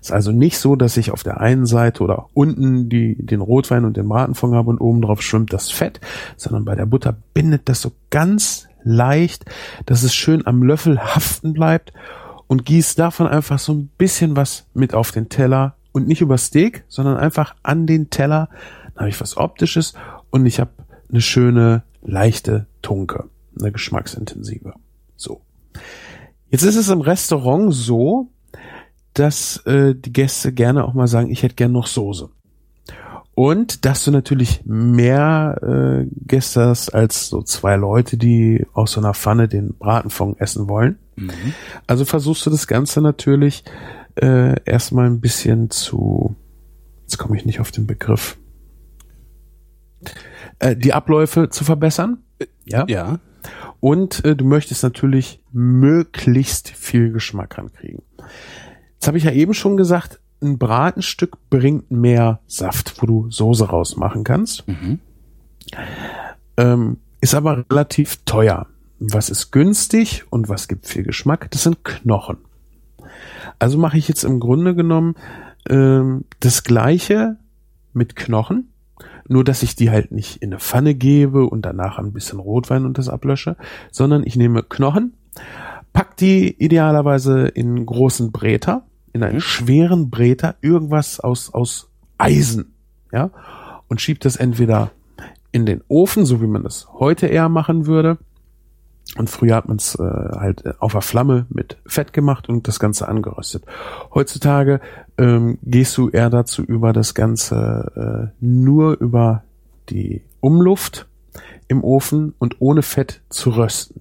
Ist also nicht so, dass ich auf der einen Seite oder unten die, den Rotwein und den Bratenfond habe und oben drauf schwimmt das Fett, sondern bei der Butter bindet das so ganz leicht, dass es schön am Löffel haften bleibt und gießt davon einfach so ein bisschen was mit auf den Teller und nicht über Steak, sondern einfach an den Teller. Dann habe ich was Optisches und ich habe eine schöne, leichte Tunke, eine geschmacksintensive. So. Jetzt ist es im Restaurant so, dass äh, die Gäste gerne auch mal sagen, ich hätte gern noch Soße. Und dass du natürlich mehr äh, Gäste hast als so zwei Leute, die aus so einer Pfanne den Bratenfond essen wollen. Also versuchst du das Ganze natürlich äh, erstmal ein bisschen zu, jetzt komme ich nicht auf den Begriff, äh, die Abläufe zu verbessern. Ja. Ja. Und äh, du möchtest natürlich möglichst viel Geschmack rankriegen. Jetzt habe ich ja eben schon gesagt, ein Bratenstück bringt mehr Saft, wo du Soße rausmachen kannst. Ähm, ist aber relativ teuer. Was ist günstig und was gibt viel Geschmack? Das sind Knochen. Also mache ich jetzt im Grunde genommen ähm, das gleiche mit Knochen, nur dass ich die halt nicht in eine Pfanne gebe und danach ein bisschen Rotwein und das ablösche, sondern ich nehme Knochen, pack die idealerweise in großen Bräter, in einen schweren Bräter, irgendwas aus, aus Eisen, ja, und schieb das entweder in den Ofen, so wie man das heute eher machen würde, und früher hat man es äh, halt auf der Flamme mit Fett gemacht und das Ganze angeröstet. Heutzutage ähm, gehst du eher dazu über, das Ganze äh, nur über die Umluft im Ofen und ohne Fett zu rösten.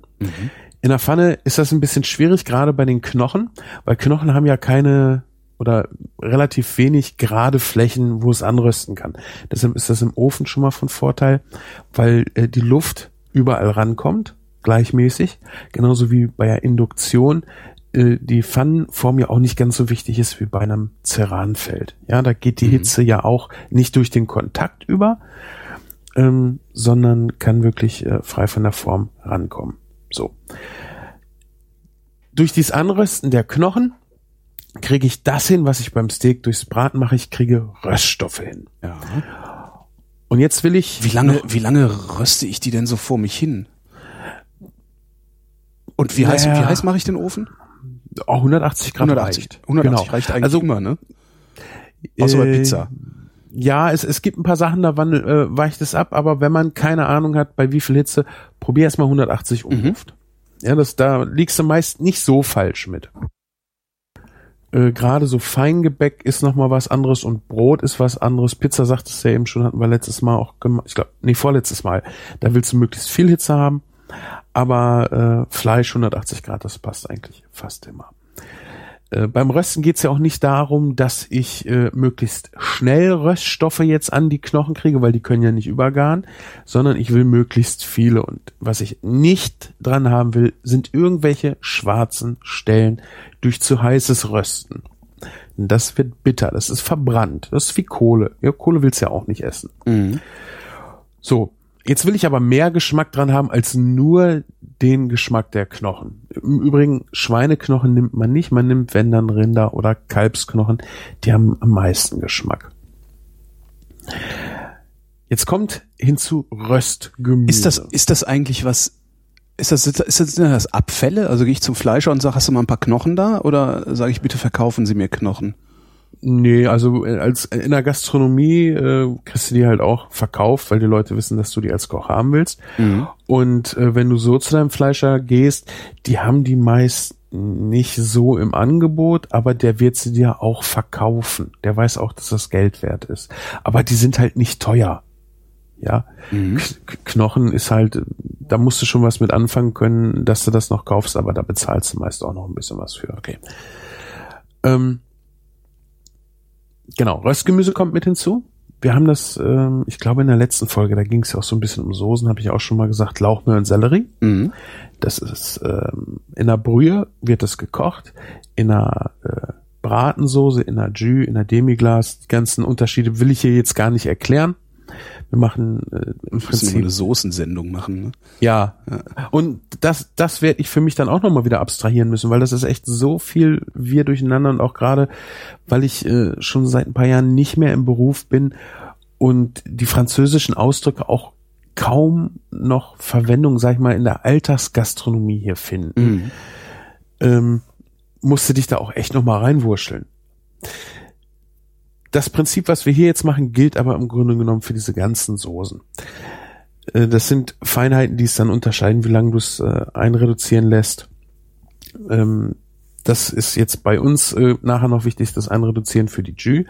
In der Pfanne ist das ein bisschen schwierig, gerade bei den Knochen, weil Knochen haben ja keine oder relativ wenig gerade Flächen, wo es anrösten kann. Deshalb ist das im Ofen schon mal von Vorteil, weil äh, die Luft überall rankommt, gleichmäßig, genauso wie bei der Induktion äh, die Pfannenform ja auch nicht ganz so wichtig ist wie bei einem Ceranfeld. Ja, da geht die Mhm. Hitze ja auch nicht durch den Kontakt über, ähm, sondern kann wirklich äh, frei von der Form rankommen. So. Durch dieses Anrösten der Knochen kriege ich das hin, was ich beim Steak durchs Braten mache. Ich kriege Röststoffe hin. Ja. Und jetzt will ich Wie lange, wie lange röste ich die denn so vor mich hin? Und wie heiß, Naja. wie heiß mache ich den Ofen? oh, 180 Grad 180. reicht. 180 Genau. reicht eigentlich Also, immer, ne? Außer bei äh, Pizza. Ja, es, es gibt ein paar Sachen, da wandel, äh, weicht es ab, aber wenn man keine Ahnung hat, bei wie viel Hitze, probier erst mal 180 Umluft. Ja, das, da liegst du meist nicht so falsch mit. Äh, Gerade so Feingebäck ist noch mal was anderes und Brot ist was anderes. Pizza sagtest du ja eben schon, hatten wir letztes Mal auch gemacht. Ich glaube, nee, vorletztes Mal. Da willst du möglichst viel Hitze haben. Aber äh, Fleisch 180 Grad, das passt eigentlich fast immer. Äh, beim Rösten geht's ja auch nicht darum, dass ich äh, möglichst schnell Röststoffe jetzt an die Knochen kriege, weil die können ja nicht übergaren, sondern ich will möglichst viele. Und was ich nicht dran haben will, sind irgendwelche schwarzen Stellen durch zu heißes Rösten. Und Das wird bitter, das ist verbrannt, das ist wie Kohle. Ja, Kohle willst du ja auch nicht essen. Mhm. So, jetzt will ich aber mehr Geschmack dran haben als nur den Geschmack der Knochen. Im Übrigen, Schweineknochen nimmt man nicht, man nimmt, wenn dann Rinder- oder Kalbsknochen, die haben am meisten Geschmack. Jetzt kommt hinzu Röstgemüse. Ist das, ist das eigentlich was, ist das, ist das, sind das Abfälle? Also gehe ich zum Fleischer und sage, hast du mal ein paar Knochen da? Oder sage ich, bitte verkaufen Sie mir Knochen? Nee, also äh, als in der Gastronomie äh, kriegst du die halt auch verkauft, weil die Leute wissen, dass du die als Koch haben willst. Und äh, wenn du so zu deinem Fleischer gehst, die haben die meist nicht so im Angebot, aber der wird sie dir auch verkaufen. Der weiß auch, dass das Geld wert ist. Aber die sind halt nicht teuer. Ja, K Knochen ist halt, da musst du schon was mit anfangen können, dass du das noch kaufst, aber da bezahlst du meist auch noch ein bisschen was für. Okay. Ähm, genau, Röstgemüse kommt mit hinzu. Wir haben das, ähm, ich glaube in der letzten Folge, da ging es ja auch so ein bisschen um Soßen, habe ich auch schon mal gesagt, Lauchmehl und Sellerie. Mhm. Das ist ähm, in der Brühe wird das gekocht, in einer äh, Bratensoße, in einer Jus, in einer Demiglas. Die ganzen Unterschiede will ich hier jetzt gar nicht erklären. Wir machen äh, im Prinzip eine Soßensendung machen, ne? ja. Und das, das werde ich für mich dann auch nochmal wieder abstrahieren müssen, weil das ist echt so viel wir durcheinander und auch gerade, weil ich äh, schon seit ein paar Jahren nicht mehr im Beruf bin und die französischen Ausdrücke auch kaum noch Verwendung, sag ich mal, in der Alltagsgastronomie hier finden. Ähm, musste dich da auch echt nochmal reinwurscheln. Das Prinzip, was wir hier jetzt machen, gilt aber im Grunde genommen für diese ganzen Soßen. Äh, Das sind Feinheiten, die es dann unterscheiden, wie lange du es äh, einreduzieren lässt. Ähm, das ist jetzt bei uns äh, nachher noch wichtig, das Einreduzieren für die Jus.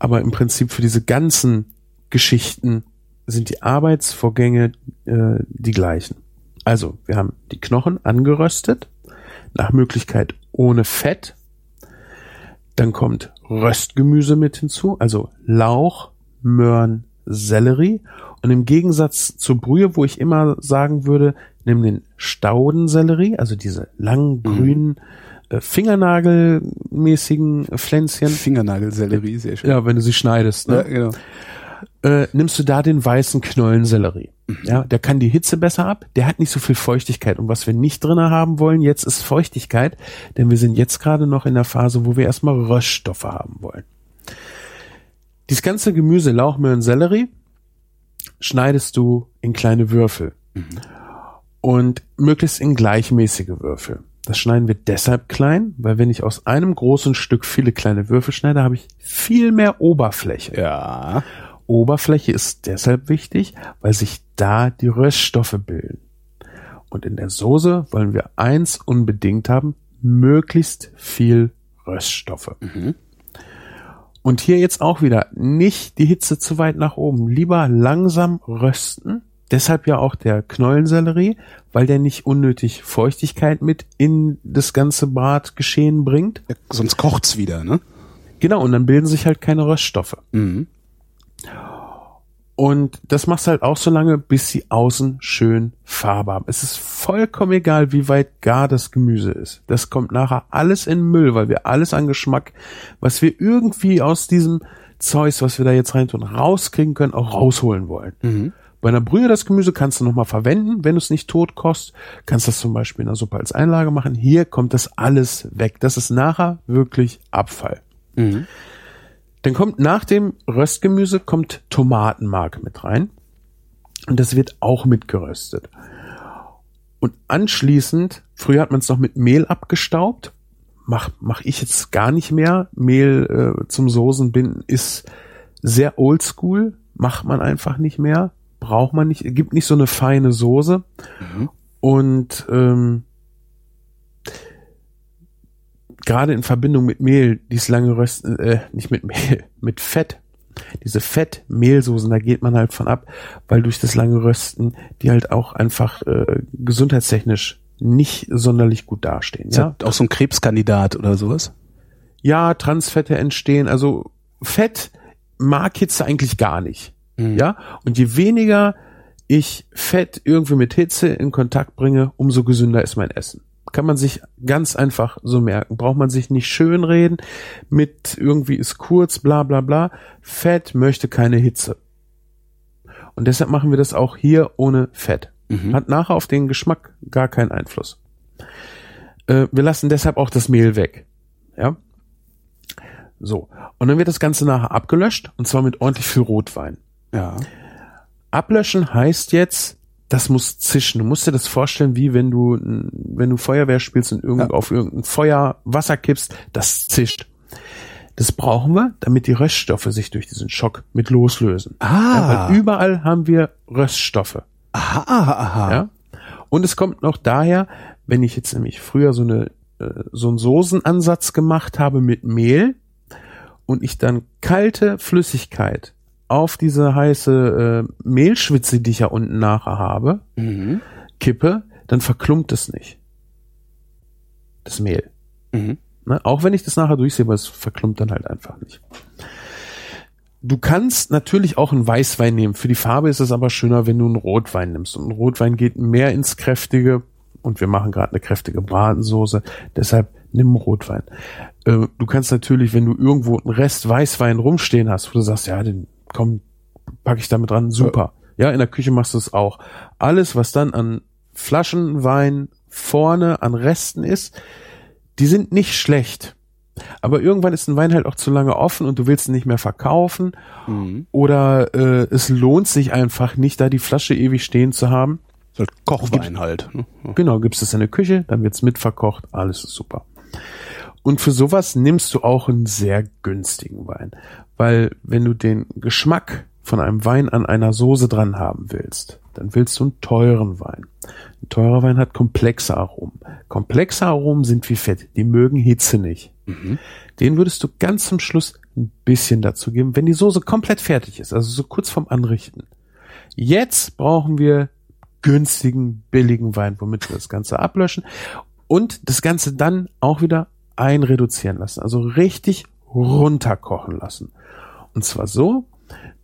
Aber im Prinzip für diese ganzen Geschichten sind die Arbeitsvorgänge die gleichen. Also, wir haben die Knochen angeröstet, nach Möglichkeit ohne Fett. Dann kommt Röstgemüse mit hinzu, also Lauch, Möhren, Sellerie. Und im Gegensatz zur Brühe, wo ich immer sagen würde, nimm den Staudensellerie, also diese langen, grünen, äh, fingernagelmäßigen Pflänzchen. Fingernagelsellerie, sehr schön. Ja, wenn du sie schneidest. Ne? Ja, genau. Äh, nimmst du da den weißen Knollensellerie. Ja, der kann die Hitze besser ab, der hat nicht so viel Feuchtigkeit. Und was wir nicht drinne haben wollen, jetzt ist Feuchtigkeit, denn wir sind jetzt gerade noch in der Phase, wo wir erstmal Röststoffe haben wollen. Dieses ganze Gemüse, Lauch, Möhren, Sellerie, schneidest du in kleine Würfel. Und möglichst in gleichmäßige Würfel. Das schneiden wir deshalb klein, weil wenn ich aus einem großen Stück viele kleine Würfel schneide, habe ich viel mehr Oberfläche. Ja. Oberfläche ist deshalb wichtig, weil sich da die Röststoffe bilden. Und in der Soße wollen wir eins unbedingt haben, möglichst viel Röststoffe. Und hier jetzt auch wieder nicht die Hitze zu weit nach oben. Lieber langsam rösten, Deshalb ja auch der Knollensellerie, weil der nicht unnötig Feuchtigkeit mit in das ganze Bratgeschehen bringt. Ja, sonst kocht's wieder, ne? Genau, und dann bilden sich halt keine Röststoffe. Mhm. Und das machst du halt auch so lange, bis sie außen schön Farbe haben. Es ist vollkommen egal, wie weit gar das Gemüse ist. Das kommt nachher alles in Müll, weil wir alles an Geschmack, was wir irgendwie aus diesem Zeus, was wir da jetzt rein tun, rauskriegen können, auch rausholen wollen. Mhm. Bei einer Brühe das Gemüse kannst du nochmal verwenden, wenn du es nicht tot kost. Kannst das zum Beispiel in der Suppe als Einlage machen. Hier kommt das alles weg. Das ist nachher wirklich Abfall. Mhm. Dann kommt nach dem Röstgemüse kommt Tomatenmark mit rein. Und das wird auch mitgeröstet. Und anschließend, früher hat man es noch mit Mehl abgestaubt. Mach, mach ich jetzt gar nicht mehr. Mehl äh, zum Soßenbinden ist sehr oldschool. Macht man einfach nicht mehr. Braucht man nicht. Gibt nicht so eine feine Soße. Mhm. Und ähm, gerade in Verbindung mit Mehl, dies lange Rösten, äh, nicht mit Mehl, mit Fett, diese Fett-Mehlsoßen, da geht man halt von ab, weil durch das lange Rösten die halt auch einfach äh, gesundheitstechnisch nicht sonderlich gut dastehen. Ist Ja, ja auch so ein Krebskandidat oder sowas? ja Transfette entstehen, also Fett mag Hitze eigentlich gar nicht. Mhm. Ja, und je weniger ich Fett irgendwie mit Hitze in Kontakt bringe, umso gesünder ist mein Essen. Kann man sich ganz einfach so merken. Braucht man sich nicht schönreden mit irgendwie ist kurz, bla bla bla. Fett möchte keine Hitze. Und deshalb machen wir das auch hier ohne Fett. Mhm. Hat nachher auf den Geschmack gar keinen Einfluss. Äh, wir lassen deshalb auch das Mehl weg. Ja. So. Und dann wird das Ganze nachher abgelöscht und zwar mit ordentlich viel Rotwein. Ja. Ablöschen heißt jetzt, das muss zischen. Du musst dir das vorstellen, wie wenn du, wenn du Feuerwehr spielst und irgendwo Ja. auf irgendein Feuer Wasser kippst, das zischt. Das brauchen wir, damit die Röststoffe sich durch diesen Schock mit loslösen. Ja, Ah. weil überall haben wir Röststoffe. aha, aha, aha. Ja? Und es kommt noch daher, wenn ich jetzt nämlich früher so eine äh, so einen Soßenansatz gemacht habe mit Mehl und ich dann kalte Flüssigkeit auf diese heiße äh, Mehlschwitze, die ich ja unten nachher habe, Mhm. kippe, dann verklumpt es nicht. Das Mehl. Mhm. Ne? Auch wenn ich das nachher durchsehe, aber es verklumpt dann halt einfach nicht. Du kannst natürlich auch einen Weißwein nehmen. Für die Farbe ist es aber schöner, wenn du einen Rotwein nimmst. Und ein Rotwein geht mehr ins Kräftige. Und wir machen gerade eine kräftige Bratensoße. Deshalb nimm Rotwein. Äh, du kannst natürlich, wenn du irgendwo einen Rest Weißwein rumstehen hast, wo du sagst, ja, den komm, packe ich damit dran, super. Ja, in der Küche machst du es auch. Alles, was dann an Flaschenwein vorne an Resten ist, die sind nicht schlecht. Aber irgendwann ist ein Wein halt auch zu lange offen und du willst ihn nicht mehr verkaufen. Mhm. Oder äh, es lohnt sich einfach nicht, da die Flasche ewig stehen zu haben. So Kochwein halt. Ne? Genau, gibst es in der Küche, dann wird's mitverkocht, alles ist super. Und für sowas nimmst du auch einen sehr günstigen Wein. Weil wenn du den Geschmack von einem Wein an einer Soße dran haben willst, dann willst du einen teuren Wein. Ein teurer Wein hat komplexe Aromen. Komplexe Aromen sind wie Fett, die mögen Hitze nicht. Mhm. Den würdest du ganz zum Schluss ein bisschen dazu geben, wenn die Soße komplett fertig ist, also so kurz vorm Anrichten. Jetzt brauchen wir günstigen, billigen Wein, womit wir das Ganze ablöschen und das Ganze dann auch wieder einreduzieren lassen, also richtig runterkochen lassen. Und zwar so,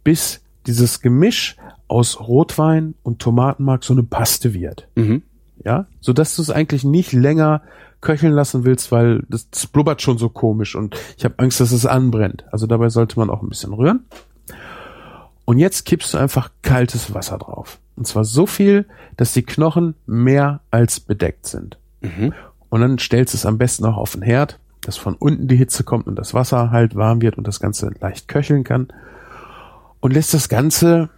bis dieses Gemisch aus Rotwein und Tomatenmark so eine Paste wird Mhm. ja, so dass du es eigentlich nicht länger köcheln lassen willst, weil das, das blubbert schon so komisch und ich habe Angst, dass es anbrennt. Also dabei sollte man auch ein bisschen rühren. Und jetzt kippst du einfach kaltes Wasser drauf. Und zwar so viel, dass die Knochen mehr als bedeckt sind. Mhm. Und dann stellst du es am besten auch auf den Herd, dass von unten die Hitze kommt und das Wasser halt warm wird und das Ganze leicht köcheln kann. Und lässt das Ganze,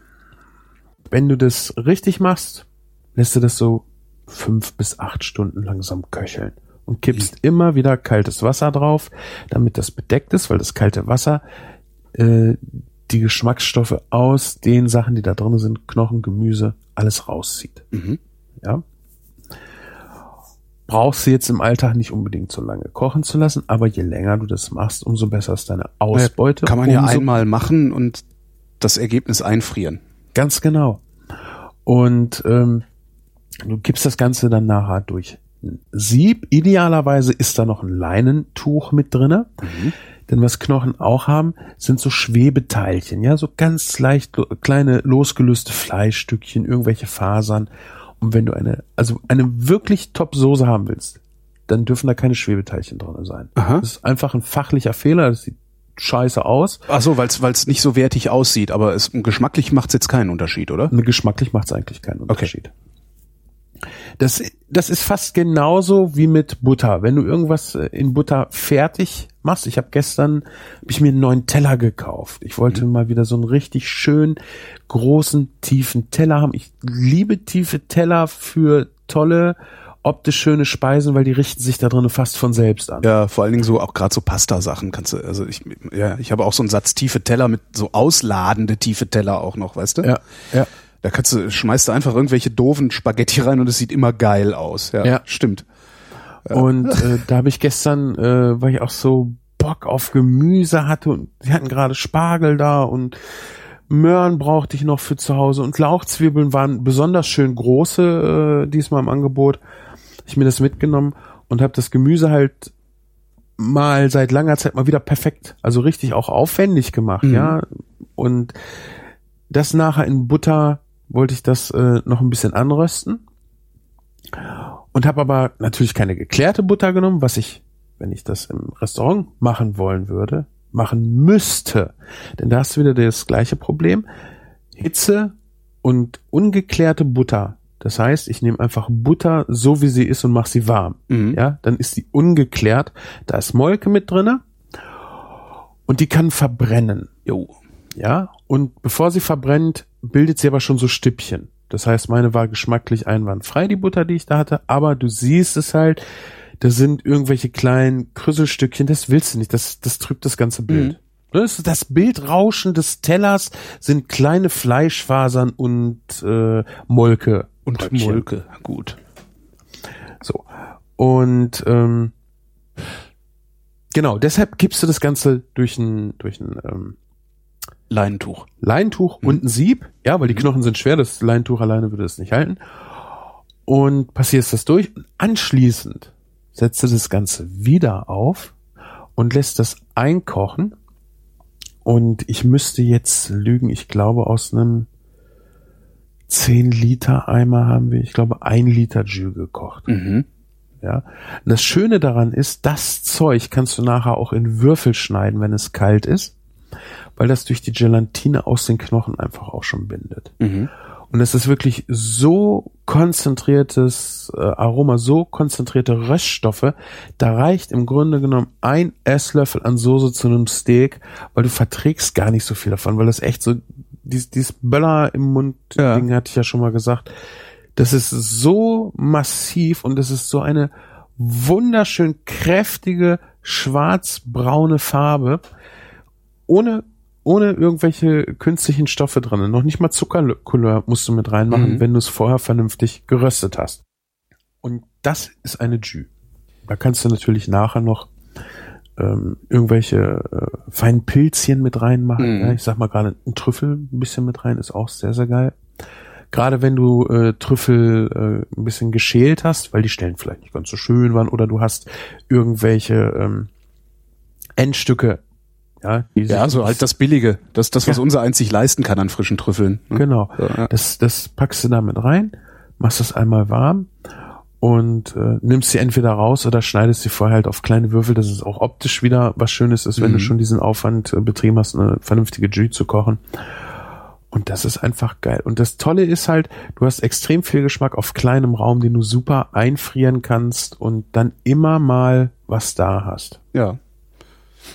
wenn du das richtig machst, lässt du das so fünf bis acht Stunden langsam köcheln und kippst immer wieder kaltes Wasser drauf, damit das bedeckt ist, weil das kalte Wasser äh, die Geschmacksstoffe aus den Sachen, die da drin sind, Knochen, Gemüse, alles rauszieht. Mhm. Ja. Brauchst du jetzt im Alltag nicht unbedingt so lange kochen zu lassen, aber je länger du das machst, umso besser ist deine Ausbeute. Kann man ja einmal machen und das Ergebnis einfrieren. Ganz genau. Und ähm, du gibst das Ganze dann nachher durch ein Sieb. Idealerweise ist da noch ein Leinentuch mit drinne. Denn was Knochen auch haben, sind so Schwebeteilchen, ja, so ganz leicht lo kleine losgelöste Fleischstückchen, irgendwelche Fasern. Und wenn du eine, also eine wirklich Top-Soße haben willst, dann dürfen da keine Schwebeteilchen drin sein. Aha. Das ist einfach ein fachlicher Fehler, das sieht scheiße aus. Ach so, weil es nicht so wertig aussieht, aber es geschmacklich macht es jetzt keinen Unterschied, oder? Geschmacklich macht es eigentlich keinen Unterschied. Das, das ist fast genauso wie mit Butter. Wenn du irgendwas äh, in Butter fertig machst, ich habe gestern hab ich mir einen neuen Teller gekauft. Ich wollte mal wieder so einen richtig schön großen, tiefen Teller haben. Ich liebe tiefe Teller für tolle, optisch schöne Speisen, weil die richten sich da drin fast von selbst an. Ja, vor allen Dingen so auch gerade so Pasta-Sachen kannst du, also ich, ja, ich habe auch so einen Satz tiefe Teller mit so ausladende tiefe Teller auch noch, weißt du? ja. ja. Da kannst du, schmeißt du einfach irgendwelche doofen Spaghetti rein und es sieht immer geil aus. Ja, Ja. stimmt. Und äh, da habe ich gestern, äh, weil ich auch so Bock auf Gemüse hatte und sie hatten gerade Spargel da und Möhren brauchte ich noch für zu Hause und Lauchzwiebeln waren besonders schön große äh, diesmal im Angebot. Ich mir das mitgenommen und habe das Gemüse halt mal seit langer Zeit mal wieder perfekt, also richtig auch aufwendig gemacht, Mhm. ja. Und das nachher in Butter wollte ich das äh, noch ein bisschen anrösten und habe aber natürlich keine geklärte Butter genommen, was ich, wenn ich das im Restaurant machen wollen würde, machen müsste. Denn da hast du wieder das gleiche Problem. Hitze und ungeklärte Butter. Das heißt, ich nehme einfach Butter so wie sie ist und mache sie warm. Mhm. Ja, dann ist die ungeklärt. Da ist Molke mit drinne und die kann verbrennen. Jo. Ja, und bevor sie verbrennt, bildet sie aber schon so Stückchen. Das heißt, meine war geschmacklich einwandfrei, die Butter, die ich da hatte, aber du siehst es halt, da sind irgendwelche kleinen Krüsselstückchen, das willst du nicht, das, das trübt das ganze Bild. Das, das Bildrauschen des Tellers sind kleine Fleischfasern und äh, Molke. Und Tröpfchen. Molke, gut. So. Und ähm, genau, deshalb gibst du das Ganze durch ein, durch ein ähm, Leinentuch. Leintuch und ein Sieb, ja, weil die Knochen sind schwer, das Leintuch alleine würde es nicht halten. Und passierst das durch und anschließend setzt du das Ganze wieder auf und lässt das einkochen. Und ich müsste jetzt lügen, ich glaube aus einem 10 Liter Eimer haben wir, ich glaube, ein Liter Jus gekocht. Mhm. Ja. Und das Schöne daran ist, das Zeug kannst du nachher auch in Würfel schneiden, wenn es kalt ist, weil das durch die Gelatine aus den Knochen einfach auch schon bindet. Mhm. Und es ist wirklich so konzentriertes äh, Aroma, so konzentrierte Röststoffe, da reicht im Grunde genommen ein Esslöffel an Soße zu einem Steak, weil du verträgst gar nicht so viel davon, weil das echt so, dies, dieses Böller im Mund, Ja. Ding hatte ich ja schon mal gesagt, das ist so massiv und es ist so eine wunderschön kräftige schwarz-braune Farbe, ohne ohne irgendwelche künstlichen Stoffe drin. Noch nicht mal Zuckercouleur musst du mit reinmachen, Mhm. wenn du es vorher vernünftig geröstet hast. Und das ist eine Jus. Da kannst du natürlich nachher noch ähm, irgendwelche äh, feinen Pilzchen mit reinmachen. Mhm. Ja, ich sag mal gerade ein Trüffel ein bisschen mit rein, ist auch sehr, sehr geil. Gerade wenn du äh, Trüffel äh, ein bisschen geschält hast, weil die Stellen vielleicht nicht ganz so schön waren, oder du hast irgendwelche ähm, Endstücke. Ja, Ja, so halt das Billige. Das, das was Ja. unser einzig leisten kann an frischen Trüffeln. ne? Genau. So, ja. Das, das packst du da mit rein, machst das einmal warm und äh, nimmst sie entweder raus oder schneidest sie vorher halt auf kleine Würfel, dass es auch optisch wieder was Schönes ist, wenn Mhm. du schon diesen Aufwand äh, betrieben hast, eine vernünftige Jus zu kochen. Und das ist einfach geil. Und das Tolle ist halt, du hast extrem viel Geschmack auf kleinem Raum, den du super einfrieren kannst und dann immer mal was da hast. Ja.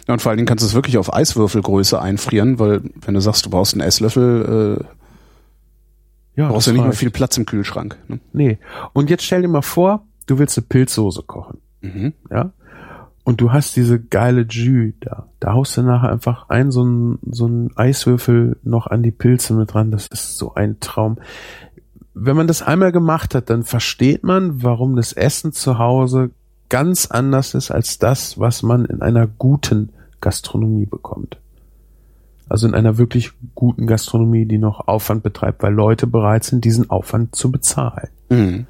Ja, und vor allen Dingen kannst du es wirklich auf Eiswürfelgröße einfrieren, weil wenn du sagst, du brauchst einen Esslöffel, äh, Ja, brauchst du nicht mehr viel Platz im Kühlschrank. Ne? Nee. Und jetzt stell dir mal vor, du willst eine Pilzsoße kochen. Mhm. ja, und du hast diese geile Jus da. Da haust du nachher einfach ein, so ein, so ein Eiswürfel noch an die Pilze mit dran. Das ist so ein Traum. Wenn man das einmal gemacht hat, dann versteht man, warum das Essen zu Hause ganz anders ist als das, was man in einer guten Gastronomie bekommt. Also in einer wirklich guten Gastronomie, die noch Aufwand betreibt, weil Leute bereit sind, diesen Aufwand zu bezahlen. Mhm.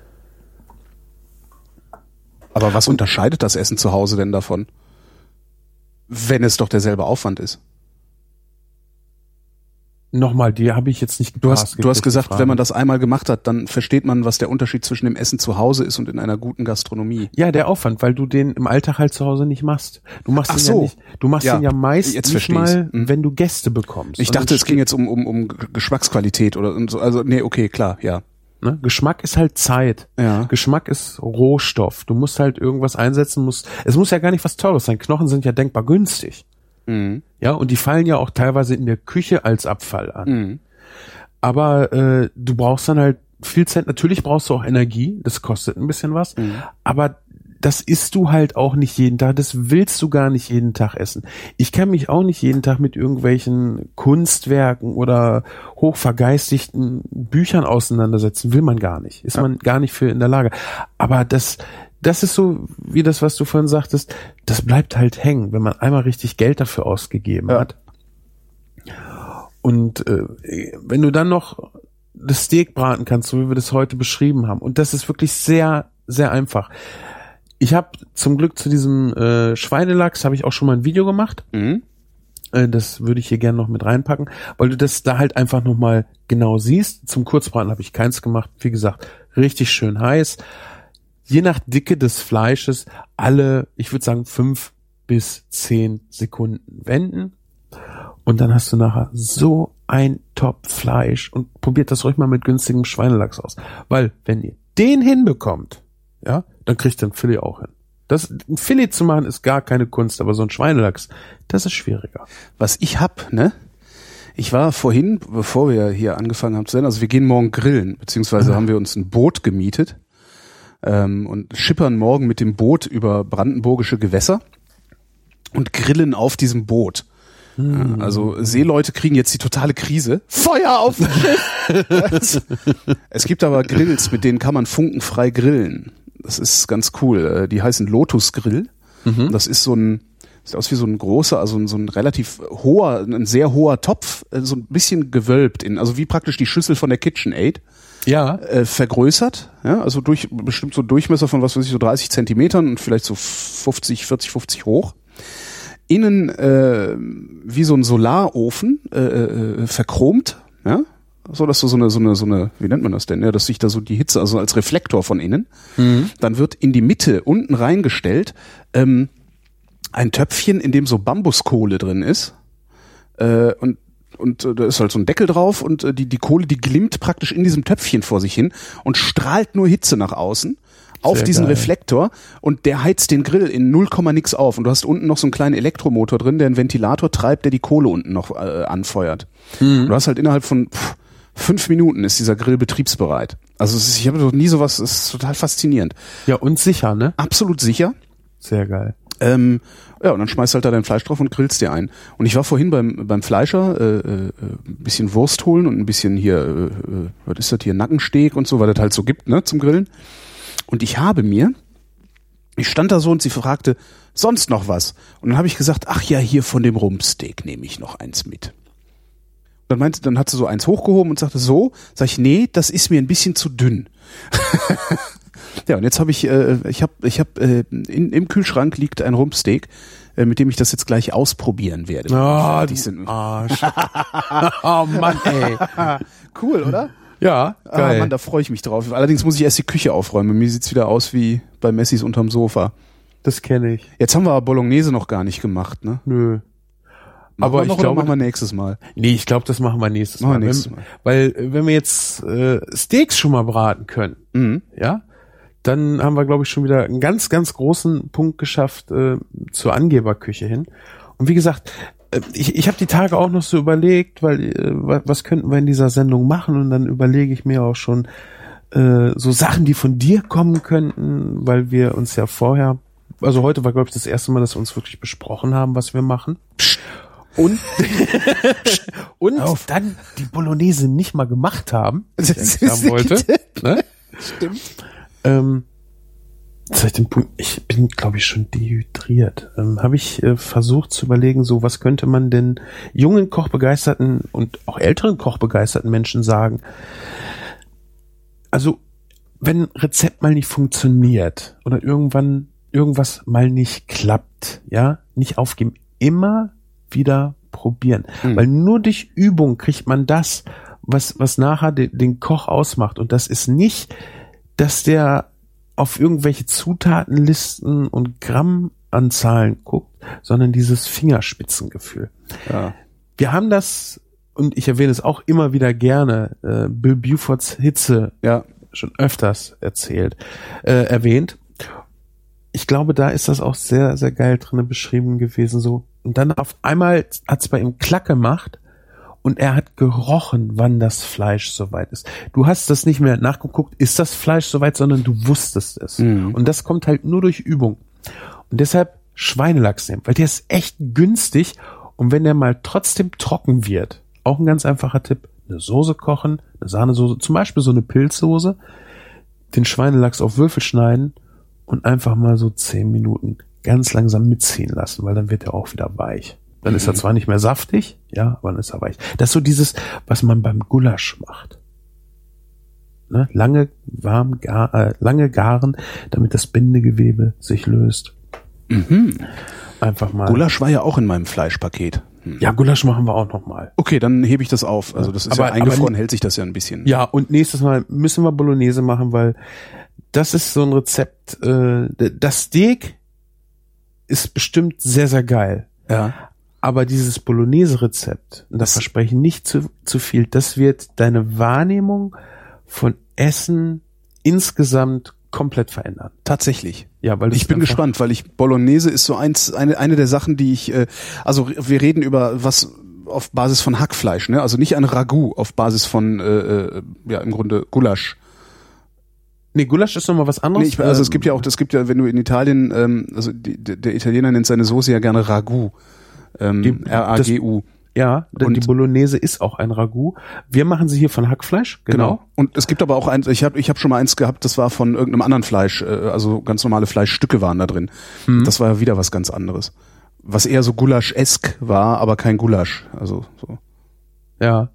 Aber was unterscheidet das Essen zu Hause denn davon? Wenn es doch derselbe Aufwand ist. Nochmal, die habe ich jetzt nicht Du hast, du hast gesagt, wenn man das einmal gemacht hat, dann versteht man, was der Unterschied zwischen dem Essen zu Hause ist und in einer guten Gastronomie. Ja, der Aufwand, weil du den im Alltag halt zu Hause nicht machst. Du machst Ach den so. ja nicht, du machst Ja, den ja meist jetzt nicht mal, Mhm. wenn du Gäste bekommst. Ich Und dachte, es ging jetzt um, um, um Geschmacksqualität oder so. Also, nee, okay, klar, ja. Ne? Geschmack ist halt Zeit. Ja. Geschmack ist Rohstoff. Du musst halt irgendwas einsetzen, musst, es muss ja gar nicht was Teures sein. Knochen sind ja denkbar günstig. Mhm. Ja, und die fallen ja auch teilweise in der Küche als Abfall an. Mhm. Aber äh, du brauchst dann halt viel Zeit. Natürlich brauchst du auch Energie. Das kostet ein bisschen was. Mhm. Aber das isst du halt auch nicht jeden Tag. Das willst du gar nicht jeden Tag essen. Ich kann mich auch nicht jeden Tag mit irgendwelchen Kunstwerken oder hochvergeistigten Büchern auseinandersetzen. Will man gar nicht. Ist man gar nicht für in der Lage. Aber das, das ist so wie das, was du vorhin sagtest. Das bleibt halt hängen, wenn man einmal richtig Geld dafür ausgegeben Ja. hat. Und äh, wenn du dann noch das Steak braten kannst, so wie wir das heute beschrieben haben, und das ist wirklich sehr, sehr einfach. Ich habe zum Glück zu diesem äh, Schweinelachs habe ich auch schon mal ein Video gemacht. Mhm. Äh, das würde ich hier gerne noch mit reinpacken, weil du das da halt einfach noch mal genau siehst. Zum Kurzbraten habe ich keins gemacht. Wie gesagt, richtig schön heiß. Je nach Dicke des Fleisches alle, ich würde sagen, fünf bis zehn Sekunden wenden. Und dann hast du nachher so ein Top-Fleisch und probiert das ruhig mal mit günstigem Schweinelachs aus. Weil, wenn ihr den hinbekommt, ja, dann kriegt ihr ein Filet auch hin. Das, ein Filet zu machen ist gar keine Kunst, aber so ein Schweinelachs, das ist schwieriger. Was ich hab, ne? Ich war vorhin, bevor wir hier angefangen haben zu senden, also wir gehen morgen grillen, beziehungsweise haben wir uns ein Boot gemietet ähm, und schippern morgen mit dem Boot über brandenburgische Gewässer und grillen auf diesem Boot. Ja, Also Seeleute kriegen jetzt die totale Krise. Feuer auf es gibt aber Grills, mit denen kann man funkenfrei grillen. Das ist ganz cool. Äh, Die heißen Lotus Grill. Das ist so ein, sieht aus wie so ein großer, also so ein relativ hoher, ein sehr hoher Topf, äh, so ein bisschen gewölbt in, also wie praktisch die Schüssel von der KitchenAid Ja. äh, vergrößert, ja, also durch bestimmt so Durchmesser von was weiß ich, so 30 Zentimetern und vielleicht so 50, 40, 50 hoch. Innen äh, wie so ein Solarofen äh, äh, verchromt, ja, so dass du so eine so eine so eine wie nennt man das denn, ja, dass sich da so die Hitze also als Reflektor von innen, dann wird in die Mitte unten reingestellt ähm, ein Töpfchen, in dem so Bambuskohle drin ist äh, und und äh, da ist halt so ein Deckel drauf und äh, die die Kohle die glimmt praktisch in diesem Töpfchen vor sich hin und strahlt nur Hitze nach außen auf Sehr diesen geil. Reflektor und der heizt den Grill in 0, nix auf und du hast unten noch so einen kleinen Elektromotor drin, der einen Ventilator treibt, der die Kohle unten noch äh, anfeuert. Und du hast halt innerhalb von pff, fünf Minuten ist dieser Grill betriebsbereit. Also ist, ich habe noch nie sowas, es ist total faszinierend. Ja, und sicher, ne? Absolut sicher. Sehr geil. Ähm, ja, und dann schmeißt halt da dein Fleisch drauf und grillst dir ein. Und ich war vorhin beim, beim Fleischer äh, äh, ein bisschen Wurst holen und ein bisschen hier, äh, äh, was ist das hier, Nackensteak und so, was das halt so gibt, ne, zum Grillen. Und ich habe mir, ich stand da so und sie fragte, sonst noch was? Und dann habe ich gesagt, ach ja, hier von dem Rumpsteak nehme ich noch eins mit. Dann meinte, dann hat sie so eins hochgehoben und sagte, so, sag ich, nee, das ist mir ein bisschen zu dünn. Ja, und jetzt habe ich, äh, ich habe, ich habe, äh, in, im Kühlschrank liegt ein Rumpsteak, äh, mit dem ich das jetzt gleich ausprobieren werde. wenn wir Ah, fertig du sind. Arsch. oh Mann, ey. Cool, oder? Ja, Ah, geil. Mann, da freue ich mich drauf. Allerdings muss ich erst die Küche aufräumen. Bei Mir sieht's wieder aus wie bei Messis unterm Sofa. das kenne ich. Jetzt haben wir aber Bolognese noch gar nicht gemacht, ne? Nö. Machen Aber wir ich glaube- machen wir nächstes Mal. Nee, ich glaube, das machen wir nächstes Machen wir Mal. nächstes wenn, Mal. Weil äh, wenn wir jetzt äh, Steaks schon mal braten können, Mhm. ja, dann haben wir, glaube ich, schon wieder einen ganz, ganz großen Punkt geschafft äh, zur Angeberküche hin. Und wie gesagt, äh, ich, ich habe die Tage auch noch so überlegt, weil äh, wa- was könnten wir in dieser Sendung machen? Und dann überlege ich mir auch schon äh, so Sachen, die von dir kommen könnten, weil wir uns ja vorher, also heute war, glaube ich, das erste Mal, dass wir uns wirklich besprochen haben, was wir machen. Und, und dann die Bolognese nicht mal gemacht haben, die ich haben wollte. Ne? Stimmt. Ähm, Seit dem Punkt, ich bin, glaube ich, schon dehydriert. Ähm, Habe ich äh, versucht zu überlegen, so was könnte man denn jungen Kochbegeisterten und auch älteren Kochbegeisterten Menschen sagen? Also, wenn ein Rezept mal nicht funktioniert oder irgendwann irgendwas mal nicht klappt, ja, nicht aufgeben, immer wieder probieren. Mhm. Weil nur durch Übung kriegt man das, was, was nachher den, den Koch ausmacht. Und das ist nicht, dass der auf irgendwelche Zutatenlisten und Grammanzahlen guckt, sondern dieses Fingerspitzengefühl. Ja. Wir haben das, und ich erwähne es auch immer wieder gerne, äh, Bill Bufords Hitze Ja. schon öfters erzählt, äh, erwähnt. Ich glaube, da ist das auch sehr, sehr geil drinne beschrieben gewesen, so. Und dann auf einmal hat's bei ihm Klack gemacht und er hat gerochen, wann das Fleisch soweit ist. Du hast das nicht mehr nachgeguckt, ist das Fleisch soweit, sondern du wusstest es. Mhm. Und das kommt halt nur durch Übung. Und deshalb Schweinelachs nehmen, weil der ist echt günstig und wenn der mal trotzdem trocken wird, auch ein ganz einfacher Tipp, eine Soße kochen, eine Sahnesoße, zum Beispiel so eine Pilzsoße, den Schweinelachs auf Würfel schneiden und einfach mal so zehn Minuten ganz langsam mitziehen lassen, weil dann wird er auch wieder weich. Dann ist er zwar nicht mehr saftig, ja, aber dann ist er weich. Das ist so dieses, was man beim Gulasch macht. Ne? Lange warm, gar, äh, lange garen, damit das Bindegewebe sich löst. Einfach mal. Gulasch war ja auch in meinem Fleischpaket. Hm. Ja, Gulasch machen wir auch noch mal. Okay, dann hebe ich das auf. Also das ist Aber- ja eingefroren, aber- hält sich das ja ein bisschen. Ja, und nächstes Mal müssen wir Bolognese machen, weil das ist so ein Rezept. Äh, das Steak ist bestimmt sehr, sehr geil. Ja. Aber dieses Bolognese-Rezept, das verspreche ich nicht zu, zu viel, das wird deine Wahrnehmung von Essen insgesamt komplett verändern. Tatsächlich. Ja, weil Ich bin gespannt, weil ich Bolognese ist so eins, eine, eine der Sachen, die ich, äh, also wir reden über was auf Basis von Hackfleisch, ne? Also nicht ein Ragout auf Basis von, äh, äh, ja im Grunde Gulasch. Nee, Gulasch ist nochmal was anderes. Nee, ich, also es Ähm, gibt ja auch, das gibt ja, wenn du in Italien, ähm, also die, der der Italiener nennt seine Soße ja gerne Ragout. Ähm, Die- R-A-G-U. Ja, denn Und- die Bolognese ist auch ein Ragout. Wir machen sie hier von Hackfleisch. Genau. Und es gibt aber auch eins, ich habe ich hab schon mal eins gehabt, das war von irgendeinem anderen Fleisch, äh, also ganz normale Fleischstücke waren da drin. Mhm. Das war ja wieder was ganz anderes. Was eher so Gulasch-esk war, aber kein Gulasch. Also so. Ja.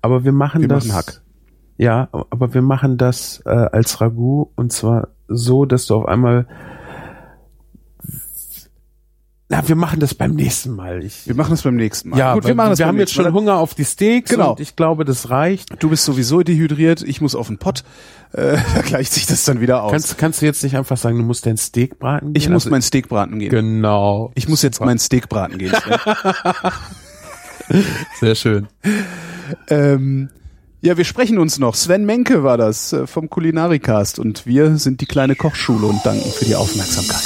Aber wir machen Wir das. machen Hack. Ja, aber wir machen das äh, als Ragout und zwar so, dass du auf einmal. Na, wir machen das beim nächsten Mal. Ich, Wir machen das beim nächsten Mal. ja, Gut, wir machen das wir haben jetzt nächsten Mal. schon Hunger auf die Steaks Genau. und ich glaube, das reicht. Du bist sowieso dehydriert, ich muss auf den Pott. Äh, da gleicht sich das dann wieder aus. Kannst, kannst du jetzt nicht einfach sagen, du musst dein Steak braten? ich gehen? muss Also- mein Steak braten gehen. Genau. Ich muss jetzt mein Steak braten gehen. Sehr schön. ähm, ja, wir sprechen uns noch. Sven Menke war das äh, vom Kulinarikast und wir sind die kleine Kochschule und danken für die Aufmerksamkeit.